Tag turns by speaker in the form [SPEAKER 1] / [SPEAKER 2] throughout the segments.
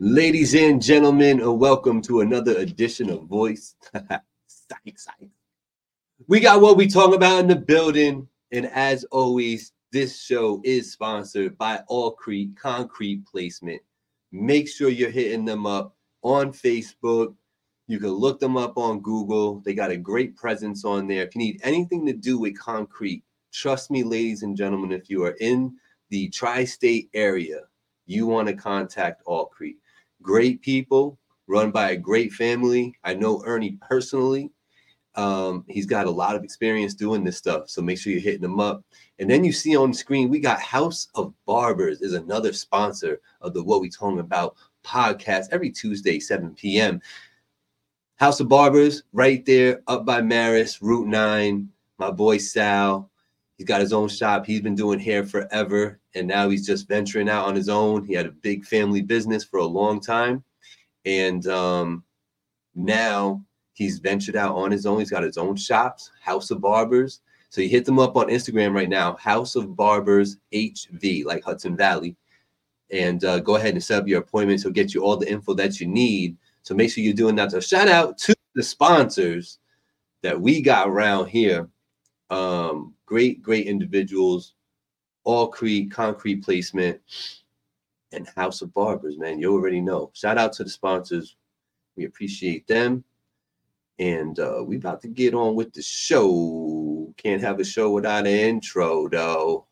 [SPEAKER 1] Ladies and gentlemen, and welcome to another edition of Voice. psych, psych. We got what we talk about in the building, and as always, this show is sponsored by All Allcrete Concrete Placement. Make sure you're hitting them up on Facebook. You can look them up on Google. They got a great presence on there. If you need anything to do with concrete, trust me, ladies and gentlemen, if you are in the tri state area, you want to contact All Allcrete. Great people run by a great family. I know Ernie personally. Um, he's got a lot of experience doing this stuff. So make sure you're hitting him up. And then you see on screen, we got House of Barbers is another sponsor of the What We Talking About podcast every Tuesday, 7 p.m. House of Barbers right there up by Marist, Route 9. My boy Sal, he's got his own shop. He's been doing hair forever. And now he's just venturing out on his own. He had a big family business for a long time. And um, now he's ventured out on his own. He's got his own shops, House of Barbers. So you hit them up on Instagram right now, House of Barbers HV, like Hudson Valley. And uh, go ahead and set up your appointments. He'll get you all the info that you need. So make sure you're doing that. So shout out to the sponsors that we got around here. Um, great, great individuals, Allcrete concrete placement, and House of Barbers, man. You already know. Shout out to the sponsors. We appreciate them. And uh, we about to get on with the show. Can't have a show without an intro, though.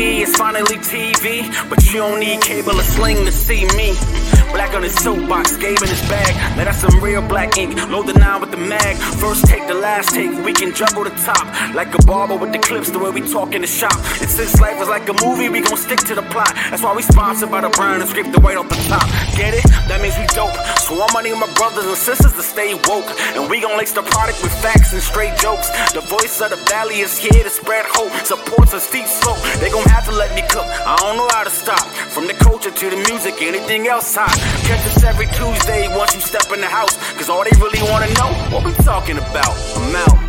[SPEAKER 2] It's finally TV, but you don't need cable or sling to see me. Black on his soapbox, Gabe in his bag. Let out some real black ink, load the nine with the mag. First take, the last take, we can juggle the top. Like a barber with the clips, the way we talk in the shop. And since life is like a movie, we gon' stick to the plot. That's why we sponsored by the brand and scrape the weight off the top. Get it? That means we dope. So I'ma need my brothers and sisters to stay woke. And we gon' lace the product with facts and straight jokes. The voice of the valley is here to spread hope. Supports a steep slope. They gon' have to let me cook. I don't know how to stop. From the culture to the music, anything else hot. Catch us every Tuesday once you step in the house. Cause all they really wanna know, what we talking about. I'm out.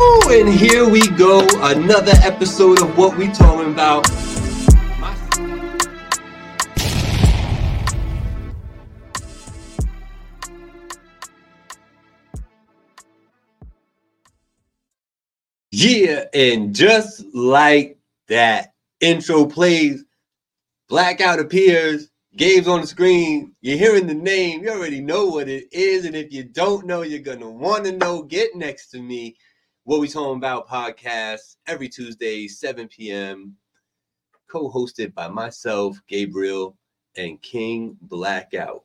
[SPEAKER 1] Ooh, and here we go. Another episode of What We Talking About. Yeah, and just like that, intro plays, blackout appears, Gabe's on the screen, you're hearing the name, you already know what it is. And if you don't know, you're gonna want to know. Get next to me. What We Talking About podcast every Tuesday, 7 p.m. Co-hosted by myself, Gabriel, and King Blackout,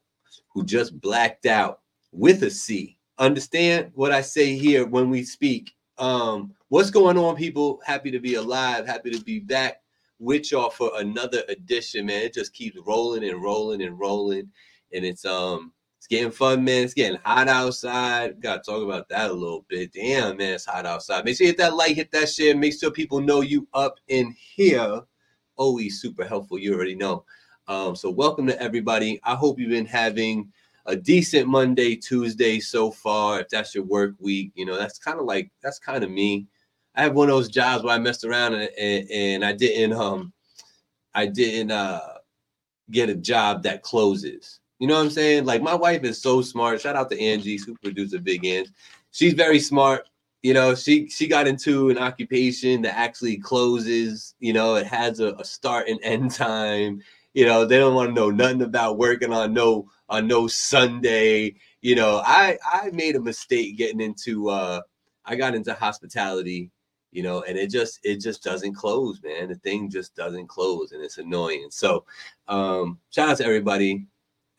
[SPEAKER 1] who just blacked out with a C. Understand what I say here when we speak. Um, what's going on, people? Happy to be alive, happy to be back with y'all for another edition, man. It just keeps rolling and rolling and rolling. And it's um it's getting fun, man. It's getting hot outside. Gotta talk about that a little bit. Damn, man, it's hot outside. Make sure you hit that like, hit that share, make sure people know you up in here. Always super helpful. You already know. Um, so welcome to everybody. I hope you've been having a decent Monday, Tuesday so far. If that's your work week, you know, that's kind of like that's kind of me. I have one of those jobs where I messed around and, and, and I didn't um I didn't uh get a job that closes. You know what I'm saying? Like my wife is so smart. Shout out to Angie, super producer Big Ange. She's very smart. You know, she she got into an occupation that actually closes. You know, it has a, a start and end time. You know, they don't want to know nothing about working on no on no Sunday. You know, I I made a mistake getting into uh I got into hospitality you know and it just it just doesn't close man. The thing just doesn't close and it's annoying. So um shout out to everybody.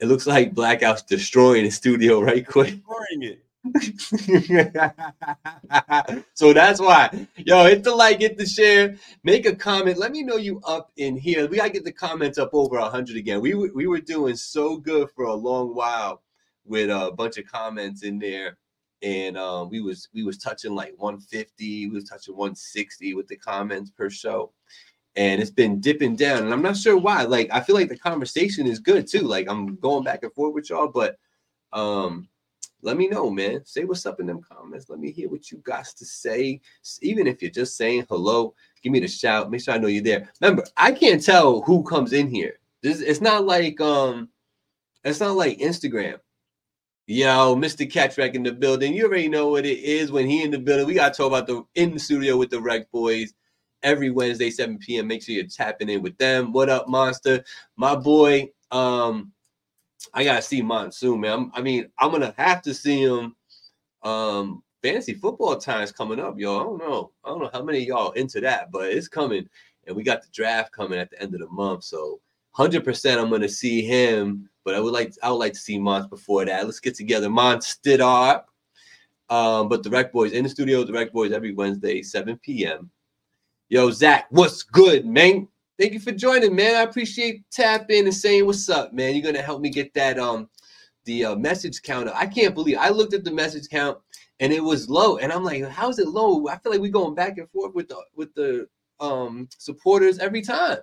[SPEAKER 1] It looks like blackout's destroying the studio right quick.
[SPEAKER 3] Ignoring it.
[SPEAKER 1] so that's why. Yo hit the like hit the share make a comment. Let me know you up in here. We gotta get the comments up over 100 again. We, we were doing so good for a long while with a bunch of comments in there and um, we was we was touching like 150 we was touching 160 with the comments per show and it's been dipping down. And I'm not sure why. Like, I feel like the conversation is good too. Like, I'm going back and forth with y'all, but um, let me know, man. Say what's up in them comments. Let me hear what you got to say. Even if you're just saying hello, give me the shout. Make sure I know you're there. Remember, I can't tell who comes in here. This it's not like um, it's not like Instagram. Yo, Mr. Catchback in the building. You already know what it is when he in the building. We got to talk about the in the studio with the Rec Boys every Wednesday, 7 p.m. Make sure you're tapping in with them. What up, Monster? My boy, um, I gotta see Monsoon, man. I'm, i mean, I'm gonna have to see him. Um, fantasy football time's coming up, y'all. I don't know. I don't know how many y'all into that, but it's coming, and we got the draft coming at the end of the month. So, hundred percent, I'm gonna see him. But I would like, I would like to see Mons before that. Let's get together. Mons up. Um, but the Rec Boys in the studio, the Rec Boys every Wednesday, 7 p.m. Yo, Zach, what's good, man? Thank you for joining, man. I appreciate tapping and saying what's up, man. You're gonna help me get that um the uh, message count. I can't believe I looked at the message count and it was low, and I'm like, how is it low? I feel like we're going back and forth with the with the um supporters every time.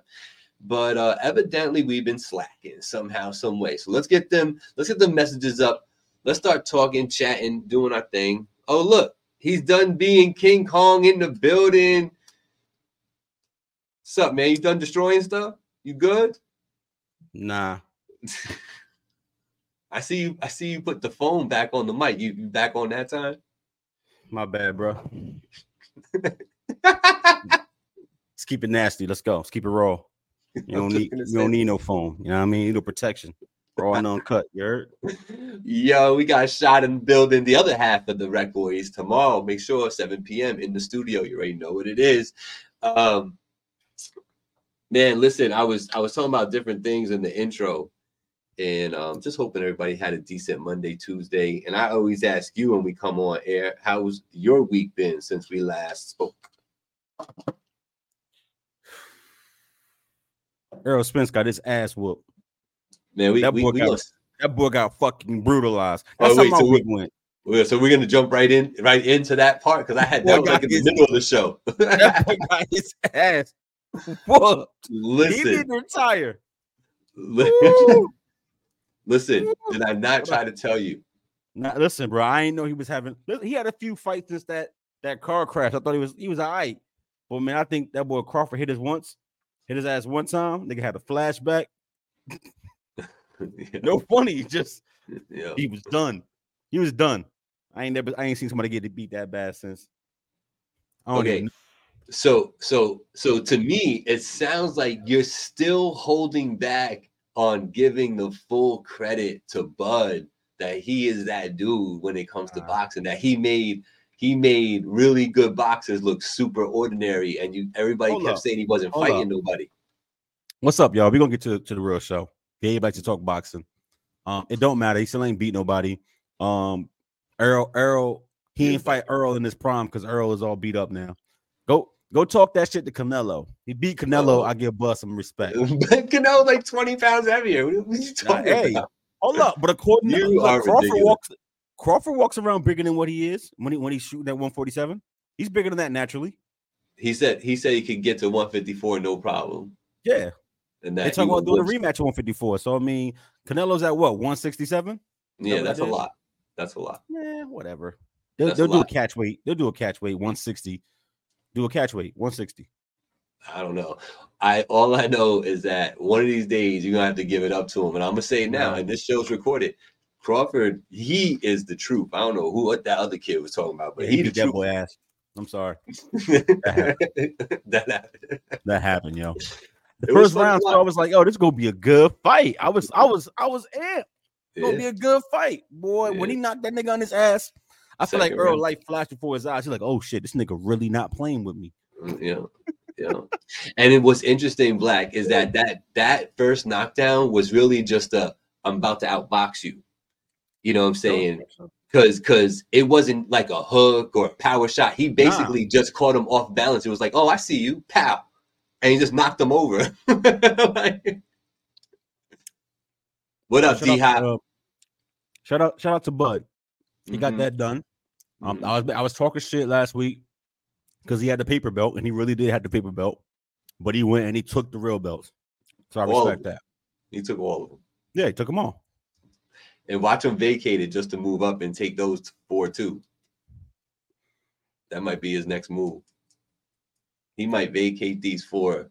[SPEAKER 1] But uh evidently we've been slacking somehow, some way. So let's get them, let's get the messages up. Let's start talking, chatting, doing our thing. Oh, look, he's done being King Kong in the building. What's up, man? You done destroying stuff? You good?
[SPEAKER 3] Nah.
[SPEAKER 1] I see you. I see you put the phone back on the mic. You, you back on that time?
[SPEAKER 3] My bad, bro. Let's keep it nasty. Let's go. Let's keep it raw. You don't need you don't need no phone. You know what I mean? You no protection. Raw and uncut. You heard?
[SPEAKER 1] Yo, we got shot in building the other half of the Rec Boys tomorrow. Make sure 7 p.m. in the studio. You already know what it is. Um, man, listen, I was I was talking about different things in the intro, and um, just hoping everybody had a decent Monday, Tuesday. And I always ask you when we come on air, how's your week been since we last spoke?
[SPEAKER 3] Errol Spence got his ass whooped.
[SPEAKER 1] Man, we
[SPEAKER 3] That boy
[SPEAKER 1] we
[SPEAKER 3] got- That boy got fucking brutalized.
[SPEAKER 1] Oh,
[SPEAKER 3] That's
[SPEAKER 1] wait,
[SPEAKER 3] how my
[SPEAKER 1] so we,
[SPEAKER 3] went.
[SPEAKER 1] Well, so we're gonna jump right in, right into that part because I had
[SPEAKER 3] Boy
[SPEAKER 1] that was like in the middle of the show.
[SPEAKER 3] That boy got his ass whooped. He
[SPEAKER 1] listen,
[SPEAKER 3] need to retire.
[SPEAKER 1] listen. Did I not try to tell you?
[SPEAKER 3] Nah, listen, bro. I ain't know he was having. He had a few fights since that that car crash. I thought he was he was all right, but man, I think that boy Crawford hit his once, hit his ass one time. Nigga had a flashback. No funny, just
[SPEAKER 1] yeah.
[SPEAKER 3] he was done. He was done. I ain't never I ain't seen somebody get to beat that bad since.
[SPEAKER 1] Okay.
[SPEAKER 3] even-
[SPEAKER 1] So so so to me, it sounds like you're still holding back on giving the full credit to Bud that he is that dude when it comes to
[SPEAKER 3] Uh,
[SPEAKER 1] boxing, that he made he made really good boxers look super ordinary, and you everybody
[SPEAKER 3] Hold
[SPEAKER 1] kept
[SPEAKER 3] up.
[SPEAKER 1] saying he wasn't
[SPEAKER 3] Hold
[SPEAKER 1] fighting
[SPEAKER 3] up.
[SPEAKER 1] nobody.
[SPEAKER 3] What's up, y'all? We're gonna get to, to the real show. Gabe likes to talk boxing. Um, it don't matter. He still ain't beat nobody. Um, Earl, Earl, he ain't fight Earl in his prime because Earl is all beat up now. Go, go talk that shit to Canelo. He beat Canelo.
[SPEAKER 1] Oh.
[SPEAKER 3] I give Bud some respect.
[SPEAKER 1] But Canelo's like 20 pounds heavier. What are you talking
[SPEAKER 3] hey,
[SPEAKER 1] about?
[SPEAKER 3] hold up. But according to
[SPEAKER 1] You
[SPEAKER 3] look, Crawford
[SPEAKER 1] ridiculous.
[SPEAKER 3] walks, Crawford walks around bigger than what he is when he when he's shooting at 147. He's bigger than that naturally.
[SPEAKER 1] He said he said he can get to 154 no problem.
[SPEAKER 3] Yeah,
[SPEAKER 1] And
[SPEAKER 3] they
[SPEAKER 1] that
[SPEAKER 3] talking about doing a rematch at 154. So I mean, Canelo's at what 167.
[SPEAKER 1] Yeah, that's a lot. That's a lot.
[SPEAKER 3] Yeah, whatever. They'll, they'll do a catch weight. They'll do a catch weight 160. Do a catch weight 160.
[SPEAKER 1] I don't know. I all I know is that one of these days you're gonna have to give it up to him, and I'm gonna say it now. And this show's recorded. Crawford, he is the truth. I don't know who what that other kid was talking about, but
[SPEAKER 3] Yeah,
[SPEAKER 1] he,
[SPEAKER 3] he
[SPEAKER 1] the
[SPEAKER 3] that
[SPEAKER 1] truth.
[SPEAKER 3] ass. I'm sorry.
[SPEAKER 1] that happened.
[SPEAKER 3] That happened, yo. The
[SPEAKER 1] It
[SPEAKER 3] first round, so. I was like, "Oh, this gonna be a good fight." I was, I was, I was amped. It's gonna be a good fight, boy. When he knocked that nigga on his ass, I feel like Earl
[SPEAKER 1] round.
[SPEAKER 3] light flashed before his eyes. He's like, "Oh shit, this nigga really not playing with me."
[SPEAKER 1] Mm, Yeah. Yeah. And it was interesting, Black, is that that that first knockdown was really just a I'm about to outbox you. You know what I'm saying? Cause cause it wasn't like a hook or a power shot. He basically just caught him off balance. It was like, oh, I see you, pow. And he just knocked him over. Like- what up,
[SPEAKER 3] Shout
[SPEAKER 1] D
[SPEAKER 3] out,
[SPEAKER 1] Hop?
[SPEAKER 3] uh, shout out, shout out to Bud. He got
[SPEAKER 1] Mhm,
[SPEAKER 3] that done. Um,
[SPEAKER 1] mhm.
[SPEAKER 3] I was I was talking shit last week because he had the paper belt, and he really did have the paper belt. but he went and he took the real belts. So I
[SPEAKER 1] All
[SPEAKER 3] respect that.
[SPEAKER 1] He took all of them.
[SPEAKER 3] Yeah, he took them all.
[SPEAKER 1] And watch him vacate it just to move up and take those four too. That might be his next move. He might vacate these four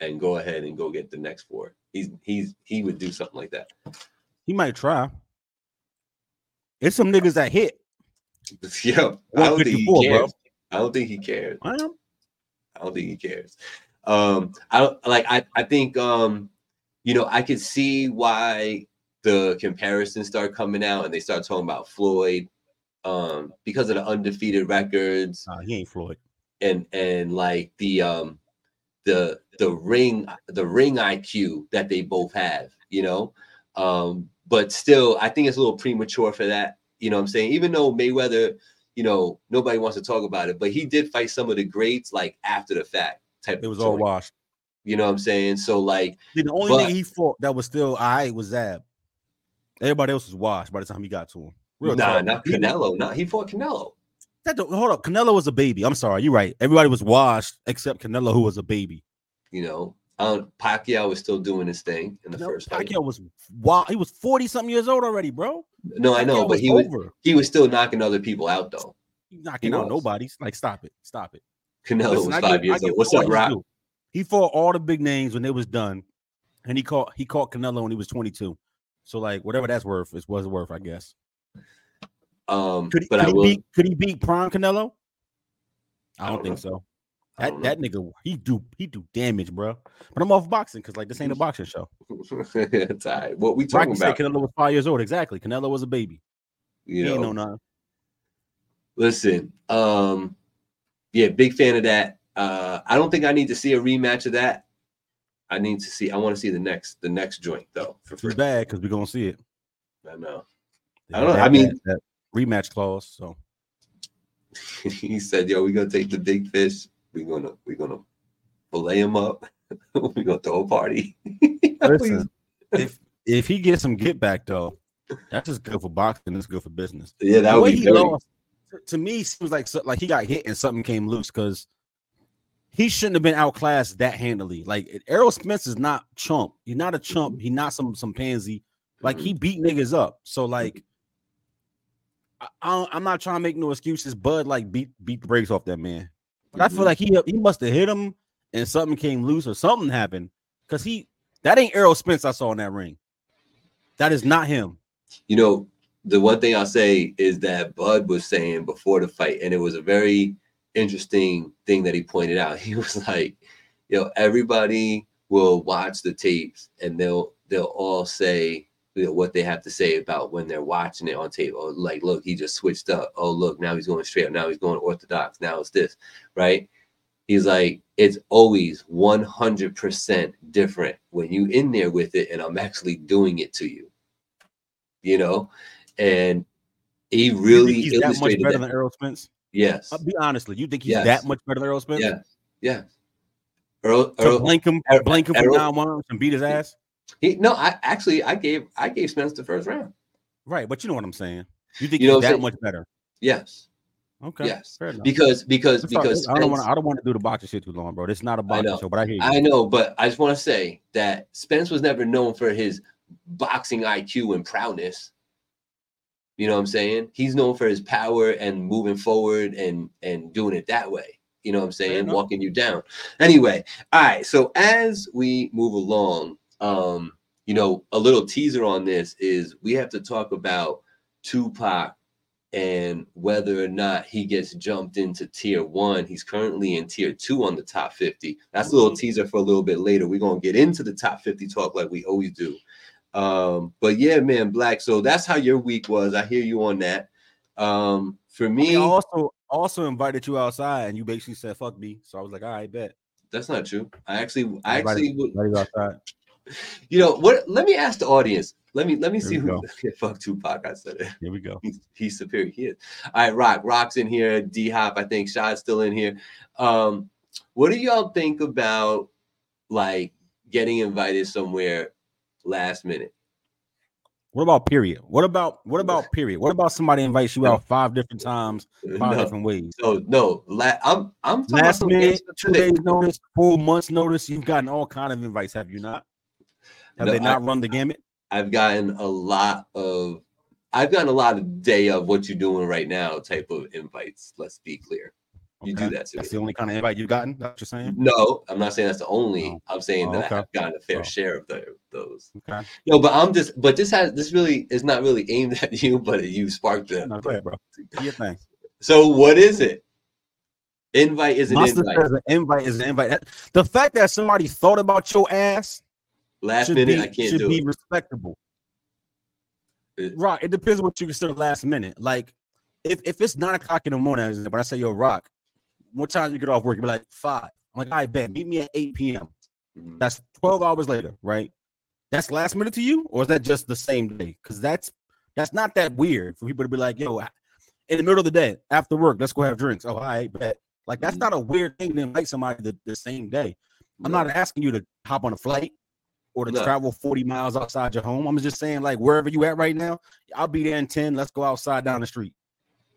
[SPEAKER 1] and go ahead and go get the next four. He's he's he would do something like that.
[SPEAKER 3] He might try. It's some niggas that hit.
[SPEAKER 1] Yo, I don't think he
[SPEAKER 3] 154, bro.
[SPEAKER 1] cares. I don't think he cares.
[SPEAKER 3] I.
[SPEAKER 1] I don't think he cares. Um, I don't like. I I think um, you know, I could see why the comparisons start coming out and they start talking about Floyd, um, because of the undefeated records
[SPEAKER 3] Nah, he ain't Floyd.
[SPEAKER 1] and and like the um, the the ring the ring IQ that they both have. You know, um, but still, I think it's a little premature for that. You know, what I'm saying even though Mayweather. You know, nobody wants to talk about it, but he did fight some of the greats like after the fact type.
[SPEAKER 3] It was
[SPEAKER 1] of
[SPEAKER 3] all washed.
[SPEAKER 1] You know what I'm saying? So like,
[SPEAKER 3] the only
[SPEAKER 1] But-
[SPEAKER 3] thing he fought that was still I was Zab. Everybody else was washed by the time he got to him. Real
[SPEAKER 1] nah,
[SPEAKER 3] talk.
[SPEAKER 1] not Canelo. Nah, he fought Canelo.
[SPEAKER 3] That don't- hold up. Canelo was a baby. I'm sorry. You're right. Everybody was washed except Canelo, who was a baby.
[SPEAKER 1] You know, um, Pacquiao was still doing his thing in the
[SPEAKER 3] No,
[SPEAKER 1] first fight.
[SPEAKER 3] Pacquiao was wow. He was 40 something years old already, bro.
[SPEAKER 1] No, I know,
[SPEAKER 3] Pacquiao
[SPEAKER 1] but he was
[SPEAKER 3] over.
[SPEAKER 1] he was still knocking other people out though.
[SPEAKER 3] He's knocking
[SPEAKER 1] he
[SPEAKER 3] out
[SPEAKER 1] was.
[SPEAKER 3] nobody's. Like, stop it. Stop it.
[SPEAKER 1] Canelo
[SPEAKER 3] Listen,
[SPEAKER 1] was
[SPEAKER 3] I
[SPEAKER 1] five
[SPEAKER 3] I
[SPEAKER 1] years old. What's up, Rock?
[SPEAKER 3] He fought all the big names when they was done, and he caught he caught Canelo when he was 22. So like whatever that's worth is was worth, I guess.
[SPEAKER 1] Um,
[SPEAKER 3] Could he,
[SPEAKER 1] but
[SPEAKER 3] could
[SPEAKER 1] I
[SPEAKER 3] he
[SPEAKER 1] will.
[SPEAKER 3] beat could he beat Prime Canelo? I
[SPEAKER 1] I
[SPEAKER 3] don't,
[SPEAKER 1] don't
[SPEAKER 3] think
[SPEAKER 1] know.
[SPEAKER 3] so. That that nigga he do he do damage, bro. But I'm off boxing because like this ain't a boxing show.
[SPEAKER 1] it's all right. What we talking
[SPEAKER 3] Rocky
[SPEAKER 1] talking
[SPEAKER 3] said
[SPEAKER 1] about?
[SPEAKER 3] Canelo was five years old. Exactly. Canelo was a baby.
[SPEAKER 1] You
[SPEAKER 3] he ain't
[SPEAKER 1] know,
[SPEAKER 3] know nothing.
[SPEAKER 1] listen. Um, yeah, big fan of that. Uh, I don't think I need to see a rematch of that. I need to see. I want to see the next the next joint though. For free.
[SPEAKER 3] bad because we're gonna see it.
[SPEAKER 1] I know.
[SPEAKER 3] They
[SPEAKER 1] I don't know, I mean-
[SPEAKER 3] that, that rematch clause. So
[SPEAKER 1] he said, "Yo, we're gonna take the big fish. We're gonna we're gonna fillet him up. we're gonna throw a party."
[SPEAKER 3] listen, if if he gets some get back though, that's just good for boxing. It's good for business.
[SPEAKER 1] yeah, that
[SPEAKER 3] the
[SPEAKER 1] would
[SPEAKER 3] way
[SPEAKER 1] be
[SPEAKER 3] he lost to- me seems like like he got hit and something came loose because he shouldn't have been outclassed that handily. Like Errol Spence is not chump. He's not a chump. He's not some some pansy. Like
[SPEAKER 1] Mm-hmm.
[SPEAKER 3] he beat niggas up. So like. I, I'm not trying to make no excuses. Bud like beat beat the brakes off that man, but I feel
[SPEAKER 1] Mhm.
[SPEAKER 3] like he he must have hit him and something came loose or something happened because he that ain't Errol Spence I saw in that ring. That is not him.
[SPEAKER 1] you know, the one thing I'll say is that Bud was saying before the fight, and it was a very interesting thing that he pointed out. He was like, you know, everybody will watch the tapes and they'll they'll all say you know, what they have to say about when they're watching it on tape. Or like, look, he just switched up. Oh, look, now he's going straight up. Now he's going orthodox. Now it's this, right? He's like, it's always 100% different when you in there with it and I'm actually doing it to you. You know? And he really
[SPEAKER 3] he's that much better
[SPEAKER 1] that.
[SPEAKER 3] than Errol Spence.
[SPEAKER 1] Yes.
[SPEAKER 3] Uh, be honestly, you think he's
[SPEAKER 1] Yes.
[SPEAKER 3] that much better than Errol Spence?
[SPEAKER 1] Yeah. Yeah. Earl,
[SPEAKER 3] To
[SPEAKER 1] Earl,
[SPEAKER 3] blink him,
[SPEAKER 1] Er-
[SPEAKER 3] blink him for
[SPEAKER 1] Errol-
[SPEAKER 3] nine rounds and beat his ass.
[SPEAKER 1] he, no, I actually I gave I gave Spence the first round.
[SPEAKER 3] Right, but you know what I'm saying. You think
[SPEAKER 1] You know
[SPEAKER 3] he's that
[SPEAKER 1] saying?
[SPEAKER 3] much better?
[SPEAKER 1] Yes.
[SPEAKER 3] Okay.
[SPEAKER 1] Yes. Because because because
[SPEAKER 3] I don't want to. I don't want to do the boxing shit too long, bro. It's not a boxing
[SPEAKER 1] know.
[SPEAKER 3] show, but I hear you.
[SPEAKER 1] I know, but I just want to say that Spence was never known for his boxing IQ and prowess. You know what I'm saying? He's known for his power and moving forward and and doing it that way. You know what I'm saying? Walking you down. Anyway, all right. So as we move along, um, you know, a little teaser on this is we have to talk about Tupac and whether or not he gets jumped into tier one. He's currently in tier two on the top 50. That's a little teaser for a little bit later. We're gonna get into the top 50 talk like we always do. Um, but yeah, man, Black. So that's how your week was. I hear you on that. Um, for
[SPEAKER 3] I
[SPEAKER 1] me,
[SPEAKER 3] also also invited you outside, and you basically said "fuck me." So I was like, "All right, bet."
[SPEAKER 1] that's not true. I actually, I actually,
[SPEAKER 3] outside.
[SPEAKER 1] you know what? Let me ask the audience. Let me let me
[SPEAKER 3] Here
[SPEAKER 1] see who.
[SPEAKER 3] go.
[SPEAKER 1] Fuck Tupac. I said it.
[SPEAKER 3] Here we go.
[SPEAKER 1] he's, he's superior. He is. All right, Rock. Rock's in here. D Hop, I think Shad's still in here. Um, what do y'all think about like getting invited somewhere last minute?
[SPEAKER 3] What about period? What about what about period? What about somebody invites you out five different times, five
[SPEAKER 1] No,
[SPEAKER 3] different ways?
[SPEAKER 1] no, no. La- I'm I'm talking
[SPEAKER 3] Last
[SPEAKER 1] about
[SPEAKER 3] minute, two days notice, four months notice. You've gotten all kind of invites, have you not? Have
[SPEAKER 1] No,
[SPEAKER 3] they
[SPEAKER 1] I-
[SPEAKER 3] not run the gamut?
[SPEAKER 1] I've gotten a lot of I've gotten a lot of day of what you're doing right now type of invites. Let's be clear. You do that to
[SPEAKER 3] That's
[SPEAKER 1] me.
[SPEAKER 3] the only kind of invite you've gotten. That's what you're saying.
[SPEAKER 1] No, I'm not saying that's the only.
[SPEAKER 3] Oh.
[SPEAKER 1] I'm saying
[SPEAKER 3] Oh,
[SPEAKER 1] that
[SPEAKER 3] okay.
[SPEAKER 1] I've gotten a fair
[SPEAKER 3] Oh.
[SPEAKER 1] share of the, those.
[SPEAKER 3] Okay.
[SPEAKER 1] No, but I'm just. But this has this really is not really aimed at you, but you sparked the.
[SPEAKER 3] No, go ahead, bro. Do your thing.
[SPEAKER 1] So what is it? Invite is an invite.
[SPEAKER 3] says an invite is an invite. The fact that somebody thought about your ass
[SPEAKER 1] Last minute,
[SPEAKER 3] be
[SPEAKER 1] I can't
[SPEAKER 3] should
[SPEAKER 1] do
[SPEAKER 3] be
[SPEAKER 1] it.
[SPEAKER 3] respectable.
[SPEAKER 1] It-
[SPEAKER 3] Rock, it depends what you consider last minute. Like if, if it's nine o'clock in the morning, but I say yo, Rock, what time you get off work? You be like five. I'm like, I bet meet me at 8 p.m.
[SPEAKER 1] Mhm.
[SPEAKER 3] That's 12 hours later, right? That's last minute to you, or is that just the same day? Because that's that's not that weird for people to be like, yo, in the middle of the day after work, let's go have drinks. Oh, I bet. Like that's
[SPEAKER 1] Mhm.
[SPEAKER 3] not a weird thing to invite somebody the, the same day. I'm
[SPEAKER 1] No.
[SPEAKER 3] not asking you to hop on a flight or to
[SPEAKER 1] No.
[SPEAKER 3] travel 40 miles outside your home. I'm just saying, like, wherever you at right now, I'll be there in 10. Let's go outside down the street.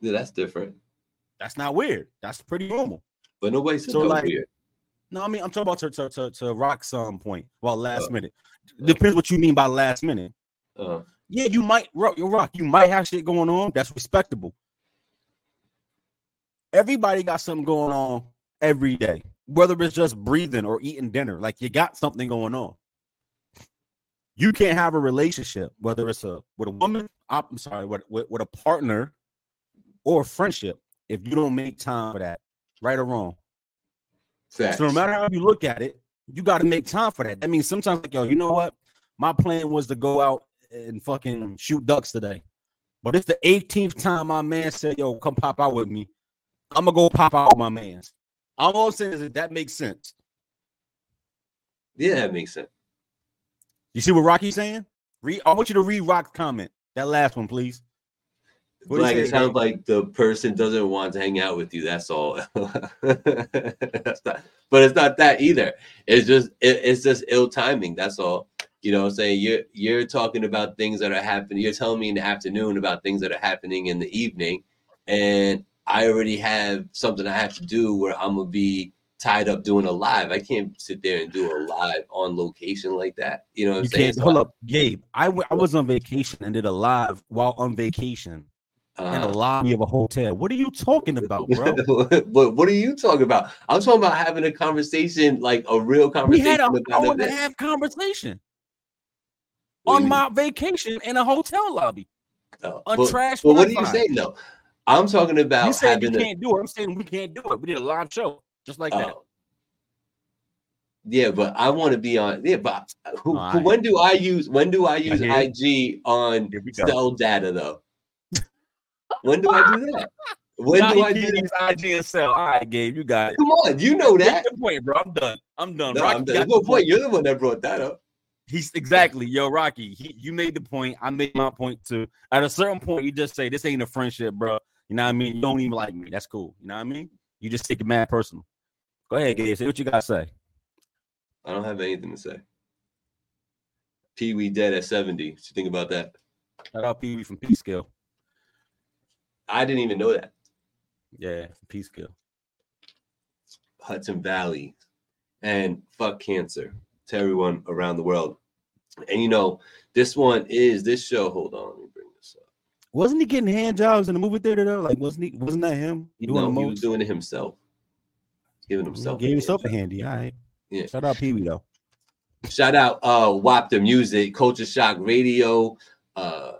[SPEAKER 1] Yeah, that's different.
[SPEAKER 3] That's not weird. That's pretty normal.
[SPEAKER 1] But nobody said
[SPEAKER 3] So,
[SPEAKER 1] was
[SPEAKER 3] like,
[SPEAKER 1] weird.
[SPEAKER 3] No, I mean, I'm talking about to to to, to rock some point. Well, last
[SPEAKER 1] Oh.
[SPEAKER 3] minute. Depends what you mean by last minute.
[SPEAKER 1] Uh,
[SPEAKER 3] Yeah, you might rock your rock. You might have shit going on. That's respectable. Everybody got something going on every day, whether it's just breathing or eating dinner. Like you got something going on. You can't have a relationship, whether it's a with a woman, I'm sorry, with, with, with a partner or a friendship, if you don't make time for that, right or wrong.
[SPEAKER 1] facts.
[SPEAKER 3] So no matter how you look at it, you got to make time for that. That means sometimes like yo, you know what? My plan was to go out and fucking shoot ducks today, but it's the 18th time my man said, "Yo, come pop out with me." I'm gonna go pop out with my man's. All I'm saying is that that makes sense.
[SPEAKER 1] yeah, that makes sense.
[SPEAKER 3] You see what Rocky's saying? Read. I want you to read Rock's comment. That last one, please. What
[SPEAKER 1] like it sounds like the person doesn't want to hang out with you. That's all. that's not, but it's not that either. It's just it, it's just ill timing. That's all. You know, what I'm saying you're you're talking about things that are happening. You're telling me in the afternoon about things that are happening in the evening, and I already have something I have to do where I'm gonna be tied up doing a live. I can't sit there and do a live on location like that. You know what I'm
[SPEAKER 3] You
[SPEAKER 1] saying?
[SPEAKER 3] can't
[SPEAKER 1] So
[SPEAKER 3] hold up, Gabe. I, w- I was on vacation and did a live while on vacation in
[SPEAKER 1] uh,
[SPEAKER 3] a lobby of a hotel. What are you talking about, bro?
[SPEAKER 1] what what are you talking about? I'm talking about having a conversation, like a real conversation.
[SPEAKER 3] We had a hour and a half conversation
[SPEAKER 1] What
[SPEAKER 3] on
[SPEAKER 1] mean?
[SPEAKER 3] my vacation in a hotel lobby
[SPEAKER 1] Oh,
[SPEAKER 3] on
[SPEAKER 1] but,
[SPEAKER 3] trash.
[SPEAKER 1] but what are you saying though? I'm talking about
[SPEAKER 3] You said you
[SPEAKER 1] having a
[SPEAKER 3] can't do it. I'm saying we can't do it. We did a live show just like that.
[SPEAKER 1] oh. yeah, but I want to be on. Yeah, but who,
[SPEAKER 3] right.
[SPEAKER 1] when do I use when do I use IG on
[SPEAKER 3] Here we go.
[SPEAKER 1] cell data though? When do I do that? When
[SPEAKER 3] Now
[SPEAKER 1] do I do
[SPEAKER 3] can't
[SPEAKER 1] that?
[SPEAKER 3] use IG and sell. All right, Gabe, you got it.
[SPEAKER 1] Come on, you know that.
[SPEAKER 3] the point, bro. I'm done. I'm done.
[SPEAKER 1] No,
[SPEAKER 3] Rocky
[SPEAKER 1] I'm, there's no point.
[SPEAKER 3] point.
[SPEAKER 1] You're the one that brought that up.
[SPEAKER 3] He's exactly yo, Rocky. He, you made the point. I made my point too. At a certain point, you just say this ain't a friendship, bro. You know what I mean? You don't even like me. That's cool. You know what I mean? You just take it mad personal. Go ahead, Gabe. Say what you gotta say.
[SPEAKER 1] I don't have anything to say. Pee Wee dead at 70. What you think about that?
[SPEAKER 3] Shout out Pee Wee from Peekskill.
[SPEAKER 1] I didn't even know that.
[SPEAKER 3] Yeah, Peekskill.
[SPEAKER 1] Hudson Valley and fuck cancer to everyone around the world. And you know, this one is this show. Hold on, let me bring this up.
[SPEAKER 3] Wasn't he getting hand jobs in the movie theater though? Like, wasn't he? Wasn't that him?
[SPEAKER 1] You know, he was doing it himself. Giving
[SPEAKER 3] He
[SPEAKER 1] himself.
[SPEAKER 3] gave himself a
[SPEAKER 1] hand
[SPEAKER 3] handy. All right.
[SPEAKER 1] Yeah.
[SPEAKER 3] Shout out Pee Wee though.
[SPEAKER 1] Shout out uh WAP the Music, Culture Shock Radio, uh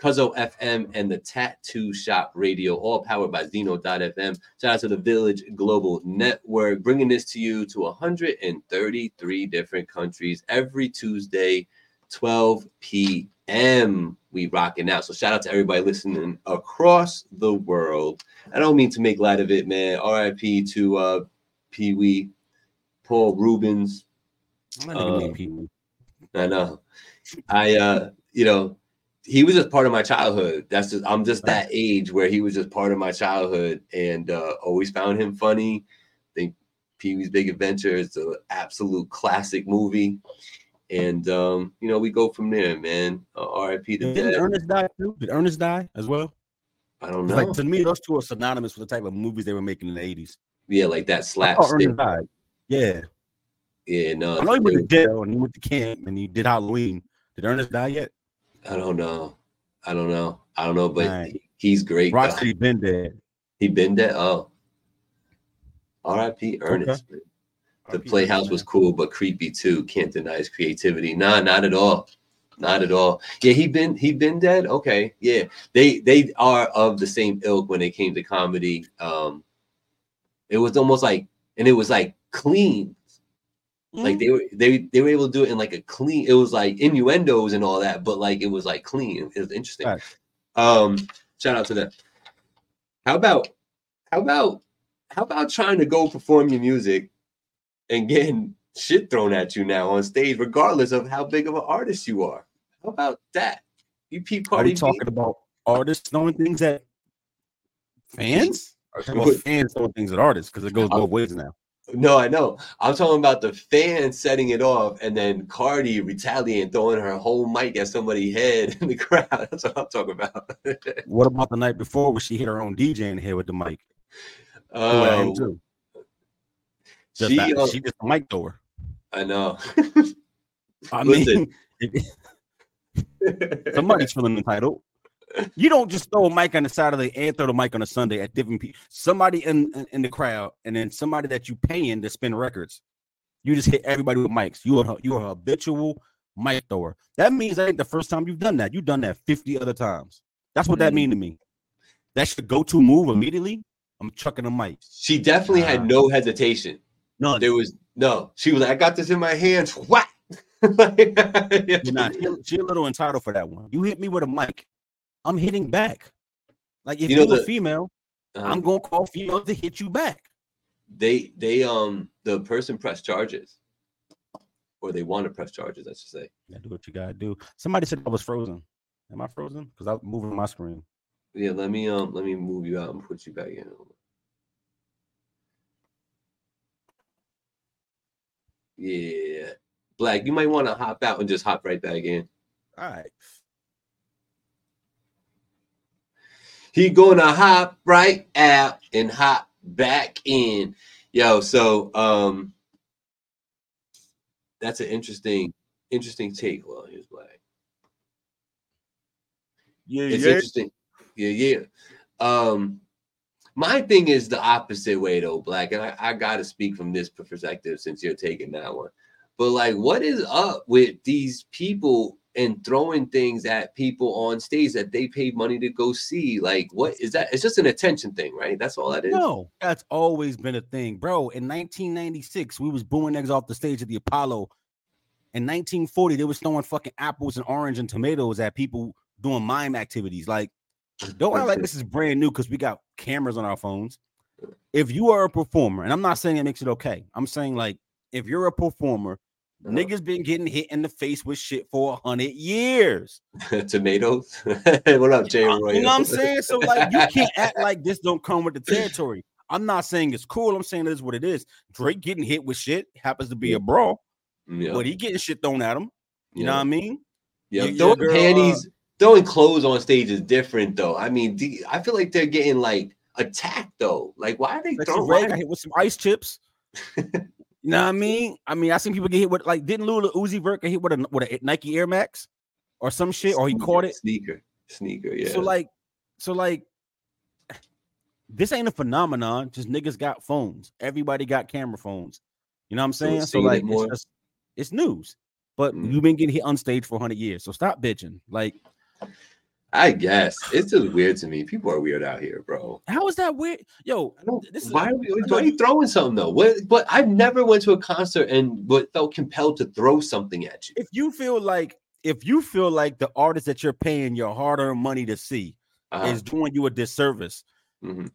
[SPEAKER 1] Cuzzo FM, and the Tattoo Shop Radio, all powered by Zeno.fm. Shout out to the Village Global Network, bringing this to you to 133 different countries every Tuesday, 12 p.m. We rocking out. So shout out to everybody listening across the world. I don't mean to make light of it, man. RIP to uh Pee Wee, Paul Reubens.
[SPEAKER 3] I'm not nigga named Pee Wee.
[SPEAKER 1] I know. I uh, you know, he was just part of my childhood. That's just I'm just that age where he was just part of my childhood and uh always found him funny. I think Pee Wee's Big Adventure is an absolute classic movie. and um, you know we go from there, man. Uh, R.I.P. the
[SPEAKER 3] Did. Ernest die too? Did Ernest die as well?
[SPEAKER 1] I don't know.
[SPEAKER 3] Like to me, those two are synonymous with the type of movies they were making in the eighties.
[SPEAKER 1] yeah, like that slapstick.
[SPEAKER 3] Died. Yeah,
[SPEAKER 1] Yeah, no,
[SPEAKER 3] I know he went to jail and he went to camp and he did Halloween. Did Ernest die yet?
[SPEAKER 1] I don't know. I don't know. I don't know, but
[SPEAKER 3] Right.
[SPEAKER 1] he's great.
[SPEAKER 3] He been dead.
[SPEAKER 1] He been dead. Oh, R.I.P. Ernest. man. The Playhouse was cool, but creepy too. Can't deny his creativity. Nah, not at all. Not at all. Yeah, he been he been dead. Okay, yeah. They they are of the same ilk when it came to comedy. Um, it was almost like, and it was like clean. Like they were they they were able to do it in like a clean. It was like innuendos and all that, but like it was like clean. It was interesting.
[SPEAKER 3] Facts.
[SPEAKER 1] Um, shout out to them. How about how about how about trying to go perform your music and getting shit thrown at you now on stage, regardless of how big of an artist you are? How about that? You peep
[SPEAKER 3] Are
[SPEAKER 1] Cardi
[SPEAKER 3] we
[SPEAKER 1] B?
[SPEAKER 3] talking about artists knowing things that fans? Or talking fans knowing things that artists? Because it goes both ways now.
[SPEAKER 1] No, I know. I'm talking about the fan setting it off and then Cardi retaliating, throwing her whole mic at somebody's head in the crowd. That's what I'm talking about.
[SPEAKER 3] What about the night before when she hit her own DJ in the head with the mic? Who at him
[SPEAKER 1] Oh?
[SPEAKER 3] Just
[SPEAKER 1] she,
[SPEAKER 3] that-
[SPEAKER 1] uh,
[SPEAKER 3] she just a mic thrower.
[SPEAKER 1] I know.
[SPEAKER 3] I mean, somebody's feeling entitled. You don't just throw a mic on a Saturday and throw the mic on a Sunday at different people. Somebody in, in in the crowd, and then somebody that you paying to spin records. You just hit everybody with mics. You are you are a habitual mic thrower. That means that ain't the first time you've done that. You've done that 50 other times. That's what that
[SPEAKER 1] Mhm.
[SPEAKER 3] mean to me. That's your go-to move immediately. I'm chucking a mic.
[SPEAKER 1] she definitely
[SPEAKER 3] Nah.
[SPEAKER 1] had no hesitation.
[SPEAKER 3] No,
[SPEAKER 1] There was no. She was like, I got this in my hands. What? Like,
[SPEAKER 3] You're not. She, she a little entitled for that one. You hit me with a mic, I'm hitting back. Like if
[SPEAKER 1] You
[SPEAKER 3] you
[SPEAKER 1] know
[SPEAKER 3] are a
[SPEAKER 1] the-
[SPEAKER 3] female,
[SPEAKER 1] Um,
[SPEAKER 3] I'm gonna call females to hit you back.
[SPEAKER 1] they they um the person pressed charges, or they want to press charges. I should say.
[SPEAKER 3] Yeah, do what you gotta do. Somebody said I was frozen. Am I frozen? Because I'm moving my screen.
[SPEAKER 1] Yeah, let me um let me move you out and put you back in. Yeah, Black, you might want to hop out and just hop right back in.
[SPEAKER 3] All right.
[SPEAKER 1] He gonna hop right out and hop back in. Yo, so um that's an interesting, interesting take. Well, here's Black.
[SPEAKER 3] Yeah,
[SPEAKER 1] It's interesting. Yeah, yeah. Um, my thing is the opposite way though, Black, and I, I gotta speak from this perspective since you're taking that one. But like, what is up with these people and throwing things at people on stage that they paid money to go see? Like, what is that? It's just an attention thing, right? That's all that is.
[SPEAKER 3] No, that's always been a thing, bro. In 1996, we was booing eggs off the stage at the Apollo. In 1940, they was throwing fucking apples and orange and tomatoes at people doing mime activities. Like, don't act like this is brand new because we got cameras on our phones. If you are a performer, and I'm not saying it makes it okay, I'm saying like if you're a performer, Niggas been getting hit in the face with shit for a hundred years.
[SPEAKER 1] Tomatoes. what up, Jay
[SPEAKER 3] Uh,
[SPEAKER 1] Roy?
[SPEAKER 3] You know what I'm saying? So like you can't act like this don't come with the territory. I'm not saying it's cool. I'm saying it is what it is. Drake getting hit with shit happens to be a brawl,
[SPEAKER 1] Yeah,
[SPEAKER 3] but he getting shit thrown at him. You know what I mean?
[SPEAKER 1] Yeah,
[SPEAKER 3] your
[SPEAKER 1] throwing
[SPEAKER 3] girl, uh,
[SPEAKER 1] panties, throwing clothes on stage is different, though. I mean, the- I feel like they're getting like attacked, though. Like, why are they throwing?
[SPEAKER 3] Hit with some ice chips. You know what I mean? I mean, I seen people get hit with like didn't Lil Uzi Vert get hit with a with a Nike Air Max or some shit, or he caught it.
[SPEAKER 1] Sneaker, sneaker. Yeah.
[SPEAKER 3] So like, so like, this ain't a phenomenon. Just niggas got phones. Everybody got camera phones. You know what I'm saying? So
[SPEAKER 1] seen it
[SPEAKER 3] like, it's just it's news. But
[SPEAKER 1] Mm.
[SPEAKER 3] you've been getting hit on stage for 100 years, so stop bitching. Like,
[SPEAKER 1] I guess it's just weird to me. People are weird out here, bro.
[SPEAKER 3] how is that weird? Yo, this is
[SPEAKER 1] why are, we, why are you throwing something though? What? But I've never went to a concert and but felt compelled to throw something at you.
[SPEAKER 3] if you feel like if you feel like the artist that you're paying your hard-earned money to see
[SPEAKER 1] Uh-huh.
[SPEAKER 3] is doing you a disservice,
[SPEAKER 1] Mhm.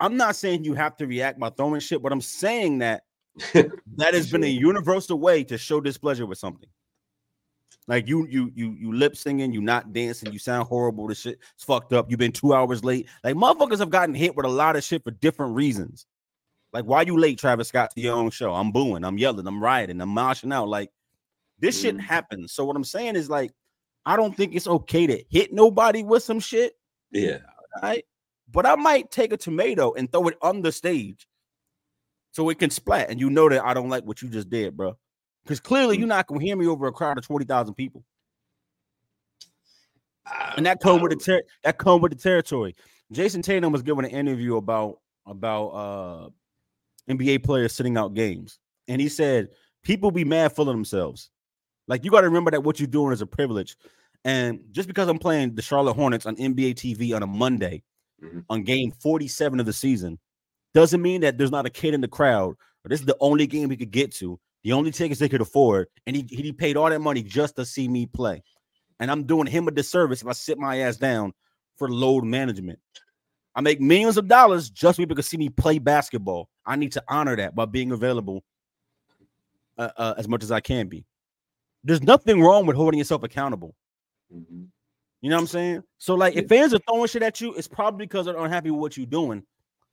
[SPEAKER 3] I'm not saying you have to react by throwing shit, but I'm saying that that has been a universal way to show displeasure with something. Like you, you, you, you lip singing, you not dancing, you sound horrible. The shit it's fucked up. You've been two hours late. Like motherfuckers have gotten hit with a lot of shit for different reasons. Like why you late, Travis Scott, to your own show? I'm booing, I'm yelling, I'm rioting, I'm marching out. Like This shit
[SPEAKER 1] Mhm.
[SPEAKER 3] happens. So what I'm saying is like, I don't think it's okay to hit nobody with some shit,
[SPEAKER 1] Yeah.
[SPEAKER 3] right? But I might take a tomato and throw it on the stage so it can splat, and you know that I don't like what you just did, bro. Because clearly you're not gonna hear me over a crowd of twenty thousand people,
[SPEAKER 1] I-
[SPEAKER 3] and that come
[SPEAKER 1] I
[SPEAKER 3] with the ter- that come with the territory. Jayson Tatum was giving an interview about about uh NBA players sitting out games, and he said people be mad full of themselves. Like you got to remember that what you're doing is a privilege, and just because I'm playing the Charlotte Hornets on NBA TV on a Monday
[SPEAKER 1] Mhm.
[SPEAKER 3] on game 47 of the season doesn't mean that there's not a kid in the crowd. Or this is the only game he could get to, the only tickets they could afford, and he he paid all that money just to see me play. And I'm doing him a disservice if I sit my ass down for load management. I make millions of dollars just so people can see me play basketball. I need to honor that by being available uh, uh, as much as I can be. There's nothing wrong with holding yourself accountable.
[SPEAKER 1] Mhm.
[SPEAKER 3] You know what I'm saying? So, like, if fans are throwing shit at you, it's probably because they're unhappy with what you're doing.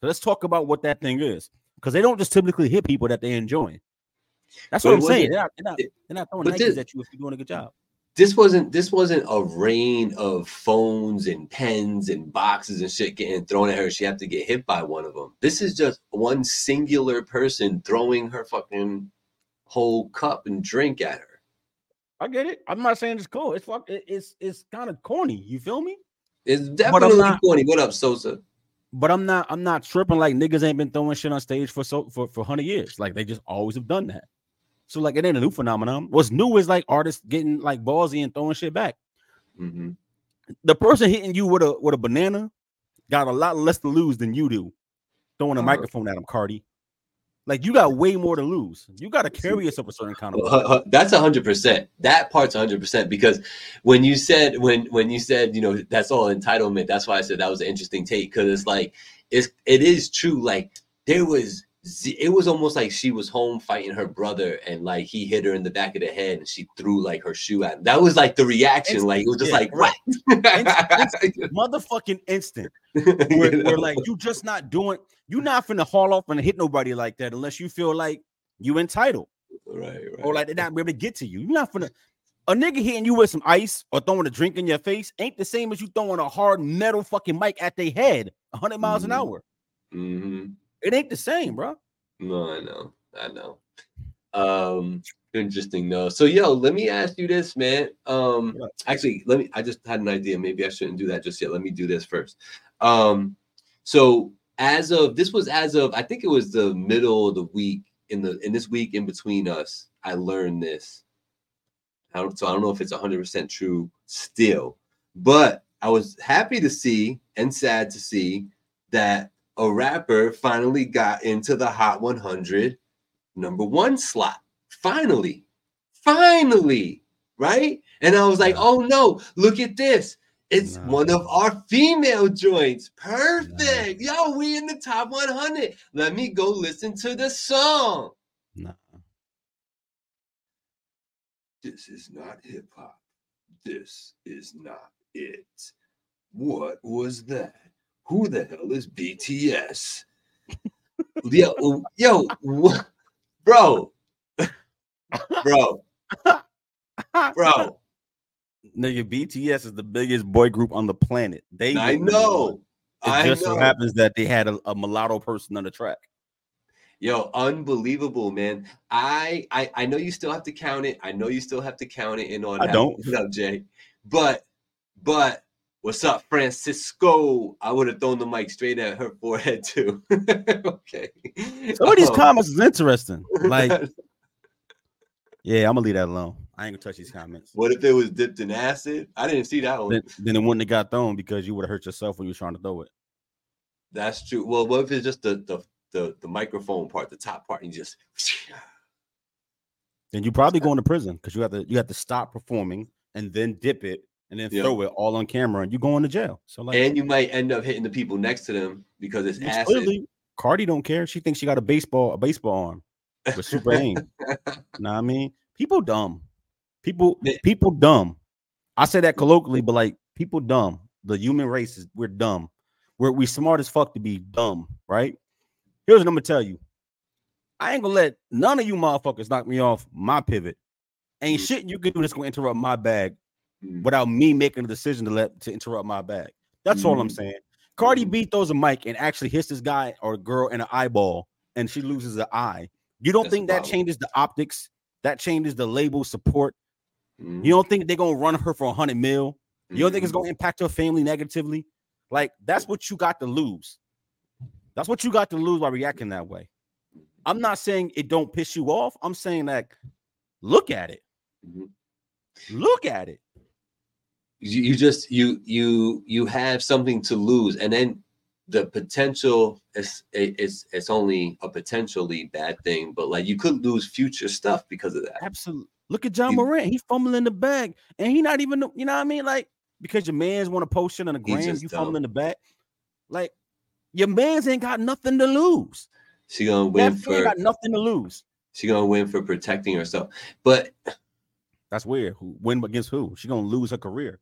[SPEAKER 3] So let's talk about what that thing is, because they don't just typically hit people that they enjoy. That's what I'm saying. They're not, they're not, they're not throwing Nikes
[SPEAKER 1] this-
[SPEAKER 3] at you if you're doing a good job.
[SPEAKER 1] This wasn't this wasn't a rain of phones and pens and boxes and shit getting thrown at her. She had to get hit by one of them. This is just one singular person throwing her fucking whole cup and drink at her.
[SPEAKER 3] I get it. I'm not saying it's cool. It's fuck. it- It's it's kind of corny. You feel me?
[SPEAKER 1] It's definitely
[SPEAKER 3] not-
[SPEAKER 1] corny. What up, Sosa?
[SPEAKER 3] But I'm not. I'm not tripping like niggas ain't been throwing shit on stage for so for for hundred years. Like they just always have done that. So like it ain't a new phenomenon. What's new is like artists getting like ballsy and throwing shit back.
[SPEAKER 1] hmm
[SPEAKER 3] the person hitting you with a with a banana got a lot less to lose than you do throwing a
[SPEAKER 1] Uh-huh.
[SPEAKER 3] microphone at him, Cardi. Like you got way more to lose. You got to carry yourself a certain kind of way.
[SPEAKER 1] That's a hundred percent. That part's a hundred percent because when you said when when you said you know that's all entitlement. That's why I said that was an interesting take because it's like it's it is true. Like there was it was almost like she was home fighting her brother and like he hit her in the back of the head and she threw like her shoe at him. That was like the reaction.
[SPEAKER 3] Instant,
[SPEAKER 1] like it was just
[SPEAKER 3] yeah,
[SPEAKER 1] like
[SPEAKER 3] right.
[SPEAKER 1] what?
[SPEAKER 3] Motherfucking instant. Where, where like you just not doing, you not finna haul off and hit nobody like that unless you feel like you entitled
[SPEAKER 1] right, right.
[SPEAKER 3] or like they're not able to get to you. You're not finna a nigga hitting you with some ice or throwing a drink in your face ain't the same as you throwing a hard metal fucking mic at their head 100 miles an
[SPEAKER 1] Mhm.
[SPEAKER 3] hour.
[SPEAKER 1] hmm
[SPEAKER 3] It ain't the same, bro.
[SPEAKER 1] No, I know. I know. Um interesting though. So yo, let me ask you this, man. Um actually let me I just had an idea. Maybe I shouldn't do that just yet. Let me do this first. Um so as of this was as of I think it was the middle of the week in the in this week in between us, I learned this. I don't so I don't know if it's 100% true still, but I was happy to see and sad to see that a rapper finally got into the Hot 100 number one slot. Finally, finally, right? And I was like,
[SPEAKER 3] Yeah.
[SPEAKER 1] oh no, look at this. It's
[SPEAKER 3] Nah.
[SPEAKER 1] one of our female joints. Perfect. Yo, we in the top 100. Let me go listen to the song.
[SPEAKER 3] Nah.
[SPEAKER 1] This is not hip hop. This is not it. What was that? Who the hell is BTS? yo, yo, bro, bro, bro.
[SPEAKER 3] Nigga, BTS is the biggest boy group on the planet. They
[SPEAKER 1] I know.
[SPEAKER 3] It
[SPEAKER 1] I
[SPEAKER 3] just
[SPEAKER 1] know.
[SPEAKER 3] so happens that they had a, a mulatto person on the track.
[SPEAKER 1] Yo, unbelievable, man. I, I I know you still have to count it. I know you still have to count it and all
[SPEAKER 3] I don't.
[SPEAKER 1] Up, Jay? But but what's up, Francisco? I would have thrown the mic straight at her forehead too. okay.
[SPEAKER 3] Some of these
[SPEAKER 1] Um,
[SPEAKER 3] comments is interesting. Like, yeah, I'm gonna leave that alone. I ain't gonna touch these comments.
[SPEAKER 1] what if it was dipped in acid? I didn't see that one.
[SPEAKER 3] Then, then it wouldn't have got thrown because you would have hurt yourself when you were trying to throw it.
[SPEAKER 1] That's true. Well, what if it's just the the the, the microphone part, the top part, and you just
[SPEAKER 3] Then you probably going to prison because you have to you have to stop performing and then dip it and then
[SPEAKER 1] Yeah.
[SPEAKER 3] throw it all on camera and you going to jail. So like,
[SPEAKER 1] and you might end up hitting the people next to them because it's acid.
[SPEAKER 3] clearly Cardi don't care. She thinks she got a baseball a baseball arm with super aim. Know what I mean? People dumb. People people dumb. I say that colloquially, but like people dumb. The human race is we're dumb. We're we smart as fuck to be dumb, right? Here's what I'm gonna tell you. I ain't gonna let none of you motherfuckers knock me off my pivot. Ain't
[SPEAKER 1] Mhm.
[SPEAKER 3] shit you can do that's gonna interrupt my bag
[SPEAKER 1] Mhm.
[SPEAKER 3] without me making a decision to let to interrupt my bag. That's all I'm
[SPEAKER 1] Mhm.
[SPEAKER 3] saying. Cardi
[SPEAKER 1] Mhm.
[SPEAKER 3] B throws a mic and actually hits this guy or girl in an eyeball, and she loses an eye. You don't
[SPEAKER 1] That's
[SPEAKER 3] think that changes the optics? That changes the label support.
[SPEAKER 1] Mhm.
[SPEAKER 3] You don't think they're gonna run her for a hundred mil? You don't think it's gonna impact her family negatively? Like that's what you got to lose. That's what you got to lose by reacting that way. I'm not saying it don't piss you off. I'm saying that look at it. Look at it.
[SPEAKER 1] You, you just you you you have something to lose and then the potential is it's it's only a potentially bad thing but like you could lose future stuff because of that
[SPEAKER 3] Absolutely. Look at
[SPEAKER 1] Ja
[SPEAKER 3] Morant. He's fumbling the bag, and he not even you know what I mean. Like because your man's want to post shit on the gram, you
[SPEAKER 1] dumb.
[SPEAKER 3] fumbling the bag. Like your man's ain't got nothing to lose.
[SPEAKER 1] she gonna win
[SPEAKER 3] fan
[SPEAKER 1] for
[SPEAKER 3] got nothing to lose.
[SPEAKER 1] she gonna win for protecting herself but
[SPEAKER 3] That's weird. Who win against who? She gonna lose her career.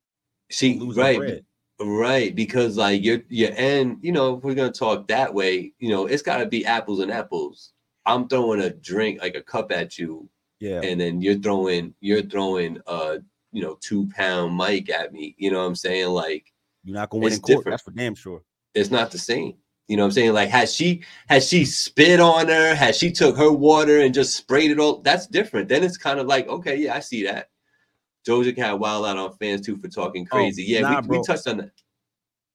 [SPEAKER 1] She right
[SPEAKER 3] bread.
[SPEAKER 1] right because like you're you're and you know if we're gonna talk that way you know it's got to be apples and apples i'm throwing a drink like a cup at you
[SPEAKER 3] Yeah.
[SPEAKER 1] and then you're throwing you're throwing a you know two pound mic at me you know what i'm saying like
[SPEAKER 3] You're not gonna win in court.
[SPEAKER 1] different.
[SPEAKER 3] That's for damn sure.
[SPEAKER 1] it's not the same you know what i'm saying like has she has she spit on her has she took her water and just sprayed it all that's different then it's kind of like okay yeah i see that Doja Cat wild out on fans too for talking crazy. yeah,
[SPEAKER 3] nah,
[SPEAKER 1] we, we touched on that.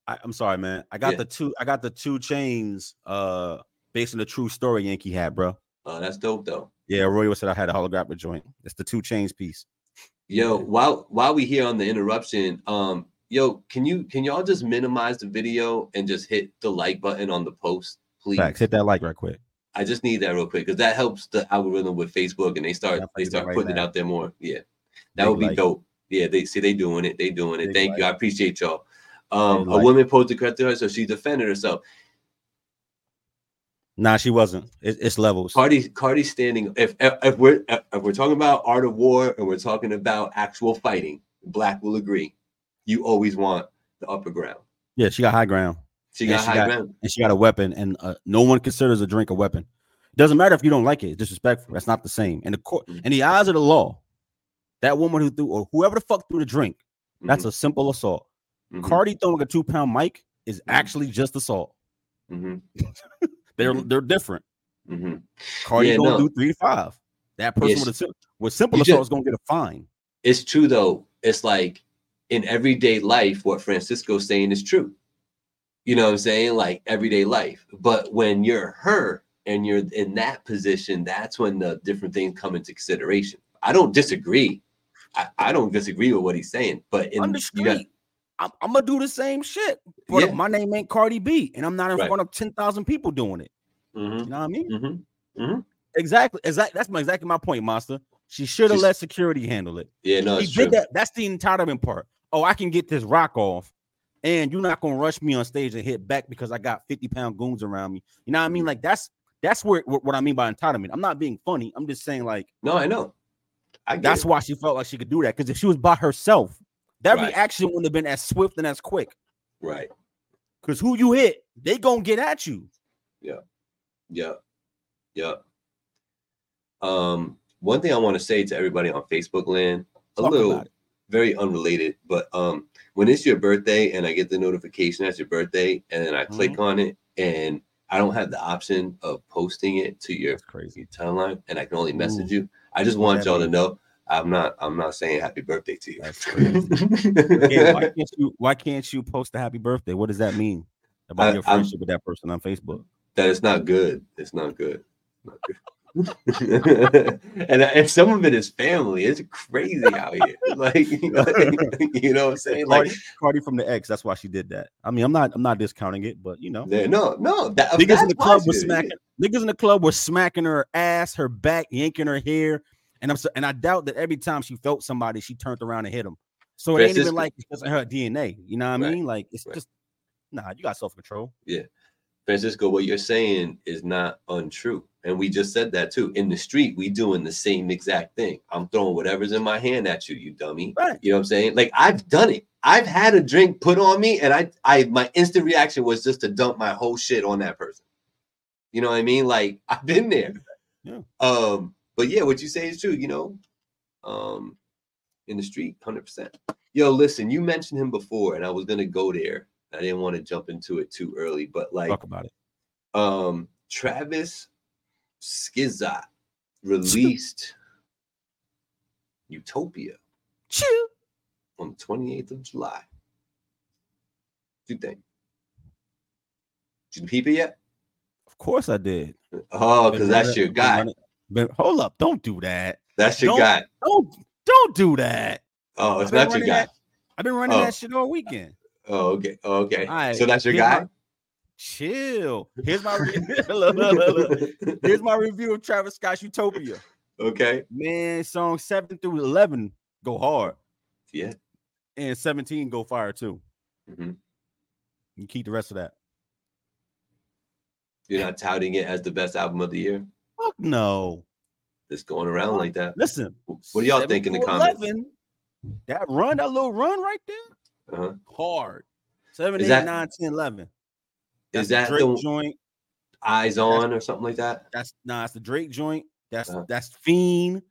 [SPEAKER 3] I, I'm sorry, man. I got
[SPEAKER 1] Yeah.
[SPEAKER 3] the two. I got the two chains. Uh, based on the true story Yankee had, bro.
[SPEAKER 1] Oh, that's dope though.
[SPEAKER 3] Yeah, Roy said I had a holographic joint. It's the two chains piece.
[SPEAKER 1] Yo, while while we here on the interruption, um, yo, can you can y'all just minimize the video and just hit the like button on the post, please?
[SPEAKER 3] Facts. Hit that like right quick.
[SPEAKER 1] I just need that real quick because that helps the algorithm with Facebook and they start they start
[SPEAKER 3] right
[SPEAKER 1] putting it out there more. Yeah, that
[SPEAKER 3] Big
[SPEAKER 1] would be
[SPEAKER 3] like.
[SPEAKER 1] dope. Yeah, they see they doing it. They doing it.
[SPEAKER 3] Big
[SPEAKER 1] Thank you. I appreciate y'all. Um, a
[SPEAKER 3] like.
[SPEAKER 1] woman posed a threat to her, so she defended herself.
[SPEAKER 3] Nah, she wasn't. It, it's levels.
[SPEAKER 1] Cardi Cardi standing. If if if we're if we're talking about art of war and we're talking about actual fighting, Black will agree. You always want the upper ground.
[SPEAKER 3] Yeah, she got high ground,
[SPEAKER 1] She got
[SPEAKER 3] she
[SPEAKER 1] high
[SPEAKER 3] got-
[SPEAKER 1] ground.
[SPEAKER 3] and she got a weapon, and uh, no one considers a drink a weapon. Doesn't matter if you don't like it. It's disrespectful. That's not the same. And the court,
[SPEAKER 1] Mhm.
[SPEAKER 3] in the eyes of the law, that woman who threw or whoever the fuck threw the drink, that's
[SPEAKER 1] Mhm,
[SPEAKER 3] a simple assault.
[SPEAKER 1] mhm,
[SPEAKER 3] Cardi throwing a two pound mic is
[SPEAKER 1] Mhm.
[SPEAKER 3] actually just assault.
[SPEAKER 1] mhm,
[SPEAKER 3] They're
[SPEAKER 1] Mhm.
[SPEAKER 3] they're different.
[SPEAKER 1] mhm.
[SPEAKER 3] Cardi
[SPEAKER 1] Yeah,
[SPEAKER 3] gonna
[SPEAKER 1] no.
[SPEAKER 3] do three to five. That person
[SPEAKER 1] Yes.
[SPEAKER 3] with a with simple
[SPEAKER 1] You
[SPEAKER 3] assault
[SPEAKER 1] just-
[SPEAKER 3] is gonna get a fine.
[SPEAKER 1] It's true though. It's like in everyday life, what Francisco's saying is true. You know what I'm saying? Like everyday life. But when you're her and you're in that position, that's when the different things come into consideration. I don't disagree. I, I don't disagree with what he's saying, but in
[SPEAKER 3] On the
[SPEAKER 1] you got-
[SPEAKER 3] I'm, I'm gonna do the same shit. But
[SPEAKER 1] Yeah.
[SPEAKER 3] my name ain't Cardi B, and I'm not in
[SPEAKER 1] Right.
[SPEAKER 3] front of ten thousand people doing it.
[SPEAKER 1] Mhm,
[SPEAKER 3] You know what I mean?
[SPEAKER 1] mhm.
[SPEAKER 3] Exactly. Exactly. That's my exactly my point, Master. She should have let security handle it.
[SPEAKER 1] Yeah, no,
[SPEAKER 3] He did
[SPEAKER 1] true.
[SPEAKER 3] that. That's the entitlement part. Oh, I can get this rock off, and you're not gonna rush me on stage and hit back because I got 50 pound goons around me. You know what I
[SPEAKER 1] Mm-hmm.
[SPEAKER 3] mean? Like that's that's where what I mean by entitlement. I'm not being funny. I'm just saying like
[SPEAKER 1] No, I know.
[SPEAKER 3] That's
[SPEAKER 1] it.
[SPEAKER 3] why she felt like she could do that. Because if she was by herself, that
[SPEAKER 1] Right.
[SPEAKER 3] reaction wouldn't have been as swift and as quick.
[SPEAKER 1] right.
[SPEAKER 3] Because who you hit, they gonna get at you.
[SPEAKER 1] Yeah. Yeah. Yeah. Um, one thing I want to say to everybody on Facebook land, a
[SPEAKER 3] Talk
[SPEAKER 1] little very unrelated, but um when it's your birthday and I get the notification that's your birthday and then I click
[SPEAKER 3] Mm-hmm.
[SPEAKER 1] on it and I don't have the option of posting it to your,
[SPEAKER 3] crazy.
[SPEAKER 1] your timeline and I can only message
[SPEAKER 3] Ooh.
[SPEAKER 1] you. I just want y'all to know I'm not I'm not saying happy birthday to you.
[SPEAKER 3] That's Yeah, why can't you why can't you post a happy birthday? What does that mean about
[SPEAKER 1] I-
[SPEAKER 3] your
[SPEAKER 1] I'm-
[SPEAKER 3] friendship with that person on Facebook?
[SPEAKER 1] that it's not good. It's not good. Not good. and uh, and some of it is family. It's crazy out here. Like, you know, you know what I'm saying? Like,
[SPEAKER 3] Cardi, from the X. That's why she did that. I mean, I'm not I'm not discounting it, but you know,
[SPEAKER 1] there- no, no. That,
[SPEAKER 3] niggas in the club were smacking. Niggas in the club were smacking her ass, her back, yanking her hair, and I'm so, and I doubt that every time she felt somebody, she turned around and hit them. So it ain't even like it's just her DNA. You know what I
[SPEAKER 1] Right,
[SPEAKER 3] mean? Like it's
[SPEAKER 1] right.
[SPEAKER 3] just nah. You got self control.
[SPEAKER 1] Francisco, what you're saying is not untrue. And we just said that too. In the street, we doing the same exact thing. I'm throwing whatever's in my hand at you, you dummy.
[SPEAKER 3] Right.
[SPEAKER 1] You know what I'm saying? Like I've done it. I've had a drink put on me, and I, I, my instant reaction was just to dump my whole shit on that person. You know what I mean? Like I've been there.
[SPEAKER 3] Yeah.
[SPEAKER 1] Um, but yeah, what you say is true. You know, um, in the street, hundred percent. Yo, listen, you mentioned him before, and I was gonna go there. I didn't want to jump into it too early, but like,
[SPEAKER 3] Talk about it.
[SPEAKER 1] um, Travis Scott released Utopia
[SPEAKER 3] Chew.
[SPEAKER 1] on the 28th of July. What do you think? Did you peep it yet?
[SPEAKER 3] Of course I did.
[SPEAKER 1] Oh, because that's your guy.
[SPEAKER 3] been- hold up! Don't do that.
[SPEAKER 1] That's your
[SPEAKER 3] Don't-
[SPEAKER 1] guy.
[SPEAKER 3] Don't don't do that.
[SPEAKER 1] Oh, it's not your guy.
[SPEAKER 3] that- I've been running
[SPEAKER 1] Oh.
[SPEAKER 3] that shit all weekend.
[SPEAKER 1] Oh, okay. Oh, okay.
[SPEAKER 3] All right,
[SPEAKER 1] so that's your
[SPEAKER 3] here's
[SPEAKER 1] guy?
[SPEAKER 3] my- Chill. Here's my re- look, look, look, look. here's my review of Travis Scott's Utopia.
[SPEAKER 1] okay.
[SPEAKER 3] Man, song seven through eleven go hard,
[SPEAKER 1] Yeah.
[SPEAKER 3] and seventeen go fire too.
[SPEAKER 1] Mhm.
[SPEAKER 3] You keep the rest of that.
[SPEAKER 1] You're not touting it as the best album of the year.
[SPEAKER 3] Fuck no.
[SPEAKER 1] It's going around like that.
[SPEAKER 3] Listen,
[SPEAKER 1] What do y'all think in the comments?
[SPEAKER 3] 11, that run, that little run right there,
[SPEAKER 1] Uh-huh.
[SPEAKER 3] hard. Seven,
[SPEAKER 1] Is
[SPEAKER 3] eight,
[SPEAKER 1] that-
[SPEAKER 3] nine, 10, 11. That's
[SPEAKER 1] Is that
[SPEAKER 3] the
[SPEAKER 1] the
[SPEAKER 3] joint?
[SPEAKER 1] eyes on or something like that?
[SPEAKER 3] That's nah, it's the Drake joint. That's
[SPEAKER 1] Uh-huh.
[SPEAKER 3] that's Fiend.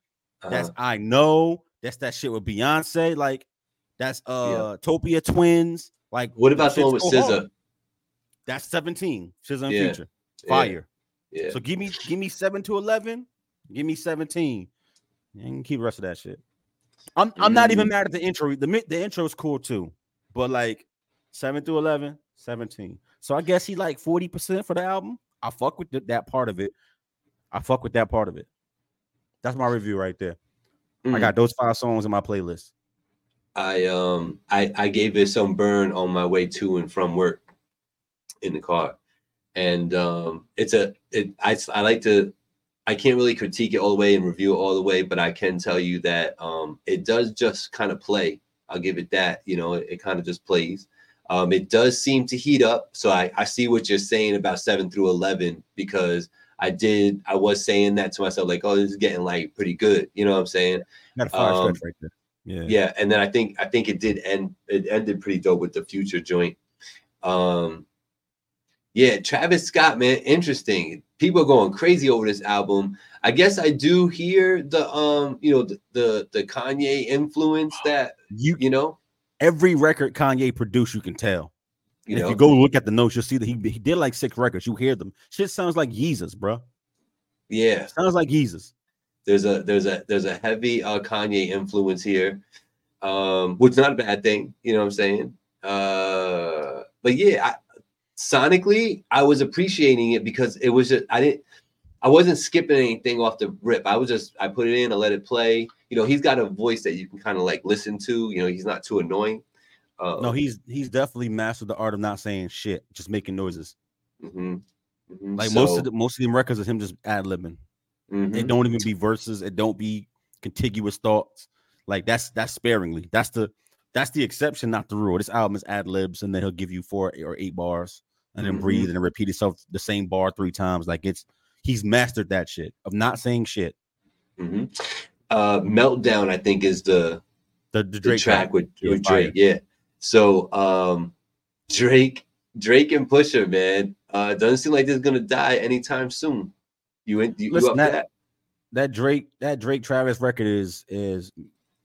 [SPEAKER 3] That's
[SPEAKER 1] Uh-huh.
[SPEAKER 3] I know. That's that shit with Beyonce. Like that's uh Topia Twins. Like
[SPEAKER 1] What about the one with SZA?
[SPEAKER 3] hard. That's 17. SZA and
[SPEAKER 1] Yeah.
[SPEAKER 3] Future. Fire.
[SPEAKER 1] Yeah.
[SPEAKER 3] So give me give me seven to eleven. Give me 17. And keep the rest of that shit. I'm I'm not even
[SPEAKER 1] Mm.
[SPEAKER 3] mad at the intro. The the intro is cool too. But like 7 through 11, 17. So I guess he like 40% for the album. I fuck with th- that part of it. I fuck with that part of it. That's my review right there. I
[SPEAKER 1] Mm.
[SPEAKER 3] got those five songs in my playlist.
[SPEAKER 1] I um I I gave it some burn on my way to and from work in the car, and um it's a it I I like to I can't really critique it all the way and review it all the way, but I can tell you that um it does just kind of play. I'll give it that. You know, it, it kind of just plays. Um, it does seem to heat up. So I I see what you're saying about seven through eleven because I did I was saying that to myself like oh this is getting like pretty good. You know what I'm saying?
[SPEAKER 3] Got a fire
[SPEAKER 1] Um,
[SPEAKER 3] right there. Yeah.
[SPEAKER 1] yeah and then i think i think it did end it ended pretty dope with the future joint um yeah travis scott man interesting people are going crazy over this album i guess i do hear the um you know the the, the kanye influence that
[SPEAKER 3] You
[SPEAKER 1] you know
[SPEAKER 3] every record Kanye produced, you can tell.
[SPEAKER 1] you know
[SPEAKER 3] if you go look at the notes, you'll see that he, he did like six records. You hear them. Shit sounds like Jesus, bro.
[SPEAKER 1] yeah
[SPEAKER 3] Sounds like Jesus.
[SPEAKER 1] there's a there's a there's a heavy uh kanye influence here um which is not a bad thing you know what i'm saying uh but yeah I, sonically i was appreciating it because it was just i didn't i wasn't skipping anything off the rip i was just i put it in i let it play you know he's got a voice that you can kind of like listen to you know he's not too annoying uh,
[SPEAKER 3] No, he's he's definitely mastered the art of not saying shit, just making noises.
[SPEAKER 1] mhm, mhm.
[SPEAKER 3] Like most of the most of the records of him just ad libbing.
[SPEAKER 1] mhm.
[SPEAKER 3] It don't even be verses. It don't be contiguous thoughts. Like that's that's sparingly. That's the that's the exception, not the rule. This album is ad libs, and then he'll give you four or eight bars, and then
[SPEAKER 1] Mhm.
[SPEAKER 3] breathe and then repeat itself the same bar three times. Like it's he's mastered that shit of not saying shit.
[SPEAKER 1] Mhm. uh meltdown i think is the
[SPEAKER 3] The, the
[SPEAKER 1] the
[SPEAKER 3] Drake
[SPEAKER 1] track with, with. Drake. Yeah. So um Drake, Drake and Pusha, man. Uh doesn't seem like this is gonna die anytime soon. You you, you
[SPEAKER 3] Listen, that-
[SPEAKER 1] that?
[SPEAKER 3] that Drake that Drake Travis record is is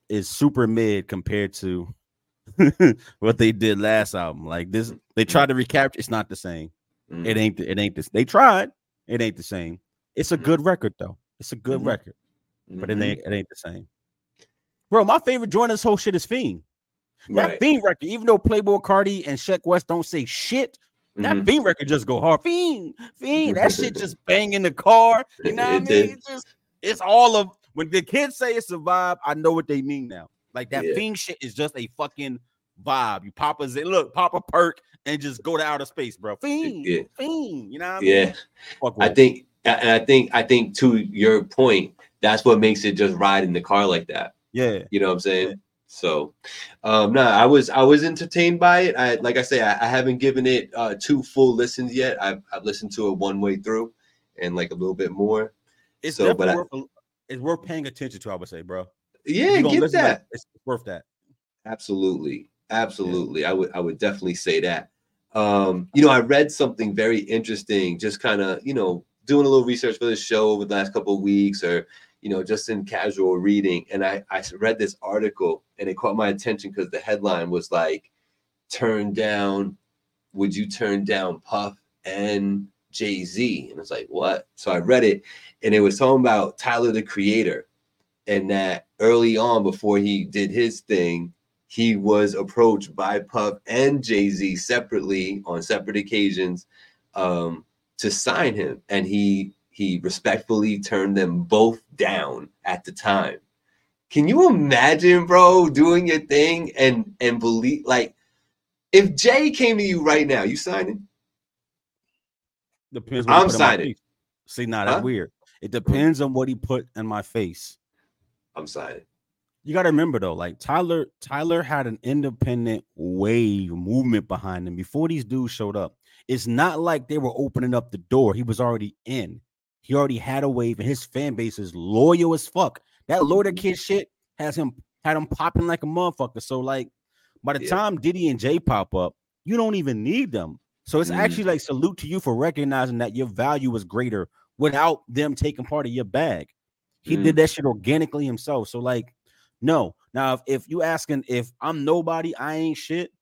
[SPEAKER 3] is super mid compared to what they did last album. Like this, they tried to recapture. It's not the same.
[SPEAKER 1] Mm.
[SPEAKER 3] It ain't. It ain't this. They tried. It ain't the same. It's a good record though. It's a good
[SPEAKER 1] Mhm.
[SPEAKER 3] record, but it
[SPEAKER 1] Mhm.
[SPEAKER 3] ain't. It ain't the same. Bro, my favorite joint this whole shit is Fiend. That
[SPEAKER 1] right.
[SPEAKER 3] Fiend record, even though Playboi Carti and Sheck Wes don't say shit, that
[SPEAKER 1] Mhm.
[SPEAKER 3] Fiend record just go hard. Fiend, Fiend, that shit just bang in the car. You know what I mean? It's just it's all of when the kids say it's a vibe, I know what they mean now. Like that
[SPEAKER 1] Yeah.
[SPEAKER 3] Fiend shit is just a fucking vibe. You pop a zit, look, pop a perk and just go to outer space, bro. Fiend,
[SPEAKER 1] Yeah.
[SPEAKER 3] Fiend, you know what I mean?
[SPEAKER 1] Yeah.
[SPEAKER 3] Fuck
[SPEAKER 1] I think and I think I think to your point, that's what makes it just ride in the car like that.
[SPEAKER 3] yeah.
[SPEAKER 1] You know what I'm saying? So um no, I was I was entertained by it. I like I say, I, I haven't given it uh two full listens yet. I've I've listened to it one way through and like a little bit more.
[SPEAKER 3] It's
[SPEAKER 1] So, but I-
[SPEAKER 3] worth it's worth paying attention to, I would say, bro.
[SPEAKER 1] Yeah, get that.
[SPEAKER 3] It's worth that.
[SPEAKER 1] Absolutely. Absolutely. I would I would definitely say that. Um, you know, I read something very interesting, just kind of, you know, doing a little research for the show over the last couple of weeks or you know, just in casual reading, and I I read this article and it caught my attention because the headline was like, "Turn down, would you turn down Puff and Jay Z?" And it's like, what? So I read it, and it was talking about Tyler the Creator, and that early on before he did his thing, he was approached by Puff and Jay Z separately on separate occasions um, to sign him, and he he respectfully turned them both down at the time. Can you imagine, bro, doing your thing and and believe like if Jay came to you right now, you signing?
[SPEAKER 3] Depends. what
[SPEAKER 1] I'm signing.
[SPEAKER 3] See, now that's
[SPEAKER 1] Huh?
[SPEAKER 3] weird. It depends on what he put in my face.
[SPEAKER 1] I'm signing.
[SPEAKER 3] You got to remember though, like Tyler, Tyler had an independent wave movement behind him before these dudes showed up. It's not like they were opening up the door; he was already in. He already had a wave, and his fan base is loyal as fuck. That Lord of Kid shit has him had him popping like a motherfucker. So like, by the
[SPEAKER 1] Yeah.
[SPEAKER 3] time Diddy and Jay pop up, you don't even need them. So it's
[SPEAKER 1] Mm.
[SPEAKER 3] actually like salute to you for recognizing that your value is greater without them taking part of your bag. He
[SPEAKER 1] Mm.
[SPEAKER 3] did that shit organically himself. So like, no. Now if, if you asking if I'm nobody, I ain't shit.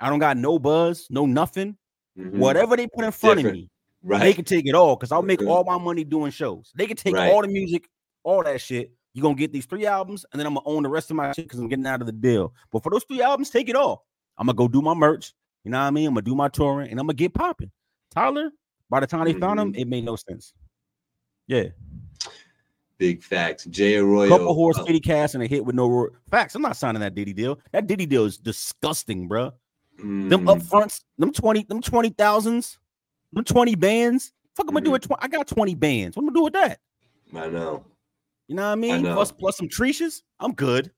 [SPEAKER 3] I don't got no buzz, no nothing.
[SPEAKER 1] Mhm.
[SPEAKER 3] Whatever they put in front
[SPEAKER 1] Different.
[SPEAKER 3] of me,
[SPEAKER 1] Right.
[SPEAKER 3] they can take it all because I'll make
[SPEAKER 1] Mhm.
[SPEAKER 3] all my money doing shows. They can take
[SPEAKER 1] Right.
[SPEAKER 3] all the music, all that shit. You're gonna get these three albums, and then I'm gonna own the rest of my shit because I'm getting out of the deal. But for those three albums, take it all. I'm gonna go do my merch. You know what I mean? I'm gonna do my touring and I'm gonna get popping. Tyler, by the time they found him,
[SPEAKER 1] Mhm.
[SPEAKER 3] it made no sense. Yeah,
[SPEAKER 1] Big facts. Jay Arroyo.
[SPEAKER 3] couple horse
[SPEAKER 1] uh,
[SPEAKER 3] kitty cast and a hit with no ro- facts. I'm not signing that Diddy deal. That Diddy deal is disgusting, bruh. Them
[SPEAKER 1] mm,
[SPEAKER 3] up fronts, them 20, them 20 thousands, them 20 bands. Fuck, I'm gonna do
[SPEAKER 1] Mhm.
[SPEAKER 3] it. Tw- I got 20 bands. What am I gonna do with that?
[SPEAKER 1] I know.
[SPEAKER 3] You know what I mean?
[SPEAKER 1] know.
[SPEAKER 3] Plus, plus some treaches, I'm good.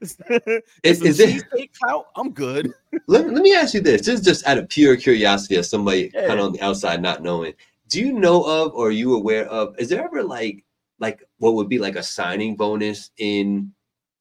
[SPEAKER 1] Is,
[SPEAKER 3] is,
[SPEAKER 1] is it?
[SPEAKER 3] clout? I'm good.
[SPEAKER 1] Let, let me ask you this. This is just out of pure curiosity as somebody
[SPEAKER 3] Yeah.
[SPEAKER 1] kind of on the outside not knowing. Do you know of or are you aware of? Is there ever like like what would be like a signing bonus in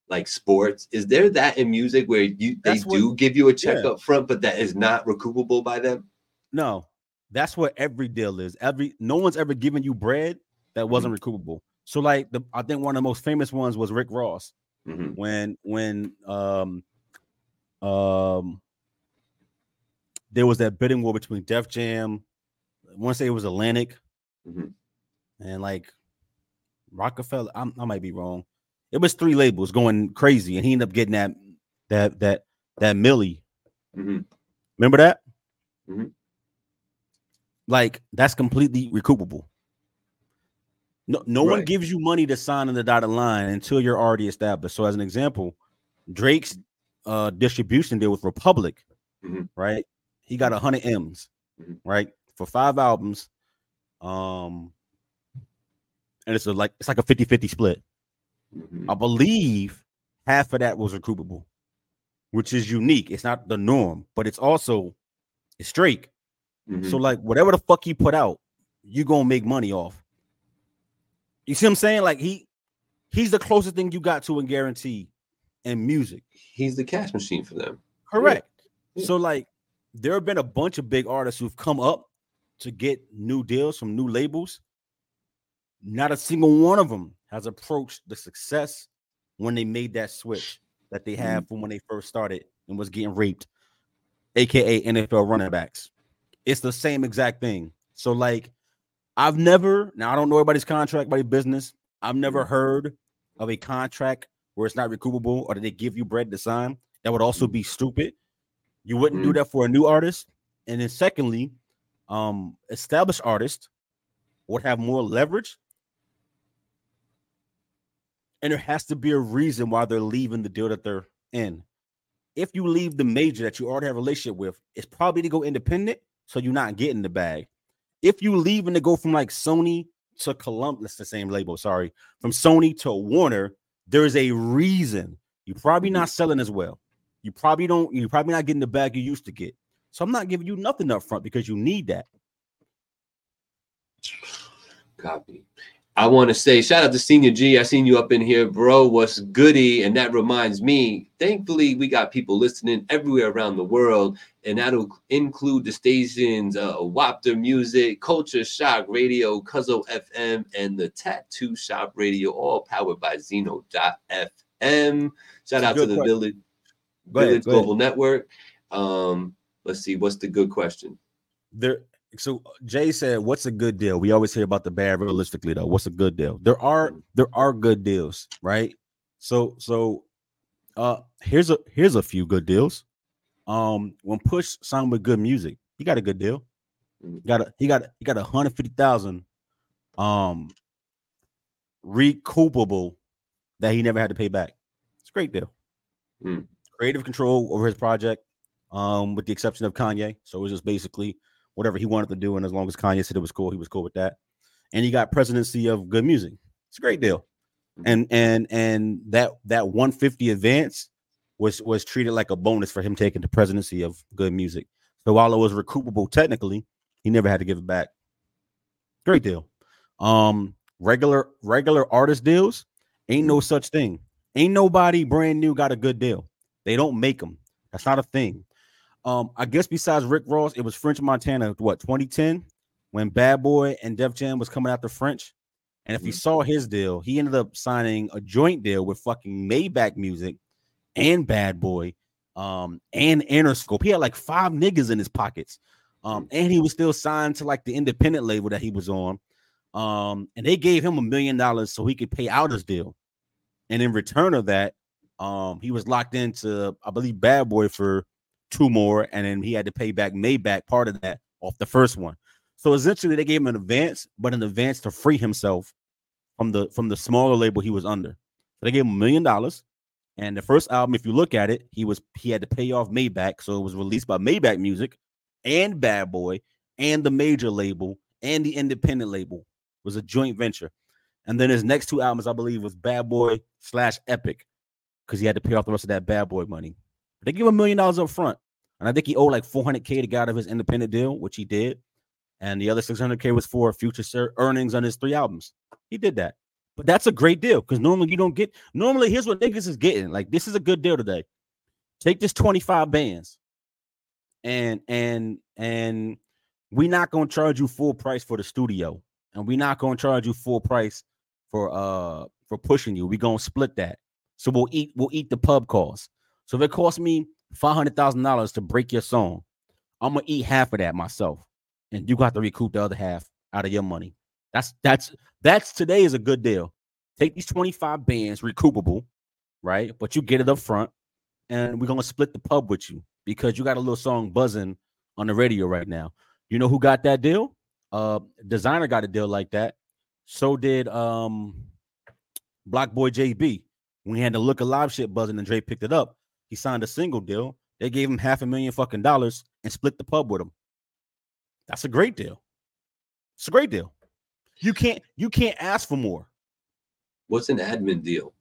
[SPEAKER 1] like sports? Is there that in music where you they
[SPEAKER 3] what-
[SPEAKER 1] do give you a check
[SPEAKER 3] yeah.
[SPEAKER 1] up front, but that is not recoupable by them?
[SPEAKER 3] No, that's what every deal is. Every no one's ever given you bread that wasn't recoupable. So, like the I think one of the most famous ones was Rick Ross
[SPEAKER 1] Mhm.
[SPEAKER 3] when when um um there was that bidding war between Def Jam, I want to say it was Atlantic,
[SPEAKER 1] Mhm.
[SPEAKER 3] and like Roc-A-Fella. I'm, I might be wrong. It was three labels going crazy, and he ended up getting that that that that Millie.
[SPEAKER 1] Mhm.
[SPEAKER 3] Remember that?
[SPEAKER 1] Mhm.
[SPEAKER 3] Like that's completely recoupable. No, no one gives you money to sign in the dotted line until you're already established. So, as an example, Drake's uh, distribution deal with Republic,
[SPEAKER 1] Mhm.
[SPEAKER 3] right? He got a hundred M's,
[SPEAKER 1] Mhm.
[SPEAKER 3] right, for five albums. Um, and it's a, like it's like a 50-50 split.
[SPEAKER 1] Mhm.
[SPEAKER 3] I believe half of that was recoupable, which is unique. It's not the norm, but it's also it's Drake.
[SPEAKER 1] Mhm.
[SPEAKER 3] So like whatever the fuck he put out, you gonna make money off. You see what I'm saying? Like he he's the closest thing you got to a guarantee in music.
[SPEAKER 1] He's the cash machine for them.
[SPEAKER 3] Correct.
[SPEAKER 1] Yeah.
[SPEAKER 3] So like there have been a bunch of big artists who've come up to get new deals from new labels. Not a single one of them has approached the success when they made that switch that they had from when they first started and was getting raped, aka NFL running backs. It's the same exact thing. So like I've never now I don't know everybody's contract, everybody's business. I've never heard of a contract where it's not recoupable or that they give you bread to sign. That would also be stupid. You wouldn't do
[SPEAKER 1] Mhm.
[SPEAKER 3] that for a new artist. And then secondly, um, established artists would have more leverage. And there has to be a reason why they're leaving the deal that they're in. If you leave the major that you already have a relationship with, it's probably to go independent, so you're not getting the bag. If you leave and to go from like Sony to Columbia, it's the same label, sorry, from Sony to Warner, there's a reason you're probably mm-hmm. not selling as well. You probably don't, you're probably not getting the bag you used to get. So I'm not giving you nothing up front because you need that.
[SPEAKER 1] Copy. I want to say shout out to Senior G. I seen you up in here, bro. What's goody? And that reminds me, thankfully, we got people listening everywhere around the world, and that'll include the stations uh, Wapter Music, Culture Shock Radio, Cuzzo FM, and the Tattoo Shop Radio, all powered by Zeno.fm. Shout out to the
[SPEAKER 3] question.
[SPEAKER 1] Village, Village
[SPEAKER 3] ahead.
[SPEAKER 1] Global Network. Um, let's see, what's the good question?
[SPEAKER 3] there so Jay said, "What's a good deal?" We always hear about the bad. Realistically, though, what's a good deal? There are there are good deals, right? So so, uh, here's a here's a few good deals. Um, when Push signed with Good Music, he got a good deal. He got a he got a, he got a hundred fifty thousand, um, recoupable that he never had to pay back. It's a great deal.
[SPEAKER 1] Mm.
[SPEAKER 3] Creative control over his project, um, with the exception of Kanye. So it was just basically whatever he wanted to do, and as long as Kanye said it was cool, he was cool with that. And he got presidency of good music. It's a great deal.
[SPEAKER 1] Mhm.
[SPEAKER 3] And and and that that 150 advance was was treated like a bonus for him taking the presidency of good music. So while it was recoupable technically, he never had to give it back. Great deal. Um, regular regular artist deals ain't no such thing. Ain't nobody brand new got a good deal. They don't make them. That's not a thing. Um, I guess besides Rick Ross, it was French Montana. What 2010 when Bad Boy and Def Jam was coming after French. And if you
[SPEAKER 1] Mhm.
[SPEAKER 3] saw his deal, he ended up signing a joint deal with fucking Maybach Music and Bad Boy, um, and Interscope. He had like five niggas in his pockets. Um, and he was still signed to like the independent label that he was on. Um, and they gave him a million dollars so he could pay out his deal. And in return of that, um, he was locked into, I believe, Bad Boy for two more, and then he had to pay back Maybach part of that off the first one. So essentially, they gave him an advance, but an advance to free himself from the from the smaller label he was under. So they gave him a million dollars. And the first album, if you look at it, he was he had to pay off Maybach, so it was released by Maybach Music and Bad Boy and the major label and the independent label It was a joint venture. And then his next two albums, I believe, was Bad Boy slash Epic, because he had to pay off the rest of that Bad Boy money. They give a million dollars up front, and I think he owed like 400k to get out of his independent deal, which he did. And the other 600k was for future ser- earnings on his three albums. He did that, but that's a great deal because normally you don't get. Normally, here's what niggas is getting. Like this is a good deal today. Take this 25 bands, and and and we not gonna charge you full price for the studio, and we not gonna charge you full price for uh for pushing you. We gonna split that. So we'll eat we'll eat the pub costs. So if it costs me five hundred thousand dollars to break your song, I'm gonna eat half of that myself, and you got to recoup the other half out of your money. That's that's that's today is a good deal. Take these 25 bands, recoupable, right? But you get it up front, and we're gonna split the pub with you because you got a little song buzzing on the radio right now. You know who got that deal? Uh Desiigner got a deal like that. So did um BlocBoy JB. He had the look alive shit buzzing and Dre picked it up, he signed a single deal. They gave him half a million fucking dollars and split the pub with him. That's a great deal. It's a great deal. You can't you can't ask for more.
[SPEAKER 1] What's an admin deal?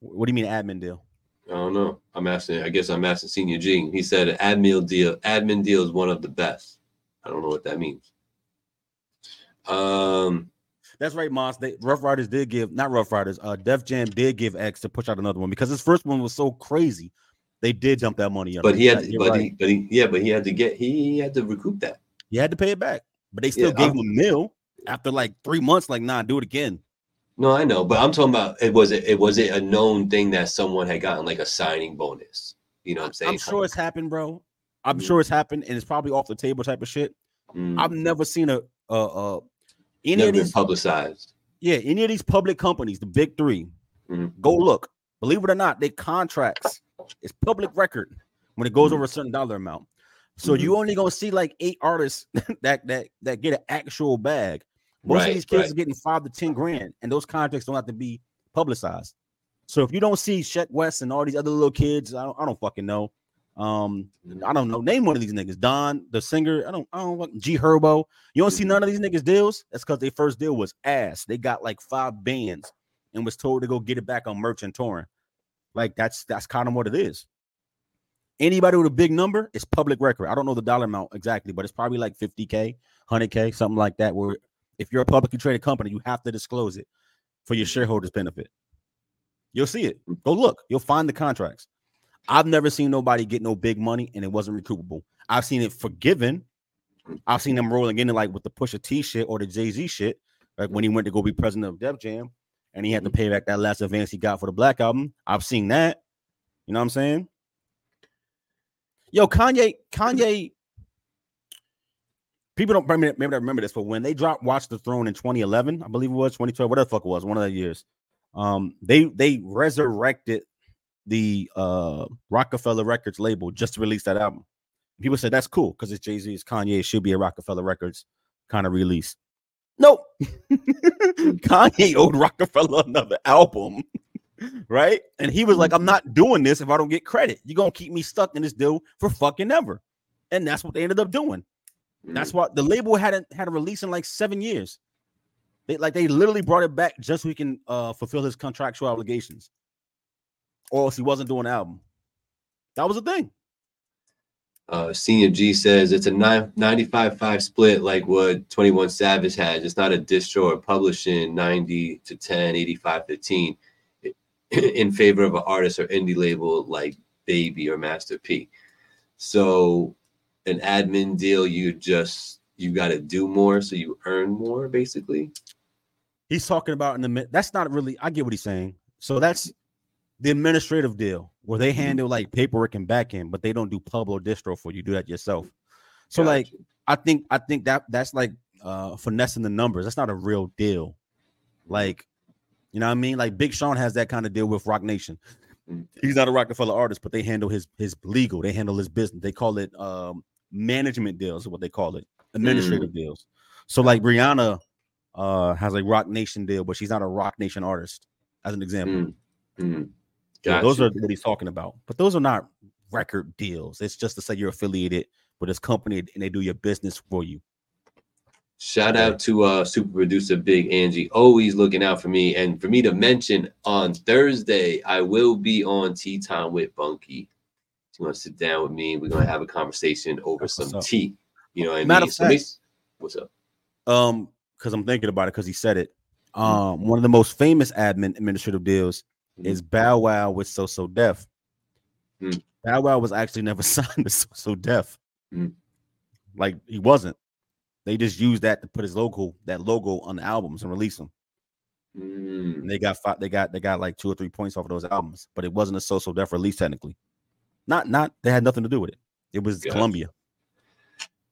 [SPEAKER 3] What do you mean admin deal?
[SPEAKER 1] I don't know. I'm asking. I guess I'm asking Senior G. He said admin deal. Admin deal is one of the best. I don't know what that means. Um,
[SPEAKER 3] That's right, Moss. They Ruff Ryders did give not Ruff Ryders. Uh, Def Jam did give X to push out another one because his first one was so crazy. They did jump that money
[SPEAKER 1] but he had, to, but
[SPEAKER 3] right.
[SPEAKER 1] he, but he, yeah, but he had to get, he had to recoup that.
[SPEAKER 3] He had to pay it back, but they still
[SPEAKER 1] Yeah,
[SPEAKER 3] gave
[SPEAKER 1] I'm-
[SPEAKER 3] him a mill after like three months. Like, nah, do it again.
[SPEAKER 1] No, I know, but I'm talking about it. Was it, it was it a known thing that someone had gotten like a signing bonus? You know what I'm saying?
[SPEAKER 3] I'm sure it's happened, bro. I'm
[SPEAKER 1] Mhm.
[SPEAKER 3] sure it's happened, and it's probably off the table type of shit.
[SPEAKER 1] Mm,
[SPEAKER 3] I've never seen a uh uh any
[SPEAKER 1] never
[SPEAKER 3] of these
[SPEAKER 1] publicized.
[SPEAKER 3] yeah any of these public companies, the big 3
[SPEAKER 1] Mhm.
[SPEAKER 3] Go look. Believe it or not, they contracts. It's public record when it goes
[SPEAKER 1] Mhm.
[SPEAKER 3] over a certain dollar amount. So you only gonna see like eight artists that that that get an actual bag. Most
[SPEAKER 1] Right,
[SPEAKER 3] of these kids
[SPEAKER 1] right.
[SPEAKER 3] are getting five to ten grand, and those contracts don't have to be publicized. So if you don't see Sheck Wes and all these other little kids, I don't, I don't fucking know. Um, I don't know. Name one of these niggas. Don, the singer. I don't. I don't. fuck- G Herbo. You don't see
[SPEAKER 1] Mhm.
[SPEAKER 3] none of these niggas deals. That's because their first deal was ass. They got like five bands and was told to go get it back on merch and touring. Like that's that's kind of what it is. Anybody with a big number, it's public record. I don't know the dollar amount exactly, but it's probably like 50k, 100k, something like that. Where If you're a publicly traded company, you have to disclose it for your shareholders' benefit. You'll see it. Go look. You'll find the contracts. I've never seen nobody get no big money and it wasn't recoupable. I've seen it forgiven. I've seen them rolling in like with the Pusha T shit or the Jay Z shit, like when he went to go be president of Def Jam and he had to pay back that last advance he got for the Black album. I've seen that. You know what I'm saying? Yo, Kanye, Kanye. People don't maybe, maybe I remember this, but when they dropped Watch the Throne in 2011, I believe it was 2012, whatever the fuck it was, one of the years. Um, they they resurrected the uh Roc-A-Fella Records label just to release that album. People said that's cool because it's Jay Z, it's Kanye, it should be a Roc-A-Fella Records kind of release. Nope, Kanye owed Roc-A-Fella another album, right? And he was like, "I'm not doing this if I don't get credit. You're gonna keep me stuck in this deal for fucking ever." And that's what they ended up doing. That's why the label hadn't had a release in like seven years. They like they literally brought it back just so he can uh fulfill his contractual obligations, or else he wasn't doing an album. That was the thing.
[SPEAKER 1] Uh, Senior G says it's a 95-5 split like what 21 Savage had. It's not a distro or publishing 90 to 10, 85 15 in favor of an artist or indie label like Baby or Master P. So an admin deal, you just you got to do more so you earn more basically.
[SPEAKER 3] He's talking about in the mid. That's not really. I get what he's saying. So that's the administrative deal where they handle like paperwork and back end, but they don't do pub or distro for you. Do that yourself. So
[SPEAKER 1] Gotcha.
[SPEAKER 3] like, I think I think that that's like uh finessing the numbers. That's not a real deal. Like, you know what I mean? Like Big Sean has that kind of deal with Roc Nation.
[SPEAKER 1] Mm.
[SPEAKER 3] He's not a Roc-A-Fella artist, but they handle his his legal. They handle his business. They call it um management deals, is what they call it, administrative deals. So like Rihanna uh has a Roc Nation deal, but she's not a Roc Nation artist, as an example.
[SPEAKER 1] Mm, mm.
[SPEAKER 3] Yeah, those are what he's talking about. But those are not record deals. It's just to say you're affiliated with this company and they do your business for you.
[SPEAKER 1] Shout out to uh super producer Big Angie, always looking out for me. And for me to mention on Thursday, I will be on Tea Time with Bunky. He's gonna sit down with me. We're gonna have a conversation over
[SPEAKER 3] That's
[SPEAKER 1] some tea. You know what I
[SPEAKER 3] Matter
[SPEAKER 1] mean?
[SPEAKER 3] of fact-
[SPEAKER 1] make- what's up?
[SPEAKER 3] Um, because I'm thinking about it because he said it.
[SPEAKER 1] Mm-hmm.
[SPEAKER 3] Um, one of the most famous admin administrative deals. Is Bow Wow with So So Def.
[SPEAKER 1] Mm.
[SPEAKER 3] Bow Wow was actually never signed to So So Def.
[SPEAKER 1] Mm.
[SPEAKER 3] Like he wasn't. They just used that to put his logo, that logo on the albums and release them.
[SPEAKER 1] Mm,
[SPEAKER 3] And they got five, they got they got like two or three points off of those albums, but it wasn't a So So Def release technically. Not not they had nothing to do with it. It was
[SPEAKER 1] Gotcha.
[SPEAKER 3] Columbia.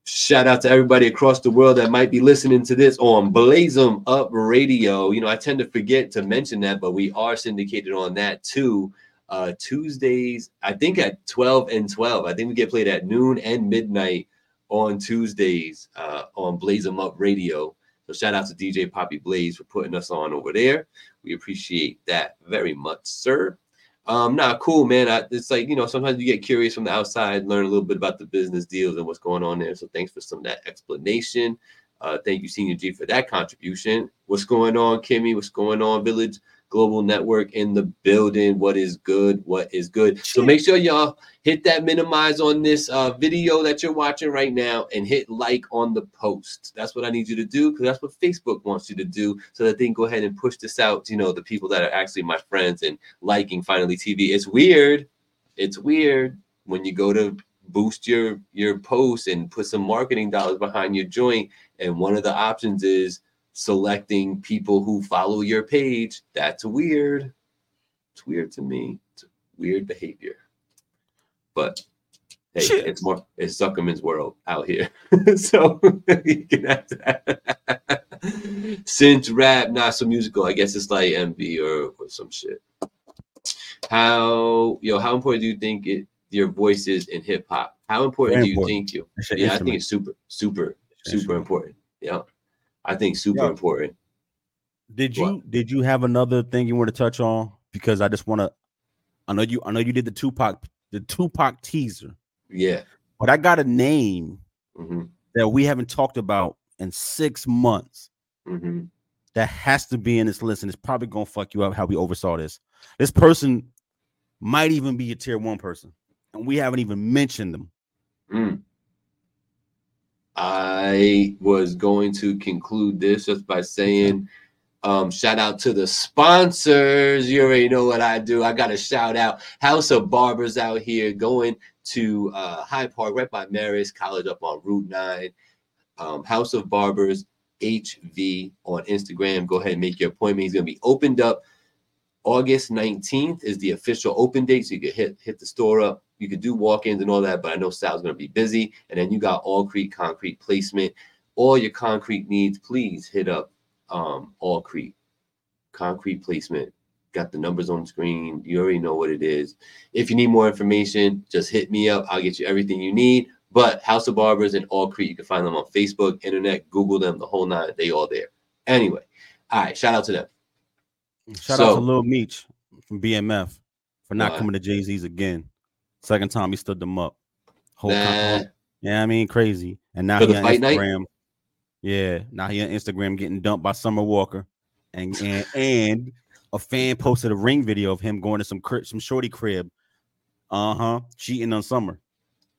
[SPEAKER 1] Shout out to everybody across the world that might be listening to this on Blaze 'em Up Radio. You know, I tend to forget to mention that, but we are syndicated on that too. Uh, Tuesdays, I think at 12 and 12. I think we get played at noon and midnight on Tuesdays uh, on Blaze 'em Up Radio. So shout out to DJ Poppy Blaze for putting us on over there. We appreciate that very much, sir. Um, nah, cool, man. I, it's like you know, sometimes you get curious from the outside, learn a little bit about the business deals and what's going on there. So thanks for some of that explanation. Uh, thank you, Senior G, for that contribution. What's going on, Kimmy? What's going on, Village Global Network in the building? What is good? What is good? So make sure y'all hit that minimize on this uh, video that you're watching right now and hit like on the post. That's what I need you to do because that's what Facebook wants you to do so that they can go ahead and push this out you know the people that are actually my friends and liking finally TV. It's weird. It's weird when you go to boost your your post and put some marketing dollars behind your joint and one of the options is selecting people who follow your page. That's weird. It's weird to me. It's weird behavior. But hey,
[SPEAKER 3] Shit.
[SPEAKER 1] it's more it's Zuckerman's world out here. so you can have that. Cinch rap, not so musical. I guess it's like MV or, or some shit. How yo, how important do you think it your voice is in hip hop? How important
[SPEAKER 3] Very
[SPEAKER 1] do you
[SPEAKER 3] important.
[SPEAKER 1] think you?
[SPEAKER 3] It's your
[SPEAKER 1] Yeah, I think it's super, super, super
[SPEAKER 3] instrument.
[SPEAKER 1] important. Yeah. I think super
[SPEAKER 3] Yeah.
[SPEAKER 1] important.
[SPEAKER 3] Did you
[SPEAKER 1] What?
[SPEAKER 3] did you have another thing you want to touch on? Because I just want to. I know you. I know you did the Tupac the Tupac teaser,
[SPEAKER 1] Yeah.
[SPEAKER 3] but I got a name
[SPEAKER 1] hmm
[SPEAKER 3] that we haven't talked about in six months
[SPEAKER 1] hmm
[SPEAKER 3] that has to be in this list, and it's probably gonna fuck you up how we oversaw this. This person might even be a tier one person, and we haven't even mentioned them.
[SPEAKER 1] Mm. I was going to conclude this just by saying, um, shout out to the sponsors. You already know what I do. I got to shout out House of Barbers out here going to uh, Hyde Park, right by Marist College up on Route 9. Um, House of Barbers HV on Instagram. Go ahead and make your appointment. He's going to be opened up August 19th is the official open date. So you can hit hit the store up. You could do walk-ins and all that, but I know Sal's gonna be busy. And then you got All Creek concrete placement. All your concrete needs, please hit up um Creek concrete placement. Got the numbers on the screen. You already know what it is. If you need more information, just hit me up. I'll get you everything you need. But House of Barbers and All Creek, you can find them on Facebook, internet, Google them, the whole nine. They all there. Anyway, all right. Shout out to them.
[SPEAKER 3] Shout
[SPEAKER 1] So-
[SPEAKER 3] out to Lil Meech from BMF for not
[SPEAKER 1] Why?
[SPEAKER 3] coming to Jay Z's again. Second time he stood them up. Whole
[SPEAKER 1] Nah.
[SPEAKER 3] yeah, I mean crazy. And now
[SPEAKER 1] For
[SPEAKER 3] he on
[SPEAKER 1] fight night?
[SPEAKER 3] Instagram. Yeah, now he on Instagram getting dumped by Summer Walker, and and and a fan posted a ring video of him going to some cri- some shorty crib. Uh huh. Cheating on Summer.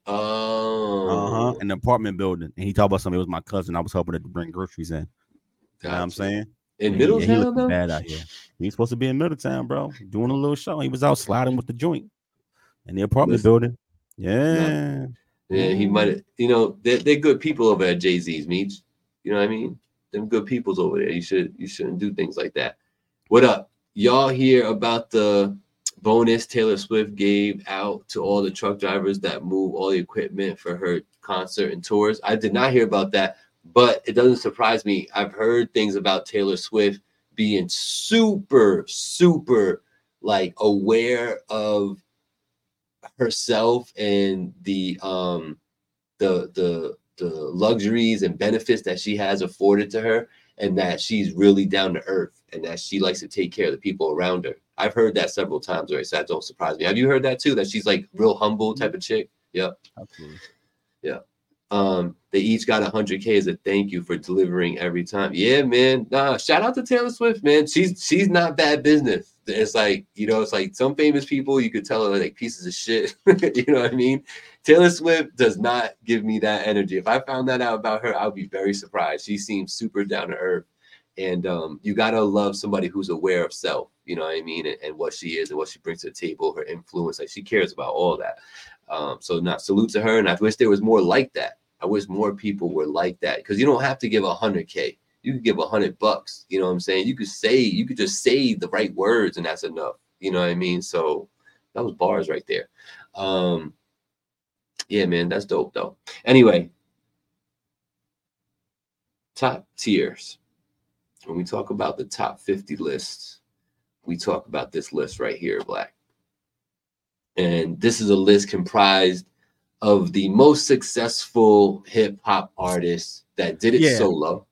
[SPEAKER 1] Oh,
[SPEAKER 3] Uh huh. In the apartment building, and he talked about something. It was my cousin. I was helping to bring groceries in. You know what I'm saying?
[SPEAKER 1] In
[SPEAKER 3] Yeah, he- he
[SPEAKER 1] Middletown, though?
[SPEAKER 3] bad out here. He's supposed to be in Middletown, bro, doing a little show. He was out sliding with the joint in the apartment
[SPEAKER 1] Listen.
[SPEAKER 3] building. Yeah,
[SPEAKER 1] Yeah, he might have. You know, they're, they're good people over at Jay Z's, Meech. You know what I mean? Them good peoples over there. You should you shouldn't do things like that. What up? Y'all hear about the bonus Taylor Swift gave out to all the truck drivers that move all the equipment for her concert and tours? I did not hear about that, but it doesn't surprise me. I've heard things about Taylor Swift being super, super like aware of herself and the um the the the luxuries and benefits that she has afforded to her and that she's really down to earth and that she likes to take care of the people around her. I've heard that several times already, so that don't surprise me. Have you heard that too? That she's like real humble type of chick? Yep.
[SPEAKER 3] absolutely.
[SPEAKER 1] Um, they each got a hundred K as a thank you for delivering every time. Yeah, man. Nah, shout out to Taylor Swift, man. She's she's not bad business. It's like, you know, it's like some famous people you could tell are like pieces of shit. you know what I mean? Taylor Swift does not give me that energy. If I found that out about her, I would be very surprised. She seems super down to earth. And um, you gotta love somebody who's aware of self, you know what I mean, and, and what she is and what she brings to the table, her influence. Like she cares about all that. Um, so not salute to her, and I wish there was more like that. I wish more people were like that because you don't have to give a hundred k. You could give a hundred bucks. You know what I'm saying? You could say you could just say the right words, and that's enough. You know what I mean? So that was bars right there. Um, yeah, man, that's dope though. Anyway, top tiers. When we talk about the top 50 lists, we talk about this list right here, Black. And this is a list comprised of the most successful hip hop artists that did it
[SPEAKER 3] Yeah.
[SPEAKER 1] solo.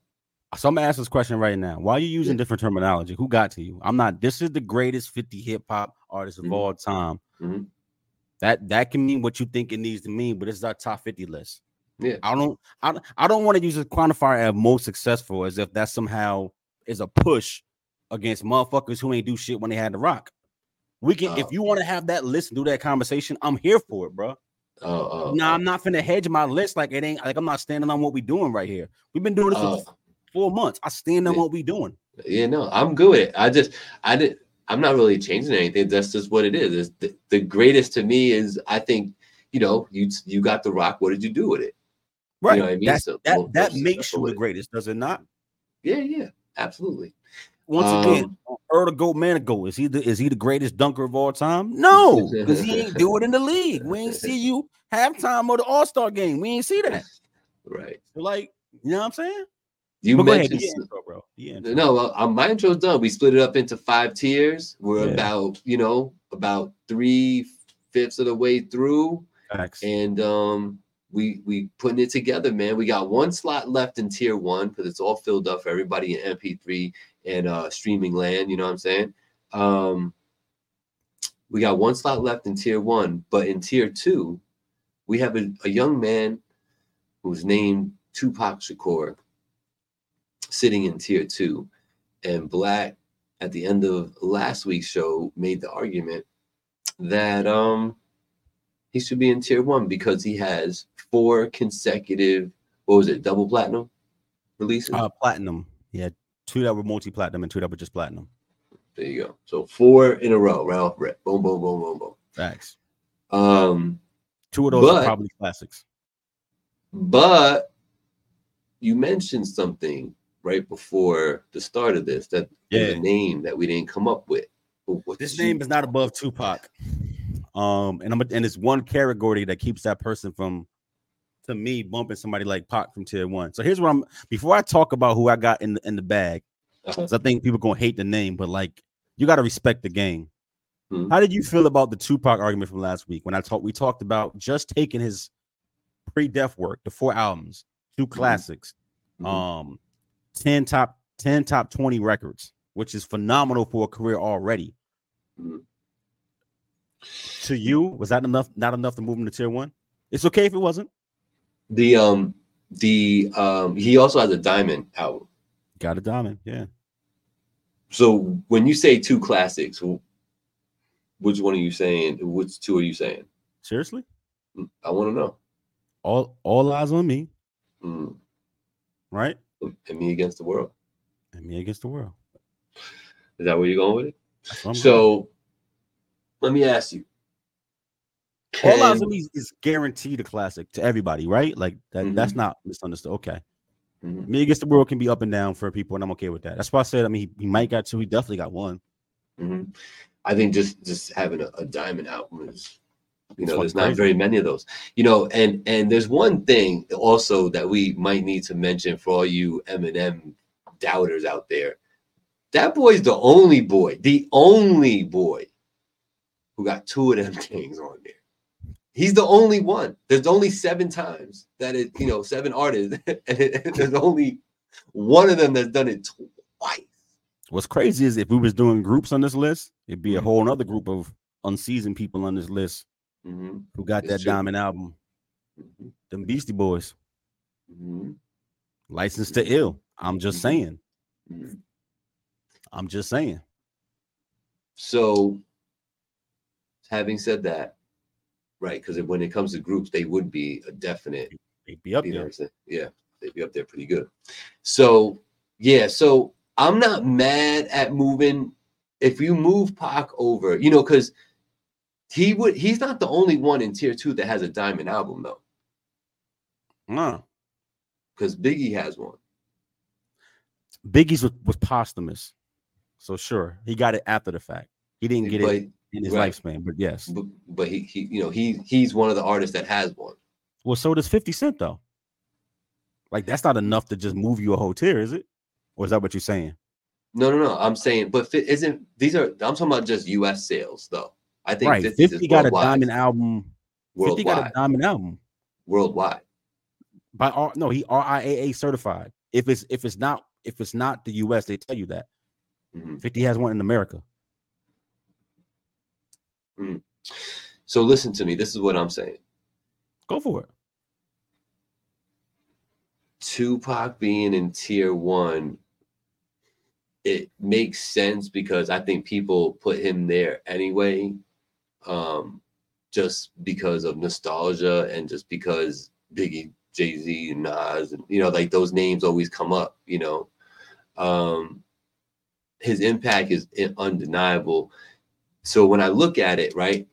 [SPEAKER 3] So I'm gonna ask this question right now. Why are you using different terminology? Who got to you? I'm not. This is the greatest 50 hip hop artists of
[SPEAKER 1] Mhm.
[SPEAKER 3] all time.
[SPEAKER 1] Mhm.
[SPEAKER 3] That that can mean what you think it needs to mean, but this is our top 50 list.
[SPEAKER 1] Yeah.
[SPEAKER 3] I don't. I, I don't want to use a quantifier as most successful as if that somehow is a push against motherfuckers who ain't do shit when they had the rock. We can,
[SPEAKER 1] Oh.
[SPEAKER 3] if you want to have that list and do that conversation, I'm here for it, bro.
[SPEAKER 1] Oh, oh,
[SPEAKER 3] Nah,
[SPEAKER 1] oh,
[SPEAKER 3] I'm not finna hedge my list like it ain't like I'm not standing on what we doing right here. We've been doing this
[SPEAKER 1] oh.
[SPEAKER 3] for four months. I stand on
[SPEAKER 1] Yeah.
[SPEAKER 3] what we're doing.
[SPEAKER 1] Yeah, no, I'm good with it. I just, I did. I'm not really changing anything. That's just what it is. It's the, the greatest to me is I think, you know, you you got the rock. What did you do with it?
[SPEAKER 3] Right.
[SPEAKER 1] know what I mean?
[SPEAKER 3] That's-
[SPEAKER 1] So,
[SPEAKER 3] that
[SPEAKER 1] most-
[SPEAKER 3] that makes you the greatest, does it not?
[SPEAKER 1] Yeah, yeah, absolutely.
[SPEAKER 3] Once
[SPEAKER 1] Um,
[SPEAKER 3] again, Earl the Goat Manigault, is he the is he the greatest dunker of all time? No, because he ain't do it in the league. We ain't see you halftime of the All Star game. We ain't see that.
[SPEAKER 1] Right.
[SPEAKER 3] Like, you know what I'm saying?
[SPEAKER 1] You
[SPEAKER 3] But go ahead,
[SPEAKER 1] mentioned
[SPEAKER 3] intro, bro. Intro.
[SPEAKER 1] no. Uh, my intro's done. We split it up into five tiers. We're
[SPEAKER 3] Yeah.
[SPEAKER 1] about, you know, about three fifths of the way through.
[SPEAKER 3] Facts.
[SPEAKER 1] and um we we putting it together man we got one slot left in tier one because it's all filled up for everybody in mp3 and uh streaming land you know what i'm saying um we got one slot left in tier one but in tier two we have a, a young man who's named tupac shakur sitting in tier two and black at the end of last week's show made the argument that um he should be in tier one because he has four consecutive what was it? Double platinum releases.
[SPEAKER 3] Uh, platinum. Had two that were multi-platinum and two that were just platinum.
[SPEAKER 1] there you go. So four in a row, right off rip. Boom, boom, boom, boom, boom.
[SPEAKER 3] Facts.
[SPEAKER 1] Um,
[SPEAKER 3] Two of those
[SPEAKER 1] But-
[SPEAKER 3] are probably classics.
[SPEAKER 1] but you mentioned something right before the start of this that
[SPEAKER 3] Yeah.
[SPEAKER 1] a name that we didn't come up with.
[SPEAKER 3] This
[SPEAKER 1] you-
[SPEAKER 3] name is not above Tupac. Um, and I'm and it's one category that keeps that person from to me bumping somebody like Pac from tier one. So here's what I'm before I talk about who I got in the in the bag,
[SPEAKER 1] Uh-huh.
[SPEAKER 3] 'cause I think people gonna hate the name, but like you gotta respect the game.
[SPEAKER 1] Mhm.
[SPEAKER 3] How did you feel about the Tupac argument from last week when I talked we talked about just taking his pre-death work, the four albums, 2 classics,
[SPEAKER 1] Mhm.
[SPEAKER 3] um 10 top 10 top 20 records, which is phenomenal for a career already. To you, was that enough? Not enough to move him to tier one? It's okay if it wasn't.
[SPEAKER 1] the um the um he also has a diamond album.
[SPEAKER 3] Got a diamond, yeah.
[SPEAKER 1] So when you say two classics, which one are you saying? Which two are you saying?
[SPEAKER 3] Seriously?
[SPEAKER 1] I want to know.
[SPEAKER 3] All all eyes on me,
[SPEAKER 1] Mm.
[SPEAKER 3] right?
[SPEAKER 1] And me against the world.
[SPEAKER 3] And me against the world.
[SPEAKER 1] Is that where you're going with it?
[SPEAKER 3] That's what I'm going.
[SPEAKER 1] So let me ask you.
[SPEAKER 3] all eyes on me is- guaranteed a classic to everybody, right? Like that. That's
[SPEAKER 1] Mm-hmm.
[SPEAKER 3] not misunderstood. Okay.
[SPEAKER 1] Mhm.
[SPEAKER 3] Me against the world can be up and down for people, and I'm okay with that. That's why I said. I mean, he, he might got two. He definitely got one.
[SPEAKER 1] Mhm. I think just just having a, a diamond album is, you know, there's not very many of those. You know, and and there's one thing also that we might need to mention for all you Eminem doubters out there. That boy's the only boy, the only boy who got two of them things on there. He's the only one. There's only seven times that it, you know, seven artists, and it, there's only one of them that's done it twice.
[SPEAKER 3] What's crazy is if we was doing groups on this list, it'd be a
[SPEAKER 1] Mhm.
[SPEAKER 3] whole other group of unseasoned people on this list
[SPEAKER 1] Mhm,
[SPEAKER 3] who got
[SPEAKER 1] It's
[SPEAKER 3] that
[SPEAKER 1] true.
[SPEAKER 3] diamond album.
[SPEAKER 1] mhm,
[SPEAKER 3] Them Beastie Boys,
[SPEAKER 1] mhm,
[SPEAKER 3] licensed to ill. I'm just
[SPEAKER 1] Mhm.
[SPEAKER 3] saying.
[SPEAKER 1] mhm.
[SPEAKER 3] I'm just saying.
[SPEAKER 1] So, having said that, right? Because when it comes to groups, they would be a definite.
[SPEAKER 3] They'd be up
[SPEAKER 1] You
[SPEAKER 3] there.
[SPEAKER 1] Yeah, they'd be up there pretty good. So, yeah. So I'm not mad at moving. If you move Pac over, you know, because he would. He's not the only one in tier two that has a diamond album though,
[SPEAKER 3] Nah.
[SPEAKER 1] because Biggie has one.
[SPEAKER 3] Biggie's was, was posthumous. So sure, he got it after the fact. He didn't get
[SPEAKER 1] but,
[SPEAKER 3] it in his
[SPEAKER 1] right.
[SPEAKER 3] lifespan, but yes.
[SPEAKER 1] but but he he you know he he's one of the artists that has one.
[SPEAKER 3] Well, so does 50 Cent though. Like that's not enough to just move you a whole tier, is it? Or is that what you're saying?
[SPEAKER 1] No, no, no. I'm saying, but isn't these are? I'm talking about just U.S. sales, though. I think
[SPEAKER 3] Right.
[SPEAKER 1] 50
[SPEAKER 3] 50 got a diamond album. 50 got a
[SPEAKER 1] Worldwide,
[SPEAKER 3] diamond album.
[SPEAKER 1] worldwide.
[SPEAKER 3] By R no, he RIAA certified. If it's if it's not if it's not the US, they tell you that.
[SPEAKER 1] Mhm.
[SPEAKER 3] 50 has one in America.
[SPEAKER 1] So listen to me. This is what I'm saying.
[SPEAKER 3] Go for it.
[SPEAKER 1] Tupac being in tier one, it makes sense because I think people put him there anyway, um, just because of nostalgia and just because Biggie, Jay Z, Nas, and you know, like those names always come up. You know, um, his impact is undeniable. So when I look at it, right,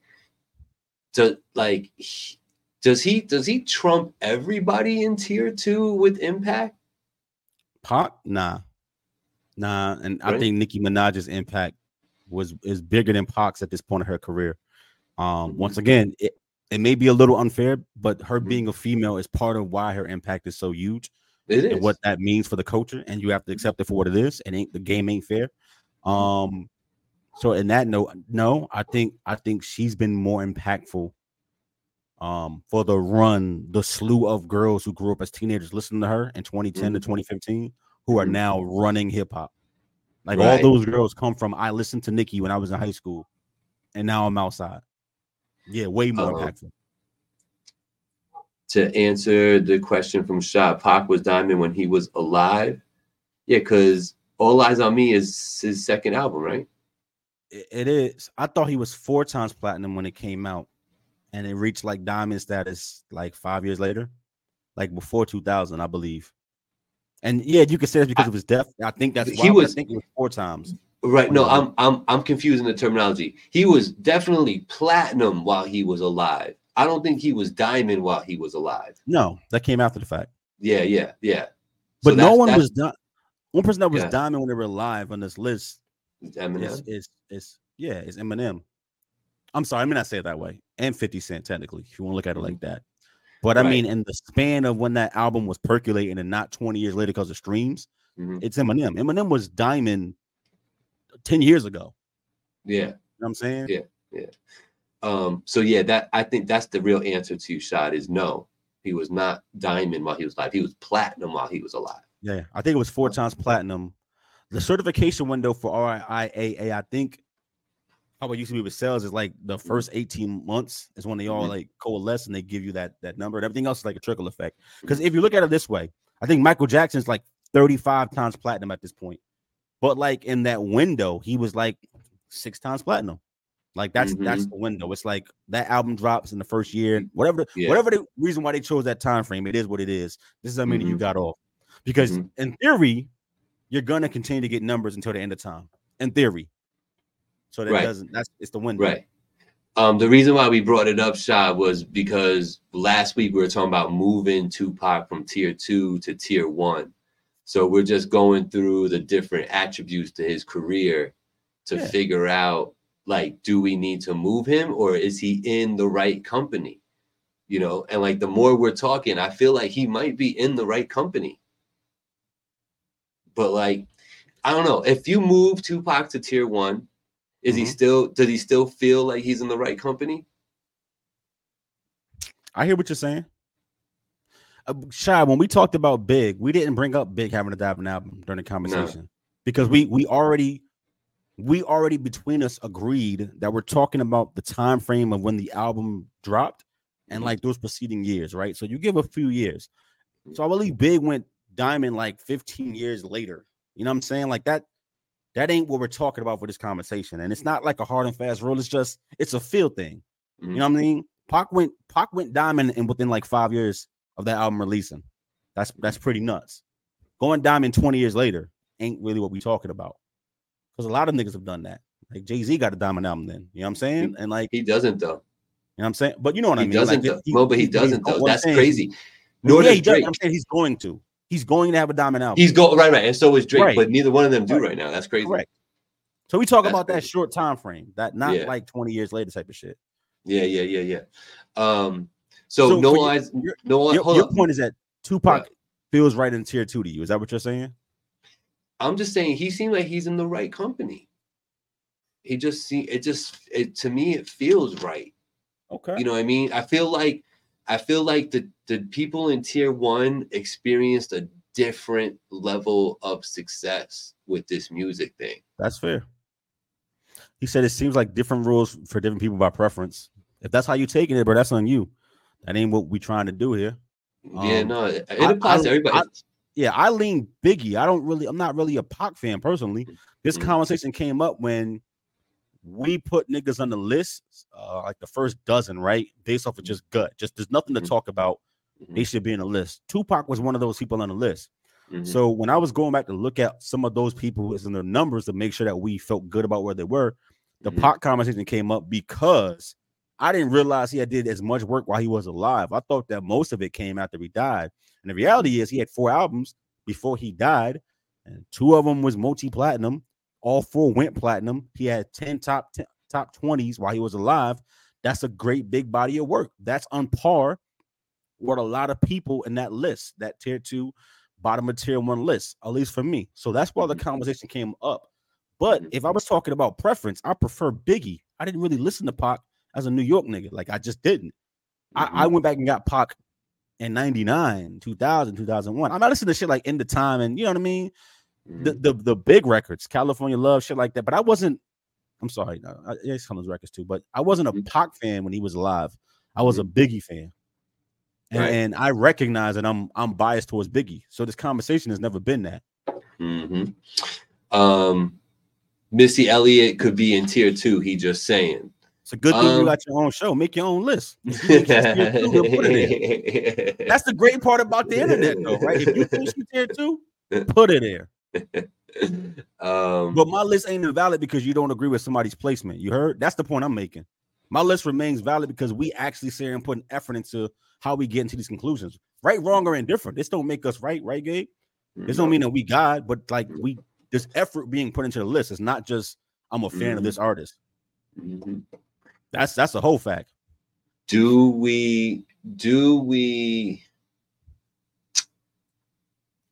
[SPEAKER 1] to like. he- does he does he trump everybody in tier two with impact?
[SPEAKER 3] Pac, nah. Nah. And I think Nicki Minaj's impact was is bigger than Pac's at this point of her career. Um, once
[SPEAKER 1] Mhm.
[SPEAKER 3] again, it, it may be a little unfair, but her
[SPEAKER 1] Mhm.
[SPEAKER 3] being a female is part of why her impact is so huge.
[SPEAKER 1] It is.
[SPEAKER 3] and what that means for the culture, and you have to accept it for what it is. And ain't the game ain't fair. Um, so in that note, no, I think I think she's been more impactful. Um, for the run, the slew of girls who grew up as teenagers listening to her in 2010 to
[SPEAKER 1] Mhm.
[SPEAKER 3] 2015, who are now running hip hop. Like all those girls come from I listened to Nicki when I was in high school, and now I'm outside. Yeah, way more
[SPEAKER 1] Uh-huh.
[SPEAKER 3] impactful.
[SPEAKER 1] to answer the question from Shot, Pac was Diamond when he was alive. Yeah, because All Eyes on Me is his second album, right?
[SPEAKER 3] It- is. I thought he was four times platinum when it came out, and it reached like diamond status like five years later. like before 2000, I believe. And yeah, you could say it's because
[SPEAKER 1] I-
[SPEAKER 3] of his death. I think that's
[SPEAKER 1] He
[SPEAKER 3] why, but
[SPEAKER 1] was-
[SPEAKER 3] I think it was four times.
[SPEAKER 1] Right. No. I'm I'm I'm confusing the terminology. He was definitely platinum while he was alive. I don't think he was diamond while he was alive.
[SPEAKER 3] No, that came after the fact.
[SPEAKER 1] Yeah, yeah, yeah.
[SPEAKER 3] But
[SPEAKER 1] So
[SPEAKER 3] no
[SPEAKER 1] that's-
[SPEAKER 3] one
[SPEAKER 1] that's
[SPEAKER 3] was done. One person that was
[SPEAKER 1] Yeah.
[SPEAKER 3] diamond when they were alive on this list
[SPEAKER 1] Eminem.
[SPEAKER 3] is is is yeah, is Eminem. I'm sorry, I mean not say it that way. And 50 Cent, technically, if you want to look at it like that. But I mean, in the span of when that album was percolating and not 20 years later because of streams,
[SPEAKER 1] Mhm.
[SPEAKER 3] it's Eminem. Eminem was diamond 10 years ago.
[SPEAKER 1] Yeah.
[SPEAKER 3] You know what I'm saying?
[SPEAKER 1] Yeah. Yeah. Um, so yeah, that I think that's the real answer to shot is no, he was not diamond while he was alive. He was platinum while he was alive.
[SPEAKER 3] Yeah, I think it was four times platinum. The certification window for RIAA, I think, how it used to be with sales is like the first 18 months is when they all
[SPEAKER 1] Mhm.
[SPEAKER 3] like coalesce and they give you that that number. And everything else is like a trickle effect. Because if you look at it this way, I think Michael Jackson's like 35 times platinum at this point. But like in that window, he was like six times platinum. Like that's that's the window. It's like that album drops in the first year, whatever the,
[SPEAKER 1] Yeah.
[SPEAKER 3] whatever the reason why they chose that time frame, it is what it is. This is how many you
[SPEAKER 1] Mhm.
[SPEAKER 3] got off. Because
[SPEAKER 1] Mhm.
[SPEAKER 3] in theory, you're gonna continue to get numbers until the end of time. In theory. So that
[SPEAKER 1] Right.
[SPEAKER 3] doesn't that's it's the window.
[SPEAKER 1] Right. Um, the reason why we brought it up, Shy, was because last week we were talking about moving Tupac from tier two to tier one. So we're just going through the different attributes to his career to
[SPEAKER 3] Yeah.
[SPEAKER 1] figure out like, do we need to move him or is he in the right company? You know, and like the more we're talking, I feel like he might be in the right company. But like, I don't know. If you move Tupac to tier one, is he
[SPEAKER 3] Mhm.
[SPEAKER 1] still does he still feel like he's in the right company?
[SPEAKER 3] I hear what you're saying. Uh, Shy, when we talked about Big, we didn't bring up Big having a diamond album during the conversation because we we already we already between us agreed that we're talking about the time frame of when the album dropped and
[SPEAKER 1] Mhm.
[SPEAKER 3] like those preceding years, right? So you give a few years. So I believe Big went diamond like 15 years later. You know what I'm saying? Like that that ain't what we're talking about for this conversation. And it's not like a hard and fast rule. It's just it's a feel thing. You know what I mean? Pac went Pac went diamond and within like five years of that album releasing. That's that's pretty nuts. Going diamond 20 years later ain't really what we talking about. Because a lot of niggas have done that. Like Jay-Z got a diamond album then. You know what I'm saying? And like,
[SPEAKER 1] He doesn't though.
[SPEAKER 3] You know what I'm saying? But you know what I
[SPEAKER 1] He
[SPEAKER 3] mean?
[SPEAKER 1] doesn't
[SPEAKER 3] like,
[SPEAKER 1] though. no, but he doesn't though. That's crazy.
[SPEAKER 3] yeah,
[SPEAKER 1] Nor
[SPEAKER 3] he
[SPEAKER 1] does
[SPEAKER 3] does.
[SPEAKER 1] Drake.
[SPEAKER 3] I'm saying he's going to. He's going to have a diamond album.
[SPEAKER 1] He's go right, right, and so is Drake,
[SPEAKER 3] Right.
[SPEAKER 1] but neither one of them do
[SPEAKER 3] Right.
[SPEAKER 1] right now. That's crazy.
[SPEAKER 3] correct. So we talk
[SPEAKER 1] That's
[SPEAKER 3] about that short time frame, that not
[SPEAKER 1] Yeah.
[SPEAKER 3] like 20 years later type of shit.
[SPEAKER 1] Yeah, yeah, yeah, yeah. Um, so,
[SPEAKER 3] So
[SPEAKER 1] no eyes,
[SPEAKER 3] your-
[SPEAKER 1] no
[SPEAKER 3] Your, your point is that Tupac feels right in tier two to you. Is that what you're saying?
[SPEAKER 1] I'm just saying he seems like he's in the right company. He just see it just it to me it feels right.
[SPEAKER 3] Okay.
[SPEAKER 1] You know what I mean? I feel like I feel like the the people in tier one experienced a different level of success with this music thing.
[SPEAKER 3] That's fair. He said it seems like different rules for different people by preference. If that's how you're taking it, bro, that's on you. That ain't what we trying to do here.
[SPEAKER 1] yeah,
[SPEAKER 3] Um,
[SPEAKER 1] no, it, it
[SPEAKER 3] I-
[SPEAKER 1] applies
[SPEAKER 3] I-
[SPEAKER 1] to everybody.
[SPEAKER 3] I- Yeah, I lean Biggie. I don't really, I'm not really a Pac fan personally. This
[SPEAKER 1] Mhm.
[SPEAKER 3] conversation came up when we put niggas on the list, uh, like the first dozen, right? Based off of just gut. Just there's nothing to
[SPEAKER 1] Mhm.
[SPEAKER 3] talk about.
[SPEAKER 1] Mhm.
[SPEAKER 3] They should be in the list. Tupac was one of those people on the list.
[SPEAKER 1] Mhm.
[SPEAKER 3] So when I was going back to look at some of those people in their numbers to make sure that we felt good about where they were, the
[SPEAKER 1] Mhm.
[SPEAKER 3] Pac conversation came up because I didn't realize he had did as much work while he was alive. I thought that most of it came after he died. And the reality is he had four albums before he died, and two of them was multi-platinum. All four went platinum. He had 10 top 10, top 20s while he was alive. That's a great big body of work. That's on par with a lot of people in that list, that tier two, bottom of tier one list, at least for me. So that's why the
[SPEAKER 1] Mhm.
[SPEAKER 3] conversation came up. But
[SPEAKER 1] Mhm.
[SPEAKER 3] if I was talking about preference, I prefer Biggie. I didn't really listen to Pac as a New York nigga. Like I just didn't. I, I
[SPEAKER 1] Mhm.
[SPEAKER 3] went back and got Pac in 99, 2000, 2001. I'm not listening to shit like In the Time and you know what I mean? The,
[SPEAKER 1] Mhm.
[SPEAKER 3] the the big records, California Love, shit like that. But I wasn't, I'm sorry, no, I, yeah, some of those records too, but I wasn't a
[SPEAKER 1] Mhm.
[SPEAKER 3] Pac fan when he was alive. I was a Biggie fan. And,
[SPEAKER 1] Right.
[SPEAKER 3] and I recognize that I'm I'm biased towards Biggie. So this conversation has never been that.
[SPEAKER 1] Mhm. Um, Missy Elliott could be in tier two. He just saying.
[SPEAKER 3] It's a good thing
[SPEAKER 1] Um,
[SPEAKER 3] you got your own show. Make your own list. You think she's tier two, then put it there. That's the great part about the internet, though, right? If you think she's tier too, put it there.
[SPEAKER 1] um,
[SPEAKER 3] But my list ain't invalid because you don't agree with somebody's placement. You heard? That's the point I'm making. My list remains valid because we actually sit here and put an effort into how we get into these conclusions. Right, wrong, or indifferent. This don't make us right, right, Gabe? This don't mean that we God, but like we this effort being put into the list. is not just I'm a fan of this artist.
[SPEAKER 1] Mhm.
[SPEAKER 3] That's that's a whole fact.
[SPEAKER 1] do we do we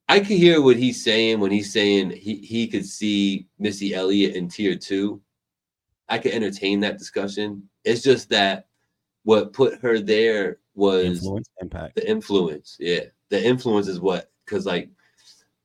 [SPEAKER 1] I could hear what he's saying when he's saying he, he could see Missy Elliott in tier two. I could entertain that discussion. It's just that what put her there was
[SPEAKER 3] Influence, impact.
[SPEAKER 1] the influence. Yeah. The influence is what because like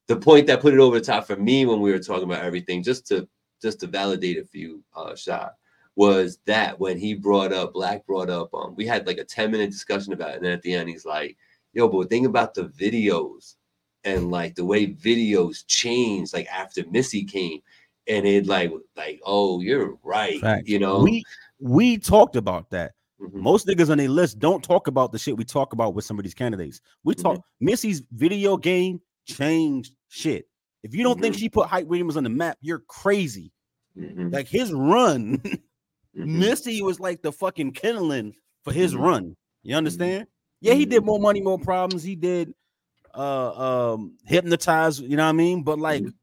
[SPEAKER 1] the point that put it over the top for me when we were talking about everything, just to just to validate a few uh shot, was that when he brought up Black brought up um we had like a 10 minute discussion about it, and then at the end he's like, yo, but think about the videos and like the way videos changed like after Missy came. And it like like, oh, you're right.
[SPEAKER 3] Facts.
[SPEAKER 1] You know,
[SPEAKER 3] We we talked about that.
[SPEAKER 1] Mhm.
[SPEAKER 3] Most niggas on their list don't talk about the shit we talk about with some of these candidates. We
[SPEAKER 1] Mm-hmm.
[SPEAKER 3] talk Missy's video game changed shit. If you don't think
[SPEAKER 1] Mhm.
[SPEAKER 3] she put Hype Williams on the map, you're crazy.
[SPEAKER 1] Mhm.
[SPEAKER 3] Like his run,
[SPEAKER 1] Mhm.
[SPEAKER 3] Missy was like the fucking kindling for his
[SPEAKER 1] Mhm.
[SPEAKER 3] run. You understand? Yeah, he
[SPEAKER 1] Mm-hmm.
[SPEAKER 3] did more money, more problems. He did uh um hypnotize, you know what I mean? But like
[SPEAKER 1] Mhm.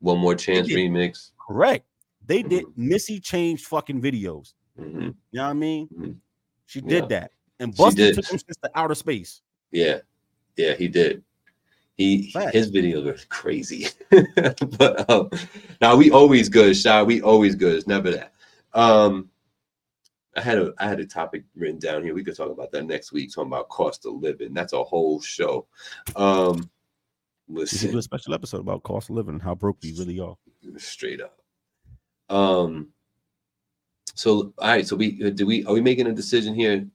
[SPEAKER 1] one more chance
[SPEAKER 3] did.
[SPEAKER 1] remix.
[SPEAKER 3] correct. They did
[SPEAKER 1] Mm-hmm.
[SPEAKER 3] Missy changed fucking videos. You know what I mean? She did
[SPEAKER 1] Yeah.
[SPEAKER 3] that. And
[SPEAKER 1] She
[SPEAKER 3] Busta took him since the outer space.
[SPEAKER 1] Yeah, yeah, he did. He
[SPEAKER 3] Facts.
[SPEAKER 1] his videos were crazy. but um, now we always good, Shy. We always good. It's never that. Um, I had a I had a topic written down here. We could talk about that next week. Talking about cost of living. That's a whole show. Um,
[SPEAKER 3] should do
[SPEAKER 1] listen,
[SPEAKER 3] a special episode about cost of living and how broke we really are.
[SPEAKER 1] straight up. Um. So all right. So we do we are we making a decision here?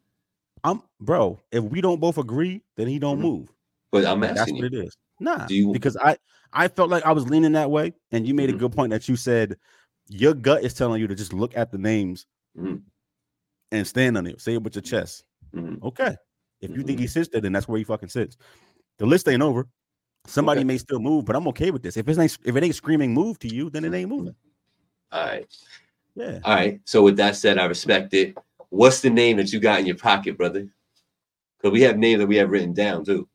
[SPEAKER 3] I'm bro. If we don't both agree, then he don't
[SPEAKER 1] Mhm.
[SPEAKER 3] move.
[SPEAKER 1] But I'm asking
[SPEAKER 3] That's
[SPEAKER 1] asking
[SPEAKER 3] what it is. Nah,
[SPEAKER 1] Do you-
[SPEAKER 3] because I I felt like I was leaning that way, and you made
[SPEAKER 1] Mhm.
[SPEAKER 3] a good point that you said your gut is telling you to just look at the names
[SPEAKER 1] Mhm.
[SPEAKER 3] And stand on it. Say it with your chest.
[SPEAKER 1] Mhm.
[SPEAKER 3] Okay. If you think
[SPEAKER 1] Mhm.
[SPEAKER 3] he sits there, then that's where he fucking sits. The list ain't over. Somebody
[SPEAKER 1] Okay.
[SPEAKER 3] may still move, but I'm okay with this. If it ain't if it ain't screaming move to you, then it ain't moving.
[SPEAKER 1] All right.
[SPEAKER 3] Yeah.
[SPEAKER 1] All right. So with that said, I respect it. What's the name that you got in your pocket, brother? Because we have names that we have written down too.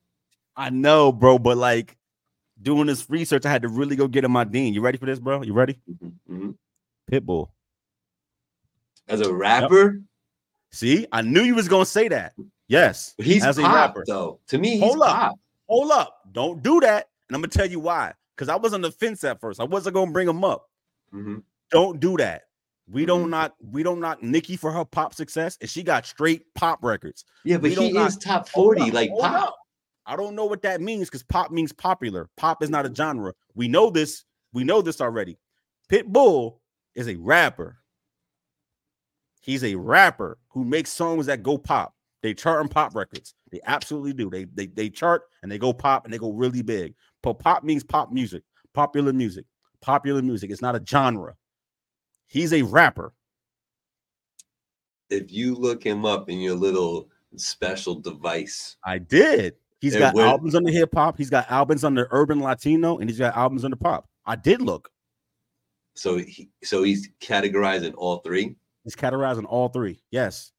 [SPEAKER 3] I know, bro, but like doing this research, I had to really go get in my dean. You ready for this, bro? You ready?
[SPEAKER 1] Mhm, mhm.
[SPEAKER 3] Pitbull.
[SPEAKER 1] As a rapper,
[SPEAKER 3] See, I knew you was gonna say that. Yes,
[SPEAKER 1] he's
[SPEAKER 3] as a
[SPEAKER 1] pop
[SPEAKER 3] rapper.
[SPEAKER 1] though. To me, he's
[SPEAKER 3] Hold up.
[SPEAKER 1] pop.
[SPEAKER 3] Hold up, don't do that. And I'm gonna tell you why. Because I was on the fence at first. I wasn't gonna bring him up.
[SPEAKER 1] Mhm.
[SPEAKER 3] Don't do that. We don't knock. We don't knock Nicki for her pop success, and she got straight pop records.
[SPEAKER 1] Yeah, but
[SPEAKER 3] We
[SPEAKER 1] he
[SPEAKER 3] knock-
[SPEAKER 1] is top 40,
[SPEAKER 3] up,
[SPEAKER 1] like pop.
[SPEAKER 3] up. I don't know what that means because pop means popular. Pop is not a genre. We know this. We know this already. Pitbull is a rapper. He's a rapper who makes songs that go pop. They chart on pop records. They absolutely do. They they they chart and they go pop and they go really big. But pop means pop music, popular music, popular music. It's not a genre. He's a rapper.
[SPEAKER 1] If you look him up in your little special device,
[SPEAKER 3] I did. He's got
[SPEAKER 1] went-
[SPEAKER 3] albums under hip hop. He's got albums under urban Latino, and he's got albums under pop. I did look.
[SPEAKER 1] so he so he's categorizing all three.
[SPEAKER 3] He's categorizing all three. Yes.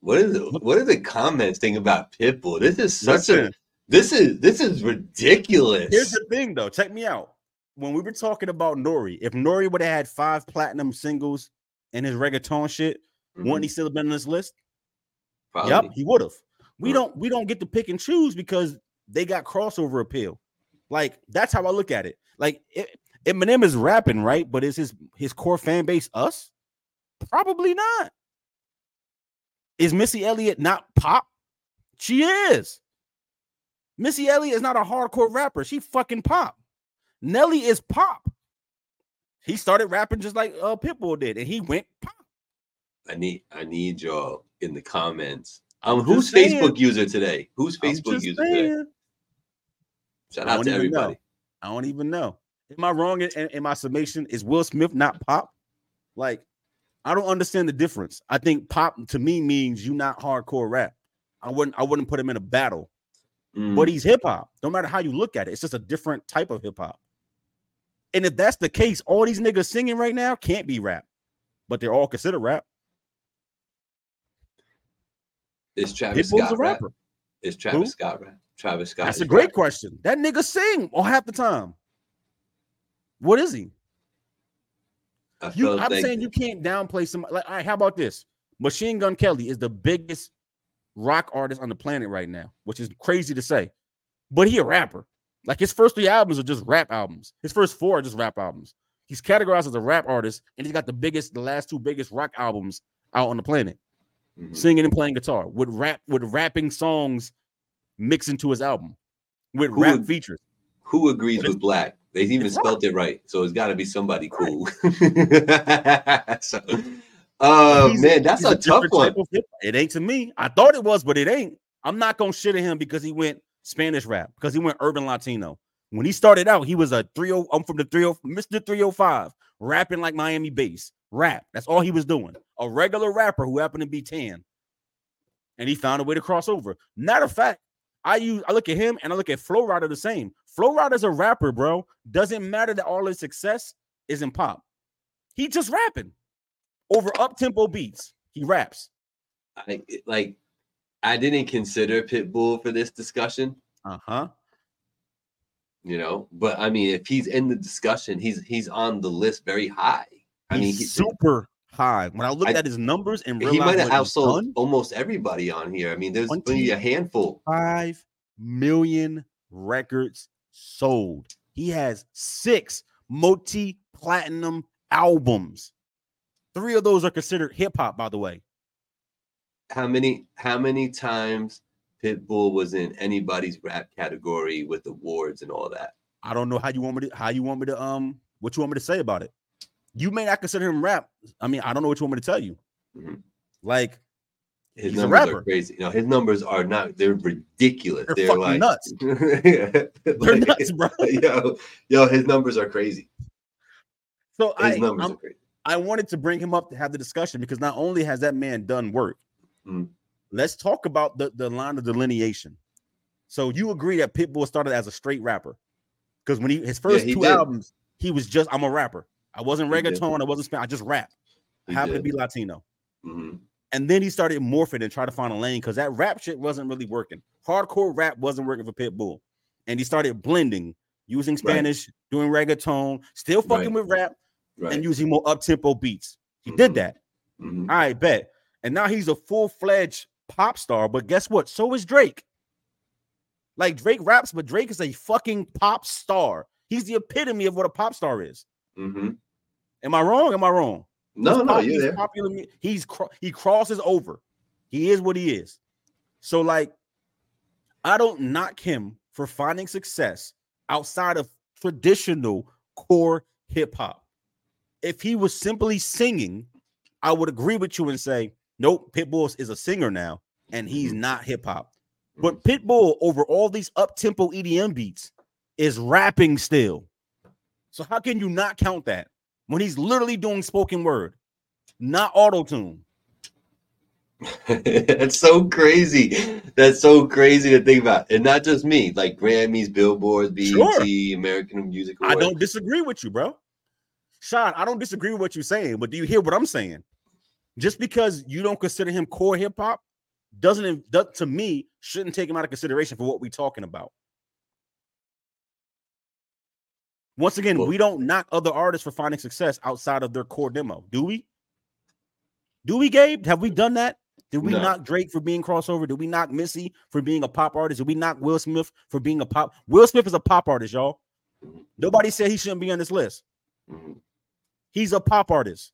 [SPEAKER 1] What is it? What are the comments think about Pitbull? This is such a this is this is ridiculous.
[SPEAKER 3] Here's the thing, though. Check me out. When we were talking about Nori, if Nori would have had five platinum singles in his reggaeton shit,
[SPEAKER 1] Mhm,
[SPEAKER 3] wouldn't he still have been on this list?
[SPEAKER 1] probably.
[SPEAKER 3] Yep, he would have. We
[SPEAKER 1] Huh.
[SPEAKER 3] don't we don't get to pick and choose because they got crossover appeal. Like that's how I look at it. Like it, Eminem is rapping, right? But is his his core fan base us? Probably not. Is Missy Elliott not pop? She is. Missy Elliott is not a hardcore rapper. She fucking pop. Nelly is pop. He started rapping just like uh, Pitbull did, and he went pop.
[SPEAKER 1] I need I need y'all in the comments. Um,
[SPEAKER 3] I'm
[SPEAKER 1] who's
[SPEAKER 3] saying.
[SPEAKER 1] Facebook user today? Who's Facebook user today? Shout out to
[SPEAKER 3] even know.
[SPEAKER 1] everybody.
[SPEAKER 3] I don't even know. Am I wrong in, in, in my summation? Is Will Smith not pop? Like, I don't understand the difference. I think pop to me means you not hardcore rap. I wouldn't I wouldn't put him in a battle,
[SPEAKER 1] Mm.
[SPEAKER 3] but he's hip hop. No matter how you look at it, it's just a different type of hip hop. And if that's the case, all these niggas singing right now can't be rap, but they're all considered rap.
[SPEAKER 1] is Travis
[SPEAKER 3] Pitbull's
[SPEAKER 1] Scott
[SPEAKER 3] a
[SPEAKER 1] rap?
[SPEAKER 3] rapper.
[SPEAKER 1] Is Travis
[SPEAKER 3] Who?
[SPEAKER 1] Scott rap? Travis Scott.
[SPEAKER 3] That's a great
[SPEAKER 1] rap.
[SPEAKER 3] question. That nigga sing all half the time. What is he? You, I'm saying you can't downplay some. Like, all right, how about this? Machine Gun Kelly is the biggest rock artist on the planet right now, which is crazy to say. But he a rapper. Like his first three albums are just rap albums. His first four are just rap albums. He's categorized as a rap artist, and he's got the biggest, the last two biggest rock albums out on the planet,
[SPEAKER 1] Mhm.
[SPEAKER 3] singing and playing guitar with rap, with rapping songs mixed into his album, with
[SPEAKER 1] Who
[SPEAKER 3] rap features.
[SPEAKER 1] Who agrees with black? They even
[SPEAKER 3] it's
[SPEAKER 1] spelled it right, so it's got to be somebody
[SPEAKER 3] Right.
[SPEAKER 1] cool. so, oh
[SPEAKER 3] He's-
[SPEAKER 1] man, that's
[SPEAKER 3] he's
[SPEAKER 1] a tough one.
[SPEAKER 3] type of hip- It ain't to me. I thought it was, but it ain't. I'm not gonna shit at him because he went Spanish rap because he went urban Latino. When he started out, he was a 30. I'm from the 30, Mr. 305, rapping like Miami bass. Rap. That's all he was doing. A regular rapper who happened to be tan. And he found a way to cross over. Matter of fact, I use I look at him and I look at Flo Rida the same. Flo Rida's a rapper, bro. Doesn't matter that all his success is in pop. He just rapping over up tempo beats. He raps.
[SPEAKER 1] I like. I didn't consider Pitbull for this discussion,
[SPEAKER 3] Uh huh.
[SPEAKER 1] you know, but I mean, if he's in the discussion, he's he's on the list very high. I mean,
[SPEAKER 3] He's super When I looked
[SPEAKER 1] I-
[SPEAKER 3] at his numbers and
[SPEAKER 1] he might have outsold
[SPEAKER 3] done,
[SPEAKER 1] almost everybody on here. I mean, there's only a handful.
[SPEAKER 3] five million records sold. He has six multi-platinum albums. Three of those are considered hip hop, by the way.
[SPEAKER 1] How many? How many times Pitbull was in anybody's rap category with awards and all that?
[SPEAKER 3] I don't know how you want me to how you want me to um what you want me to say about it. You may not consider him rap. I mean, I don't know what you want me to tell you.
[SPEAKER 1] Mhm.
[SPEAKER 3] like
[SPEAKER 1] His
[SPEAKER 3] He's
[SPEAKER 1] numbers are crazy. No, his numbers are not. They're ridiculous.
[SPEAKER 3] They're fucking
[SPEAKER 1] like
[SPEAKER 3] nuts.
[SPEAKER 1] they're
[SPEAKER 3] they're nuts, bro.
[SPEAKER 1] Yo, yo, his numbers are crazy.
[SPEAKER 3] So
[SPEAKER 1] His
[SPEAKER 3] I
[SPEAKER 1] numbers
[SPEAKER 3] I'm-
[SPEAKER 1] are crazy.
[SPEAKER 3] I wanted to bring him up to have the discussion because not only has that man done work,
[SPEAKER 1] Mm.
[SPEAKER 3] let's talk about the, the line of delineation. So you agree that Pitbull started as a straight rapper? Because when he his first
[SPEAKER 1] he
[SPEAKER 3] two
[SPEAKER 1] did.
[SPEAKER 3] albums, he was just I'm a rapper. I wasn't
[SPEAKER 1] He did.
[SPEAKER 3] reggaeton, I wasn't Spanish, I just rap. I
[SPEAKER 1] He
[SPEAKER 3] happen to be Latino.
[SPEAKER 1] Mhm.
[SPEAKER 3] And then he started morphing and try to find a lane because that rap shit wasn't really working. Hardcore rap wasn't working for Pitbull. And he started blending, using
[SPEAKER 1] Right.
[SPEAKER 3] Spanish, doing reggaeton, still fucking
[SPEAKER 1] Right.
[SPEAKER 3] with rap,
[SPEAKER 1] Right.
[SPEAKER 3] and using more up-tempo beats. He did
[SPEAKER 1] Mhm.
[SPEAKER 3] that.
[SPEAKER 1] Mhm.
[SPEAKER 3] I bet. And now he's a full-fledged pop star. But guess what? So is Drake. Like Drake raps, but Drake is a fucking pop star. He's the epitome of what a pop star is.
[SPEAKER 1] Mhm.
[SPEAKER 3] Am I wrong? Am I wrong?
[SPEAKER 1] No,
[SPEAKER 3] He's
[SPEAKER 1] no,
[SPEAKER 3] he's
[SPEAKER 1] there.
[SPEAKER 3] popular. He's cro- he crosses over. He is what he is. So like, I don't knock him for finding success outside of traditional core hip hop. If he was simply singing, I would agree with you and say, nope, Pitbull is a singer now, and he's
[SPEAKER 1] Mhm.
[SPEAKER 3] not hip hop. But Pitbull, over all these up tempo EDM beats, is rapping still. So how can you not count that when he's literally doing spoken word, not auto tune?
[SPEAKER 1] That's so crazy. That's so crazy to think about. And not just me, like Grammys, Billboards, BET,
[SPEAKER 3] Sure.
[SPEAKER 1] American Music
[SPEAKER 3] I don't disagree with you, bro. Sean, I don't disagree with what you're saying, but do you hear what I'm saying? Just because you don't consider him core hip hop doesn't, to me, shouldn't take him out of consideration for what we're talking about. Once again,
[SPEAKER 1] Well-
[SPEAKER 3] we don't knock other artists for finding success outside of their core demo, do we? Do we, Gabe? Have we done that? Did we
[SPEAKER 1] No.
[SPEAKER 3] knock Drake for being crossover? Did we knock Missy for being a pop artist? Did we knock Will Smith for being a pop? Will Smith is a pop artist, y'all. Nobody said he shouldn't be on this list. He's a pop artist.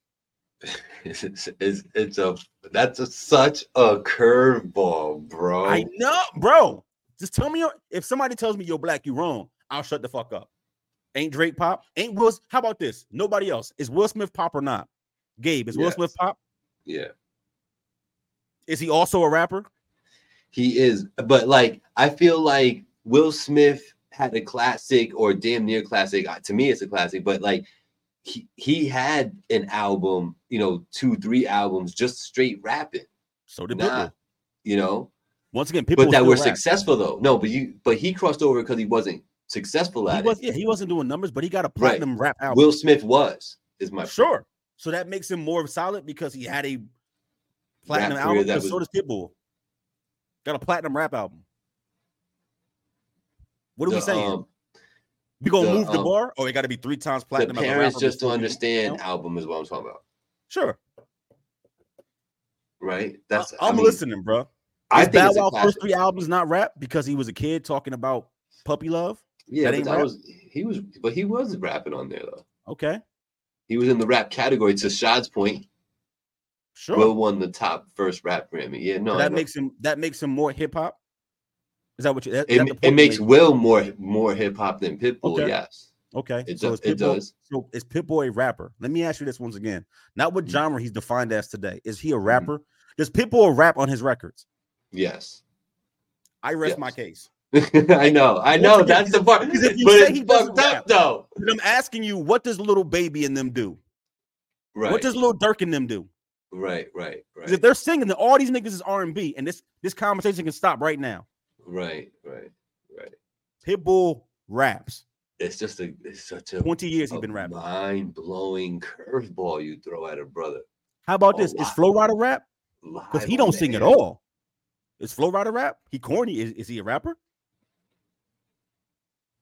[SPEAKER 1] It's, it's, it's, it's a that's a, such a curveball, bro.
[SPEAKER 3] I know, bro. Just tell me if somebody tells me you're black, you're wrong. I'll shut the fuck up. Ain't Drake pop? Ain't Will? How about this? Nobody else. Is Will Smith pop or not? Gabe, is Will Smith pop?
[SPEAKER 1] yeah,
[SPEAKER 3] Is he also a rapper?
[SPEAKER 1] he is. But like, I feel like Will Smith had a classic or damn near classic. To me, it's a classic. But like, he, he had an album, you know, two, three albums just straight rapping.
[SPEAKER 3] So did
[SPEAKER 1] Nah,
[SPEAKER 3] Pitbull.
[SPEAKER 1] you know,
[SPEAKER 3] Once again, people
[SPEAKER 1] but that were successful though. No, but you but he crossed over because he wasn't successful
[SPEAKER 3] He
[SPEAKER 1] at
[SPEAKER 3] was,
[SPEAKER 1] it.
[SPEAKER 3] yeah, he wasn't doing numbers, but he got a
[SPEAKER 1] Right.
[SPEAKER 3] platinum rap album.
[SPEAKER 1] Will Smith was, is my
[SPEAKER 3] Sure. So that makes him more solid because he had a platinum
[SPEAKER 1] career
[SPEAKER 3] album.
[SPEAKER 1] that
[SPEAKER 3] but So
[SPEAKER 1] was-
[SPEAKER 3] does Pitbull. Got a platinum rap album. What are we saying?
[SPEAKER 1] um,
[SPEAKER 3] we gonna
[SPEAKER 1] the,
[SPEAKER 3] move the
[SPEAKER 1] um,
[SPEAKER 3] bar, or it got to be three times platinum? a
[SPEAKER 1] parents just to understand
[SPEAKER 3] No?
[SPEAKER 1] album is what I'm talking about.
[SPEAKER 3] Sure,
[SPEAKER 1] Right? That's
[SPEAKER 3] I, am listening, bro.
[SPEAKER 1] I
[SPEAKER 3] Is
[SPEAKER 1] think
[SPEAKER 3] Bow
[SPEAKER 1] it's a
[SPEAKER 3] Wow
[SPEAKER 1] classic.
[SPEAKER 3] first three albums not rap because he was a kid talking about puppy love?
[SPEAKER 1] Yeah,
[SPEAKER 3] that
[SPEAKER 1] that was he was but he was rapping on there though.
[SPEAKER 3] Okay,
[SPEAKER 1] He was in the rap category to Shad's point.
[SPEAKER 3] sure.
[SPEAKER 1] Will won the top first rap Grammy. Yeah, no,
[SPEAKER 3] So that makes him that makes him more hip hop. Is that what you? That,
[SPEAKER 1] it, it makes? Will more more hip hop than Pitbull.
[SPEAKER 3] Okay.
[SPEAKER 1] Yes,
[SPEAKER 3] Okay,
[SPEAKER 1] It
[SPEAKER 3] so
[SPEAKER 1] do-
[SPEAKER 3] is
[SPEAKER 1] it
[SPEAKER 3] Pitbull,
[SPEAKER 1] does.
[SPEAKER 3] So is Pitbull a rapper? Let me ask you this once again. Not what
[SPEAKER 1] Mhm.
[SPEAKER 3] genre he's defined as today. Is he a
[SPEAKER 1] Mm-hmm.
[SPEAKER 3] rapper? Does Pitbull rap on his records?
[SPEAKER 1] yes.
[SPEAKER 3] I rest my case.
[SPEAKER 1] I know, I know.
[SPEAKER 3] again,
[SPEAKER 1] That's the part. But
[SPEAKER 3] if you say he
[SPEAKER 1] it's
[SPEAKER 3] doesn't
[SPEAKER 1] fucked up
[SPEAKER 3] rap-
[SPEAKER 1] though.
[SPEAKER 3] But I'm asking you, what does Lil Baby in them do?
[SPEAKER 1] Right,
[SPEAKER 3] What does Lil Durk in them do?
[SPEAKER 1] right, right,
[SPEAKER 3] right. If they're singing, then all these niggas is R&B, and this this conversation can stop right now.
[SPEAKER 1] right, right, right.
[SPEAKER 3] Pitbull raps.
[SPEAKER 1] It's just a it's such a,
[SPEAKER 3] 20 years he's been rapping.
[SPEAKER 1] mind blowing curveball you throw at a brother.
[SPEAKER 3] How about this? Is
[SPEAKER 1] wow.
[SPEAKER 3] Flo Rida rap? Because he don't sing at all. Is Flo Rida rap? He corny. Is, is he a rapper?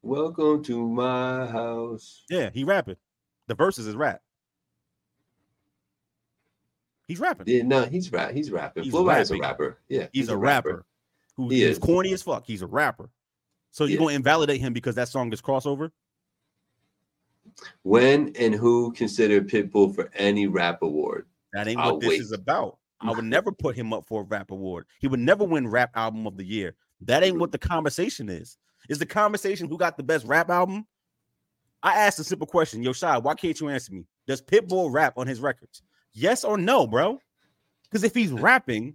[SPEAKER 1] Welcome to my house.
[SPEAKER 3] Yeah, he rapping. The verses is rap. He's rapping.
[SPEAKER 1] Yeah, no, he's rap. He's rapping.
[SPEAKER 3] He's
[SPEAKER 1] Flo Rida's a rapper. Yeah,
[SPEAKER 3] he's, a rapper, who
[SPEAKER 1] He
[SPEAKER 3] is
[SPEAKER 1] is.
[SPEAKER 3] corny as fuck. He's a rapper. So you're
[SPEAKER 1] Yeah.
[SPEAKER 3] gonna invalidate him because that song is crossover?
[SPEAKER 1] When and who considered Pitbull for any rap award?
[SPEAKER 3] That ain't
[SPEAKER 1] I'll
[SPEAKER 3] what this
[SPEAKER 1] wait.
[SPEAKER 3] is about. I would never put him up for a rap award. He would never win rap album of the year. That ain't what the conversation is. Is the conversation who got the best rap album? I asked a simple question. Yo, Shy, why can't you answer me? Does Pitbull rap on his records? Yes or no, bro? Because if he's rapping,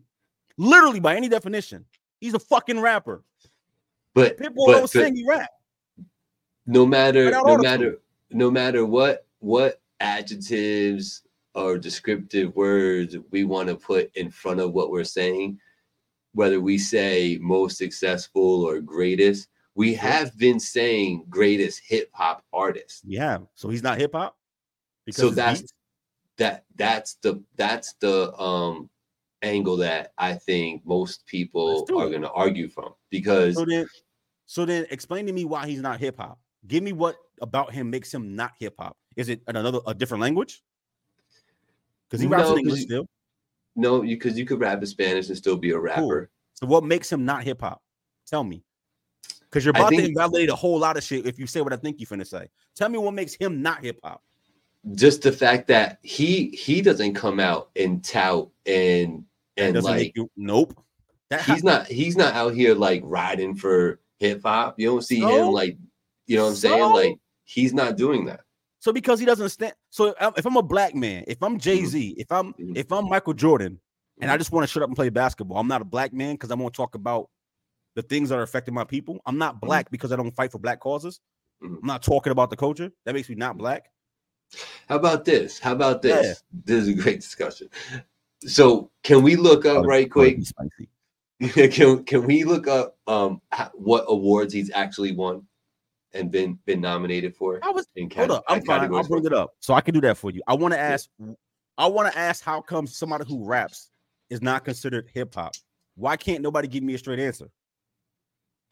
[SPEAKER 3] literally by any definition, he's a fucking rapper.
[SPEAKER 1] But
[SPEAKER 3] Pitbull
[SPEAKER 1] but,
[SPEAKER 3] don't sing, he rap.
[SPEAKER 1] no matter no matter no matter what what adjectives or descriptive words we want to put in front of what we're saying, whether we say most successful or greatest, we have been saying greatest hip hop artist.
[SPEAKER 3] Yeah. So he's not hip hop.
[SPEAKER 1] So that's that that's the that's the um angle that I think most people are going to argue from because
[SPEAKER 3] So then, so then, explain to me why he's not hip hop. Give me what about him makes him not hip hop. Is it another a different language? Because he raps
[SPEAKER 1] No,
[SPEAKER 3] in English
[SPEAKER 1] you-
[SPEAKER 3] still.
[SPEAKER 1] no, you because you could rap in Spanish and still be a rapper.
[SPEAKER 3] So what makes him not hip hop? Tell me. Because you're about to invalidate a whole lot of shit if you say what I think you're finna say. Tell me what makes him not hip hop.
[SPEAKER 1] Just the fact that he he doesn't come out and tout and and like
[SPEAKER 3] you nope. That
[SPEAKER 1] he's not he's not out here like riding for hip hop. You don't see
[SPEAKER 3] So?
[SPEAKER 1] him like you know what I'm saying? Like he's not doing that.
[SPEAKER 3] So because he doesn't stand. So if I'm- a black man, if I'm Jay Z, if I'm
[SPEAKER 1] Mhm.
[SPEAKER 3] if I'm Michael Jordan, and I just want to shut up and play basketball, I'm not a black man because I want to talk about the things that are affecting my people. I'm not black because I don't fight for black causes.
[SPEAKER 1] Mhm.
[SPEAKER 3] I'm not talking about the culture. That makes me not black.
[SPEAKER 1] How about this? How about
[SPEAKER 3] Yeah.
[SPEAKER 1] this? This is a great discussion. So can we look up right quick? Can can we look up um what awards he's actually won and been been nominated for?
[SPEAKER 3] I was
[SPEAKER 1] In
[SPEAKER 3] hold up. I'm fine. I'll bring it up. So I can do that for you. I want to ask. I want to ask how come somebody who raps is not considered hip hop? Why can't nobody give me a straight answer?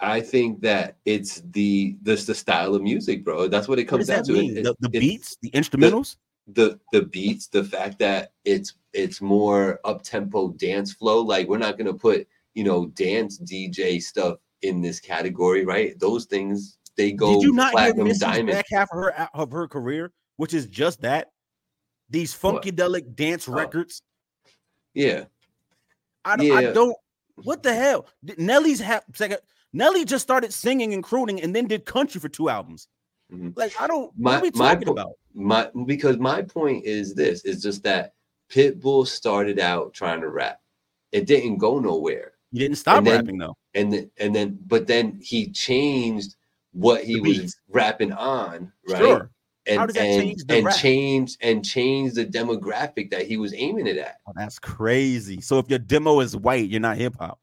[SPEAKER 1] I think that it's the this the style of music, bro. That's what it
[SPEAKER 3] What
[SPEAKER 1] comes
[SPEAKER 3] does
[SPEAKER 1] down to. It-
[SPEAKER 3] the, the
[SPEAKER 1] it's
[SPEAKER 3] beats, the instrumentals.
[SPEAKER 1] the the beats, the fact that it's it's more up tempo dance flow. Like we're not gonna put you know dance DJ stuff in this category, right? Those things they go
[SPEAKER 3] Did you not hear
[SPEAKER 1] platinum
[SPEAKER 3] Missy's
[SPEAKER 1] diamond.
[SPEAKER 3] back half of her of her career, which is just that? These
[SPEAKER 1] What?
[SPEAKER 3] funkadelic dance
[SPEAKER 1] Oh.
[SPEAKER 3] records.
[SPEAKER 1] Yeah,
[SPEAKER 3] I, don't- I don't. What the hell? Nelly's ha- second. Nelly just started singing and crooning, and then did country for two albums.
[SPEAKER 1] Mhm.
[SPEAKER 3] Like I don't.
[SPEAKER 1] My-
[SPEAKER 3] what are we
[SPEAKER 1] my
[SPEAKER 3] talking
[SPEAKER 1] po-
[SPEAKER 3] about?
[SPEAKER 1] my because my point is this: is just that Pitbull started out trying to rap. It didn't go nowhere.
[SPEAKER 3] He didn't stop
[SPEAKER 1] and then-
[SPEAKER 3] rapping though.
[SPEAKER 1] and then and then but then he changed what he was rapping on right
[SPEAKER 3] Sure.
[SPEAKER 1] and
[SPEAKER 3] How does that
[SPEAKER 1] and,
[SPEAKER 3] change the
[SPEAKER 1] and
[SPEAKER 3] rap?
[SPEAKER 1] change and change the demographic that he was aiming it at.
[SPEAKER 3] Oh, that's crazy. So if your demo is white, you're not hip hop.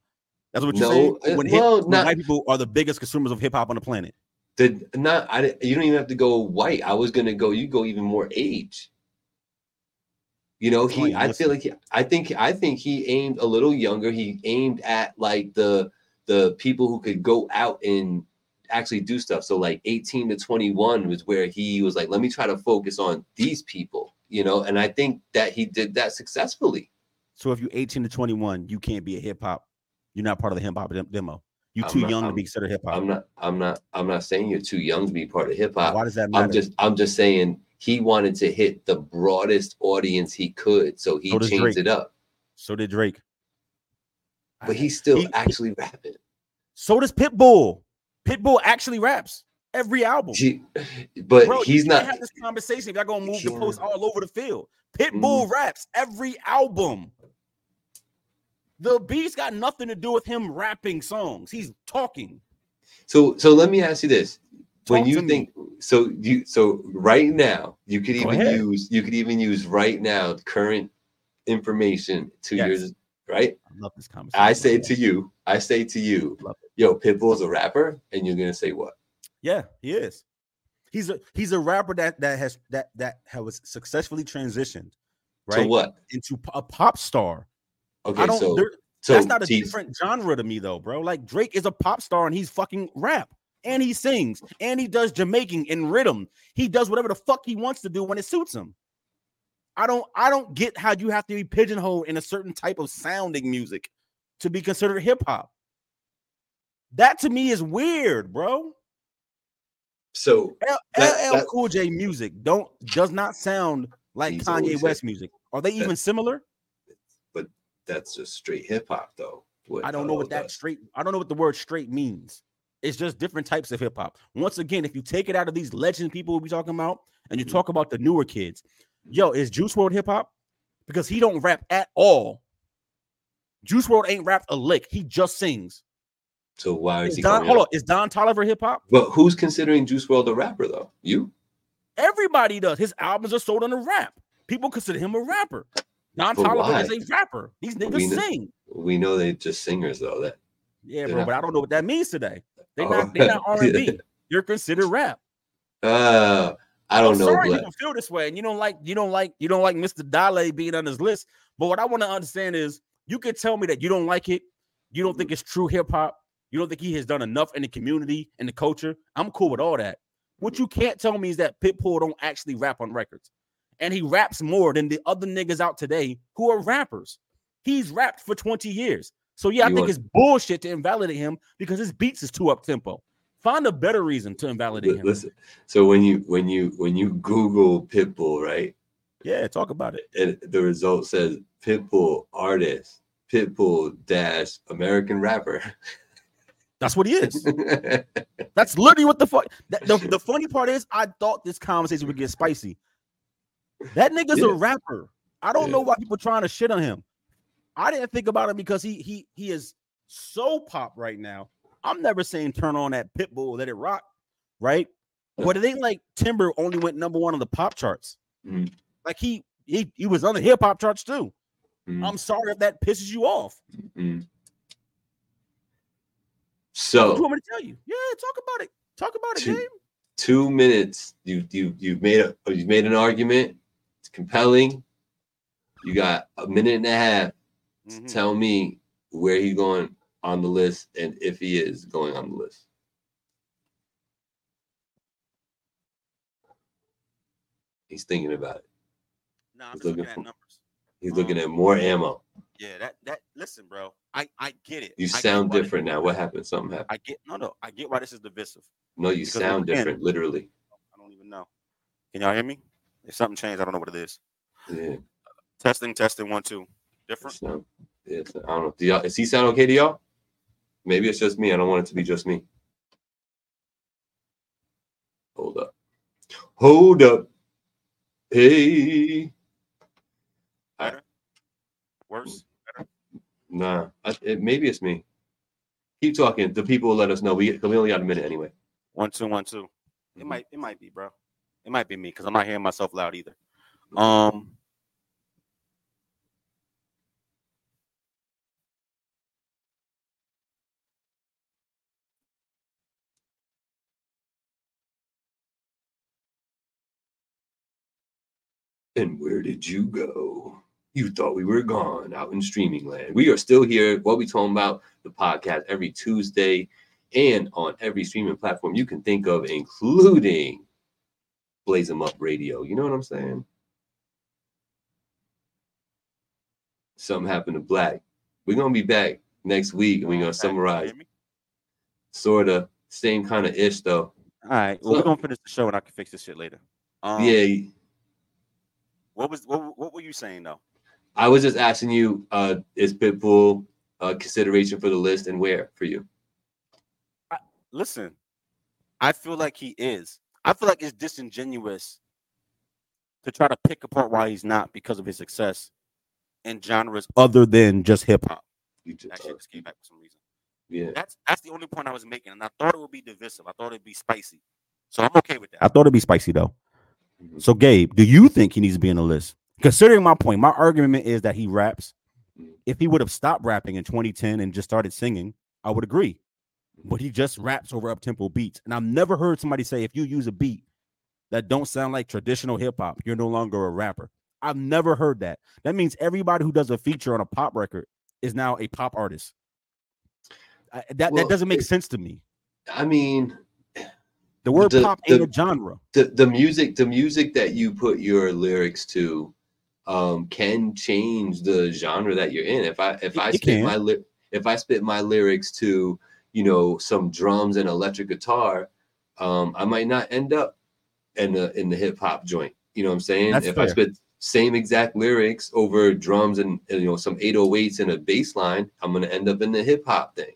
[SPEAKER 3] That's what you're
[SPEAKER 1] No,
[SPEAKER 3] saying. When, hip,
[SPEAKER 1] well,
[SPEAKER 3] when
[SPEAKER 1] not-
[SPEAKER 3] white people are the biggest consumers of hip hop on the planet.
[SPEAKER 1] The not I you don't even have to go white. I was gonna go. You go even more age. You know, he. I feel like he, I think I think he aimed a little younger. He aimed at like the the people who could go out and actually do stuff. So like 18 to 21 was where he was like, let me try to focus on these people. You know, and I think that he did that successfully.
[SPEAKER 3] So if you're 18 to 21, you can't be a hip hop. You're not part of the hip hop demo. You're
[SPEAKER 1] I'm
[SPEAKER 3] too
[SPEAKER 1] not-
[SPEAKER 3] young to
[SPEAKER 1] I'm-
[SPEAKER 3] be considered hip hop.
[SPEAKER 1] I'm not. I'm not. I'm not saying you're too young to be part of hip hop.
[SPEAKER 3] Why does that matter?
[SPEAKER 1] I'm just I'm just saying he wanted to hit the broadest audience he could, so he
[SPEAKER 3] So
[SPEAKER 1] changed
[SPEAKER 3] Drake.
[SPEAKER 1] it up.
[SPEAKER 3] so did Drake.
[SPEAKER 1] But he's still
[SPEAKER 3] He-
[SPEAKER 1] actually rapping.
[SPEAKER 3] So does Pitbull. Pitbull actually raps every album.
[SPEAKER 1] But
[SPEAKER 3] Bro,
[SPEAKER 1] he's
[SPEAKER 3] you can't have this conversation if y'all gonna move the post all over the field. Pitbull mm-hmm. raps every album. The beats got nothing to do with him rapping songs. He's talking.
[SPEAKER 1] So so let me ask you this: when you
[SPEAKER 3] to me.
[SPEAKER 1] think so, you so right now you could
[SPEAKER 3] Go
[SPEAKER 1] even
[SPEAKER 3] ahead.
[SPEAKER 1] use you could even use right now current information to
[SPEAKER 3] Yes.
[SPEAKER 1] years right.
[SPEAKER 3] I love this conversation.
[SPEAKER 1] I say to you, I say to you, yo, Pitbull's a rapper, and you're gonna say what?
[SPEAKER 3] Yeah, he is. He's a he's a rapper that that has that that has successfully transitioned right
[SPEAKER 1] So what?
[SPEAKER 3] into a pop star.
[SPEAKER 1] Okay,
[SPEAKER 3] I don't.
[SPEAKER 1] so so
[SPEAKER 3] that's not a
[SPEAKER 1] he's-
[SPEAKER 3] different genre to me though, bro. Like Drake is a pop star and he's fucking rap and he sings and he does Jamaican and rhythm. He does whatever the fuck he wants to do when it suits him. I don't I don't get how you have to be pigeonholed in a certain type of sounding music to be considered hip hop. That to me is weird, bro.
[SPEAKER 1] So That-
[SPEAKER 3] LL
[SPEAKER 1] that-
[SPEAKER 3] Cool J music don't does not sound like Kanye West music. Are they
[SPEAKER 1] that-
[SPEAKER 3] even similar?
[SPEAKER 1] That's just straight hip hop, though.
[SPEAKER 3] I don't know what that straight. I don't know what the word straight means. It's just different types of hip hop. Once again, if you take it out of these legend people we talking about, and you
[SPEAKER 1] Mhm.
[SPEAKER 3] talk about the newer kids, yo, is Juice WRLD hip hop? Because he don't rap at all. Juice WRLD ain't rapped a lick. He just sings.
[SPEAKER 1] So why is
[SPEAKER 3] Is
[SPEAKER 1] he
[SPEAKER 3] Don, hold
[SPEAKER 1] up?
[SPEAKER 3] on, is Don Toliver hip hop?
[SPEAKER 1] But who's considering Juice WRLD a rapper though? You?
[SPEAKER 3] Everybody does. His albums are sold on the rap. People consider him a rapper. Don
[SPEAKER 1] But Toliver
[SPEAKER 3] is a rapper. These
[SPEAKER 1] We
[SPEAKER 3] niggas
[SPEAKER 1] know-
[SPEAKER 3] sing.
[SPEAKER 1] We know they just singers though. That
[SPEAKER 3] Yeah, bro,
[SPEAKER 1] not-
[SPEAKER 3] but I don't know what that means today. They
[SPEAKER 1] Oh.
[SPEAKER 3] not they not R and B. You're considered rap.
[SPEAKER 1] uh I don't
[SPEAKER 3] I'm
[SPEAKER 1] know.
[SPEAKER 3] sorry
[SPEAKER 1] Black.
[SPEAKER 3] people feel this way, and you don't like you don't like you don't like Mr. Dale being on his list. But what I want to understand is you could tell me that you don't like it, you don't think it's true hip hop, you don't think he has done enough in the community and the culture. I'm cool with all that. What you can't tell me is that Pitbull don't actually rap on records, and he raps more than the other niggas out today who are rappers. He's rapped for 20 years. So yeah, I
[SPEAKER 1] You
[SPEAKER 3] think it's bullshit to invalidate him because his beats is too up tempo. Find a better reason to invalidate
[SPEAKER 1] Li-
[SPEAKER 3] him.
[SPEAKER 1] Listen. So when you when you when you Google Pitbull, right?
[SPEAKER 3] Yeah, talk about it.
[SPEAKER 1] And the result says Pitbull artist, Pitbull dash American rapper.
[SPEAKER 3] That's what he is. That's literally what the fuck. that- the, the funny part is, I thought this conversation would get spicy. That nigga's
[SPEAKER 1] Yeah.
[SPEAKER 3] a rapper. I don't know why people trying to shit on him. I didn't think about him because he he he is so pop right now. I'm never saying turn on that Pitbull, let it rock, right? But it ain't like Timber only went number one on the pop charts.
[SPEAKER 1] Mhm.
[SPEAKER 3] Like he he he was on the hip hop charts too.
[SPEAKER 1] Mhm.
[SPEAKER 3] I'm sorry if that pisses you off.
[SPEAKER 1] Mhm.
[SPEAKER 3] What do you want me to tell you? Yeah, talk about it. Talk about it,
[SPEAKER 1] Two-
[SPEAKER 3] Gabe.
[SPEAKER 1] two minutes. You you you've made a you've made an argument. Compelling. You got a minute and a half to
[SPEAKER 3] Mhm.
[SPEAKER 1] tell me where he's going on the list and if he is going on the list. He's thinking about it.
[SPEAKER 3] Nah,
[SPEAKER 1] He's
[SPEAKER 3] looking
[SPEAKER 1] looking
[SPEAKER 3] at
[SPEAKER 1] for-
[SPEAKER 3] numbers.
[SPEAKER 1] He's looking
[SPEAKER 3] Um,
[SPEAKER 1] at more ammo.
[SPEAKER 3] Yeah, that that listen, bro. I I get it.
[SPEAKER 1] You
[SPEAKER 3] I
[SPEAKER 1] sound different now. What happened? Something happened.
[SPEAKER 3] I get no, no. I get why this is divisive.
[SPEAKER 1] No, you
[SPEAKER 3] because
[SPEAKER 1] sound
[SPEAKER 3] again-
[SPEAKER 1] different, literally.
[SPEAKER 3] I don't even know. Can y'all hear me? If something changed, I don't know what it is.
[SPEAKER 1] Yeah.
[SPEAKER 3] Testing, testing, one, two. Different.
[SPEAKER 1] Sound, yeah, it's- I don't know. Do y'all, does he sound okay to y'all? Maybe it's just me. I don't want it to be just me. Hold up. Hold up. Hey. Better?
[SPEAKER 3] Worse.
[SPEAKER 1] Nah. I, it, maybe it's me. Keep talking. The people will let us know. We, we only got a minute anyway.
[SPEAKER 3] One, two, one, two. It
[SPEAKER 1] Mhm.
[SPEAKER 3] might, it might be, bro. It It might be me because I'm not hearing myself loud either. Um.
[SPEAKER 1] And where did you go? You thought we were gone out in streaming land. We are still here. What we talking about? The podcast every Tuesday and on every streaming platform you can think of, including Blaze 'em Up Radio. You know what I'm saying? Something happened to Black. We're gonna be back next week and we're gonna summarize sort of same kind of ish though.
[SPEAKER 3] All right. Well,
[SPEAKER 1] So-
[SPEAKER 3] we're gonna finish the show and I can fix this shit later. Um,
[SPEAKER 1] yeah,
[SPEAKER 3] What was what, what were you saying though?
[SPEAKER 1] I was just asking you, uh, is Pitbull a consideration for the list and where for you?
[SPEAKER 3] Listen, I feel like he is. I feel like it's disingenuous to try to pick apart why he's not because of his success in genres other than just hip hop.
[SPEAKER 1] Just,
[SPEAKER 3] That shit just came back for some reason.
[SPEAKER 1] yeah.
[SPEAKER 3] That's that's the only point I was making, and I thought it would be divisive. I thought it'd be spicy, so I'm okay with that. I thought it'd be spicy though.
[SPEAKER 1] Mhm.
[SPEAKER 3] So, Gabe, do you think he needs to be in the list? Considering my point, my argument is that he raps.
[SPEAKER 1] Mhm.
[SPEAKER 3] If he would have stopped rapping in 2010 and just started singing, I would agree. But he just raps over up tempo beats, and I've never heard somebody say if you use a beat that don't sound like traditional hip hop, you're no longer a rapper. I've never heard that. That means everybody who does a feature on a pop record is now a pop artist. I- that
[SPEAKER 1] Well,
[SPEAKER 3] that doesn't make
[SPEAKER 1] it-
[SPEAKER 3] sense to me.
[SPEAKER 1] I mean,
[SPEAKER 3] The word
[SPEAKER 1] the-
[SPEAKER 3] pop ain't
[SPEAKER 1] the-
[SPEAKER 3] a genre.
[SPEAKER 1] the the music, the music that you put your lyrics to, um, can change the genre that you're in. If I if
[SPEAKER 3] It-
[SPEAKER 1] I spit my ly- if I spit my lyrics to, you know, some drums and electric guitar, um, I might not end up in the in the hip hop joint. You know what I'm saying?
[SPEAKER 3] That's
[SPEAKER 1] if I spit same exact lyrics over drums and, and, you know some 808s and a bass line, I'm gonna end up in the hip hop thing.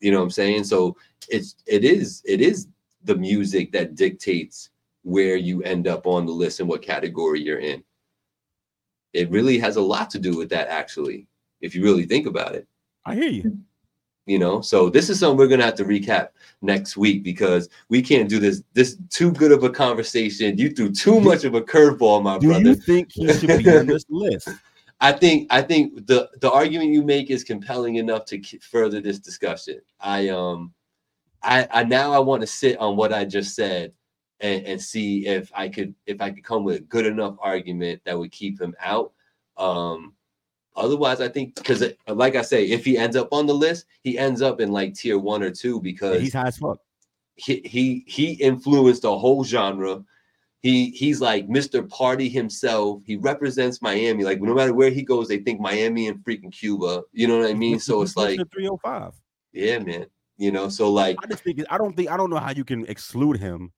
[SPEAKER 1] You know what I'm saying? So it's it is it is the music that dictates where you end up on the list and what category you're in. It really has a lot to do with that, actually, if you really think about it
[SPEAKER 3] I hear you.
[SPEAKER 1] You know? So this is something we're gonna have to recap next week because we can't do this this too good of a conversation. You threw too much of a curveball my
[SPEAKER 3] Do
[SPEAKER 1] brother.
[SPEAKER 3] you think he should be on this list?
[SPEAKER 1] i think i think the the argument you make is compelling enough to k- further this discussion. I um i i now i want to sit on what i just said and, and see if i could if i could come with a good enough argument that would keep him out. Um otherwise i think because like i say if he ends up on the list he ends up in like tier one or two
[SPEAKER 3] Yeah,
[SPEAKER 1] because
[SPEAKER 3] he's high as fuck.
[SPEAKER 1] he he he influenced the whole genre. He he's like Mr. Party himself. He represents Miami. Like no matter where he goes, they think Miami and freaking Cuba. You know what I mean? So it's like,
[SPEAKER 3] 305.
[SPEAKER 1] yeah, man. You know, so like,
[SPEAKER 3] I just think I don't think I don't know how you can exclude him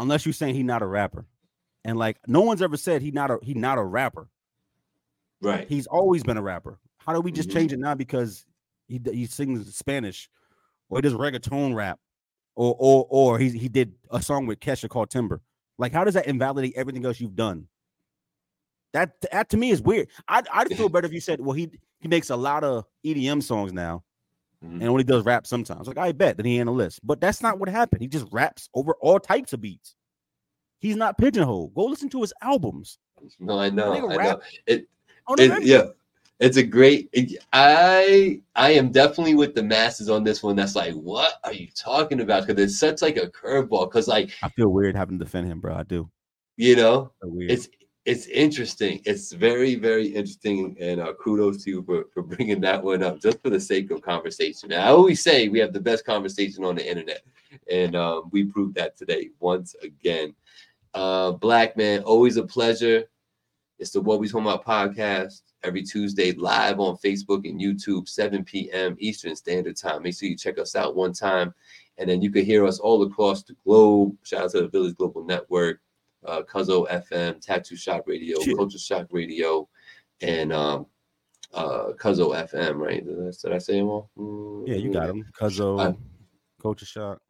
[SPEAKER 3] unless you're saying he's not a rapper. And like no one's ever said he not a he not a rapper.
[SPEAKER 1] Right?
[SPEAKER 3] He's always been a rapper. How do we just
[SPEAKER 1] Mhm.
[SPEAKER 3] change it now because he he sings Spanish or he does reggaeton rap or or or he he did a song with Kesha called Timber. Like how does that invalidate everything else you've done? That that to me is weird. I'd I'd feel better if you said, well, he he makes a lot of EDM songs now
[SPEAKER 1] Mhm.
[SPEAKER 3] and only does rap sometimes. Like I bet that he ain't the list, but that's not what happened. He just raps over all types of beats. He's not pigeonholed. Go listen to his albums.
[SPEAKER 1] No, I know, I know. It, it yeah, it's a great. it- I I am definitely with the masses on this one. That's like, what are you talking about? Because it's such like a curveball. Because like
[SPEAKER 3] I feel weird having to defend him, bro. I do.
[SPEAKER 1] you know,
[SPEAKER 3] I
[SPEAKER 1] it's it's interesting. It's very very interesting, and uh, kudos to you for, for bringing that one up just for the sake of conversation. And I always say we have the best conversation on the internet, and um, we proved that today once again. Uh, Black man, always a pleasure. It's the What We Talking About podcast every Tuesday live on Facebook and YouTube, 7 p.m. Eastern Standard Time. Make sure you check us out one time, and then you can hear us all across the globe. Shout out to the Village Global Network uh, Cuzzo FM, Tattoo Shop Radio,
[SPEAKER 3] Shit.
[SPEAKER 1] Culture Shock Radio, and um, uh, Cuzzo FM. Right? Did I, did I say them all? Mm,
[SPEAKER 3] yeah, you got them. Cuzzo,
[SPEAKER 1] I-
[SPEAKER 3] Culture Shock,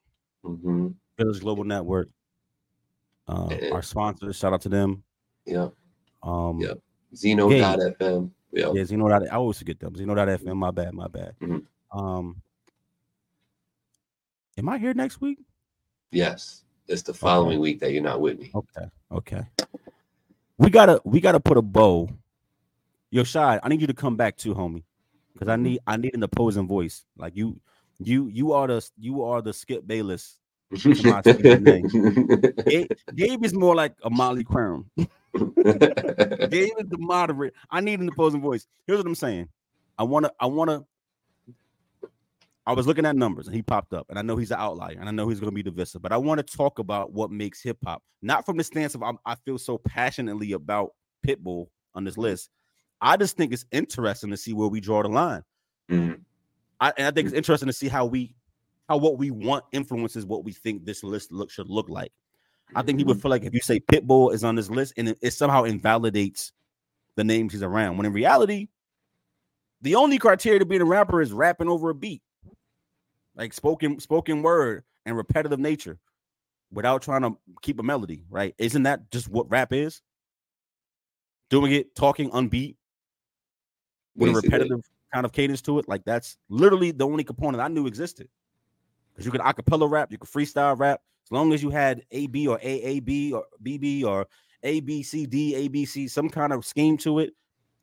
[SPEAKER 1] Mm-hmm.
[SPEAKER 3] Village Global Network. Uh,
[SPEAKER 1] Yeah.
[SPEAKER 3] our sponsors, shout out to them.
[SPEAKER 1] Yeah.
[SPEAKER 3] Um,
[SPEAKER 1] Yeah. Zeno.fm. Yeah.
[SPEAKER 3] Yeah, Zeno. Dot, I always forget them. Zeno.fm. My bad. My bad.
[SPEAKER 1] Mhm.
[SPEAKER 3] Um, am I here next week?
[SPEAKER 1] Yes. It's the following week that you're not with me.
[SPEAKER 3] Okay. Okay. We gotta we gotta put a bow. Yo, Shy, I need you to come back too, homie. Because I need I need an opposing voice. Like you, you, you are the you are the Skip Bayless. Gabe, Gabe is more like a Molly Qerim. Gabe is the moderate. I need an opposing voice. Here's what I'm saying. I wanna, I wanna. I was looking at numbers and he popped up, and I know he's an outlier, and I know he's going to be divisive. But I want to talk about what makes hip hop, not from the stance of I'm, i feel so passionately about Pitbull on this list. I just think it's interesting to see where we draw the line. Mm-hmm. I, and I think it's interesting to see how we, how what we want influences what we think this list look should look like. I think he would mm-hmm. feel like if you say Pitbull is on this list and it, it somehow invalidates the names he's around, when in reality, the only criteria to being a rapper is rapping over a beat, like spoken spoken word and repetitive nature, without trying to keep a melody. Right? Isn't that just what rap is? Doing it, talking unbeat, with Basically. a repetitive kind of cadence to it. Like that's literally the only component I knew existed. Because you could acapella rap, you could freestyle rap, as long as you had AB or AAB or BB or ABCD, ABC, some kind of scheme to it,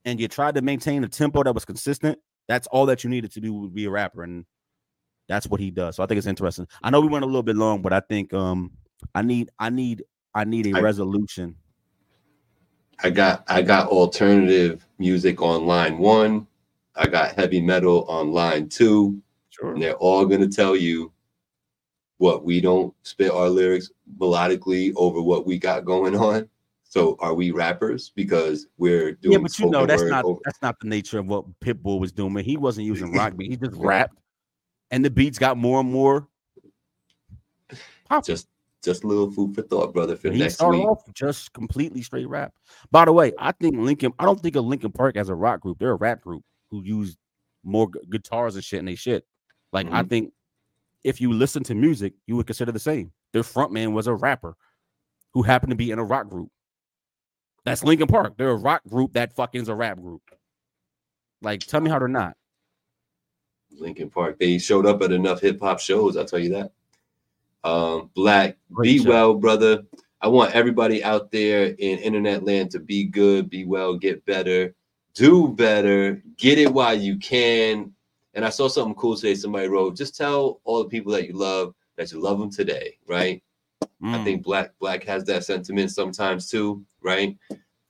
[SPEAKER 3] and you tried to maintain a tempo that was consistent, that's all that you needed to do to be a rapper. And that's what he does. So I think it's interesting. I know we went a little bit long, but I think um I need I need I need a I, resolution.
[SPEAKER 1] I got I got alternative music on line one. I got heavy metal on line two. Sure. And they're all gonna tell you what we don't spit our lyrics melodically over what we got going on. So are we rappers because we're doing?
[SPEAKER 3] Yeah, but you know that's not over. that's not the nature of what Pitbull was doing. He wasn't using rock beat. He just rapped, and the beats got more and more.
[SPEAKER 1] Pop. Just just a little food for thought, brother. For he
[SPEAKER 3] next started week. off just completely straight rap. By the way, I think Linkin. I don't think of Linkin Park as a rock group. They're a rap group who use more gu- guitars and shit and they shit. Like mm-hmm. I think if you listen to music, you would consider the same. Their frontman was a rapper who happened to be in a rock group. That's Linkin Park. They're a rock group that fucking is a rap group. Like, tell me how they're not.
[SPEAKER 1] Linkin Park. They showed up at enough hip hop shows. I'll tell you that. Um, Black, Great be show. well, brother. I want everybody out there in internet land to be good, be well, get better, do better, get it while you can. And I saw something cool today. Somebody wrote, just tell all the people that you love that you love them today, right? Mm. I think Black Black has that sentiment sometimes too, right?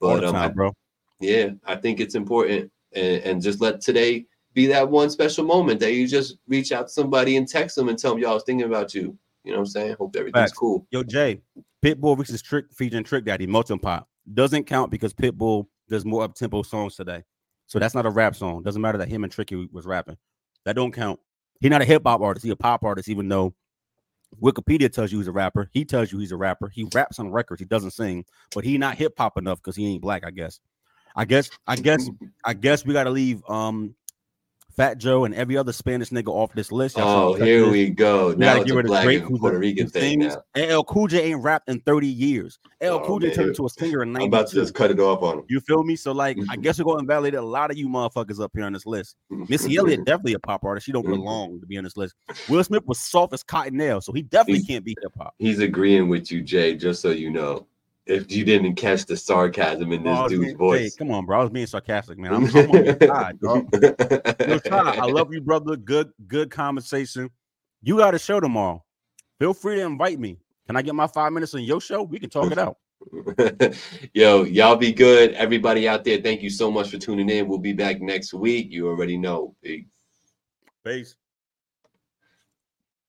[SPEAKER 1] But um, time, bro. Yeah, I think it's important, and, and just let today be that one special moment that you just reach out to somebody and text them and tell them, "Yo, I was thinking about you." You know what I'm saying? Hope everything's Facts. cool.
[SPEAKER 3] Yo, Jay, Pitbull versus Trick featuring Trick Daddy, Melting Pot doesn't count because Pitbull does more up tempo songs today. So that's not a rap song. Doesn't matter that him and Tricky was rapping. That don't count. He's not a hip hop artist. He's a pop artist, even though Wikipedia tells you he's a rapper. He tells you he's a rapper. He raps on records. He doesn't sing, but he not hip hop enough because he ain't black. I guess. I guess. I guess. I guess we got to leave um Fat Joe and every other Spanish nigga off this list.
[SPEAKER 1] Y'all oh, here we go. We now it's a black Drake, and Puerto Rican thing now.
[SPEAKER 3] LL Cool J ain't rapped in 30 years. El oh, Cool J turned into a singer in 92.
[SPEAKER 1] I'm about to just cut it off on him.
[SPEAKER 3] You feel me? So like, I guess we're going to invalidate a lot of you motherfuckers up here on this list. Missy Elliott definitely a pop artist. She don't mm-hmm. belong to be on this list. Will Smith was soft as cotton nail, so he definitely he's, can't be hip hop.
[SPEAKER 1] He's agreeing with you, Jay. Just so you know if you didn't catch the sarcasm in this oh, dude's voice.
[SPEAKER 3] Hey, come on, bro. I was being sarcastic, man. I'm, I'm on your side, bro. I love you, brother. Good, good conversation. You got a show tomorrow. Feel free to invite me. Can I get my five minutes on your show? We can talk it out.
[SPEAKER 1] Yo, y'all be good. Everybody out there, thank you so much for tuning in. We'll be back next week. You already know. Peace.
[SPEAKER 3] Peace.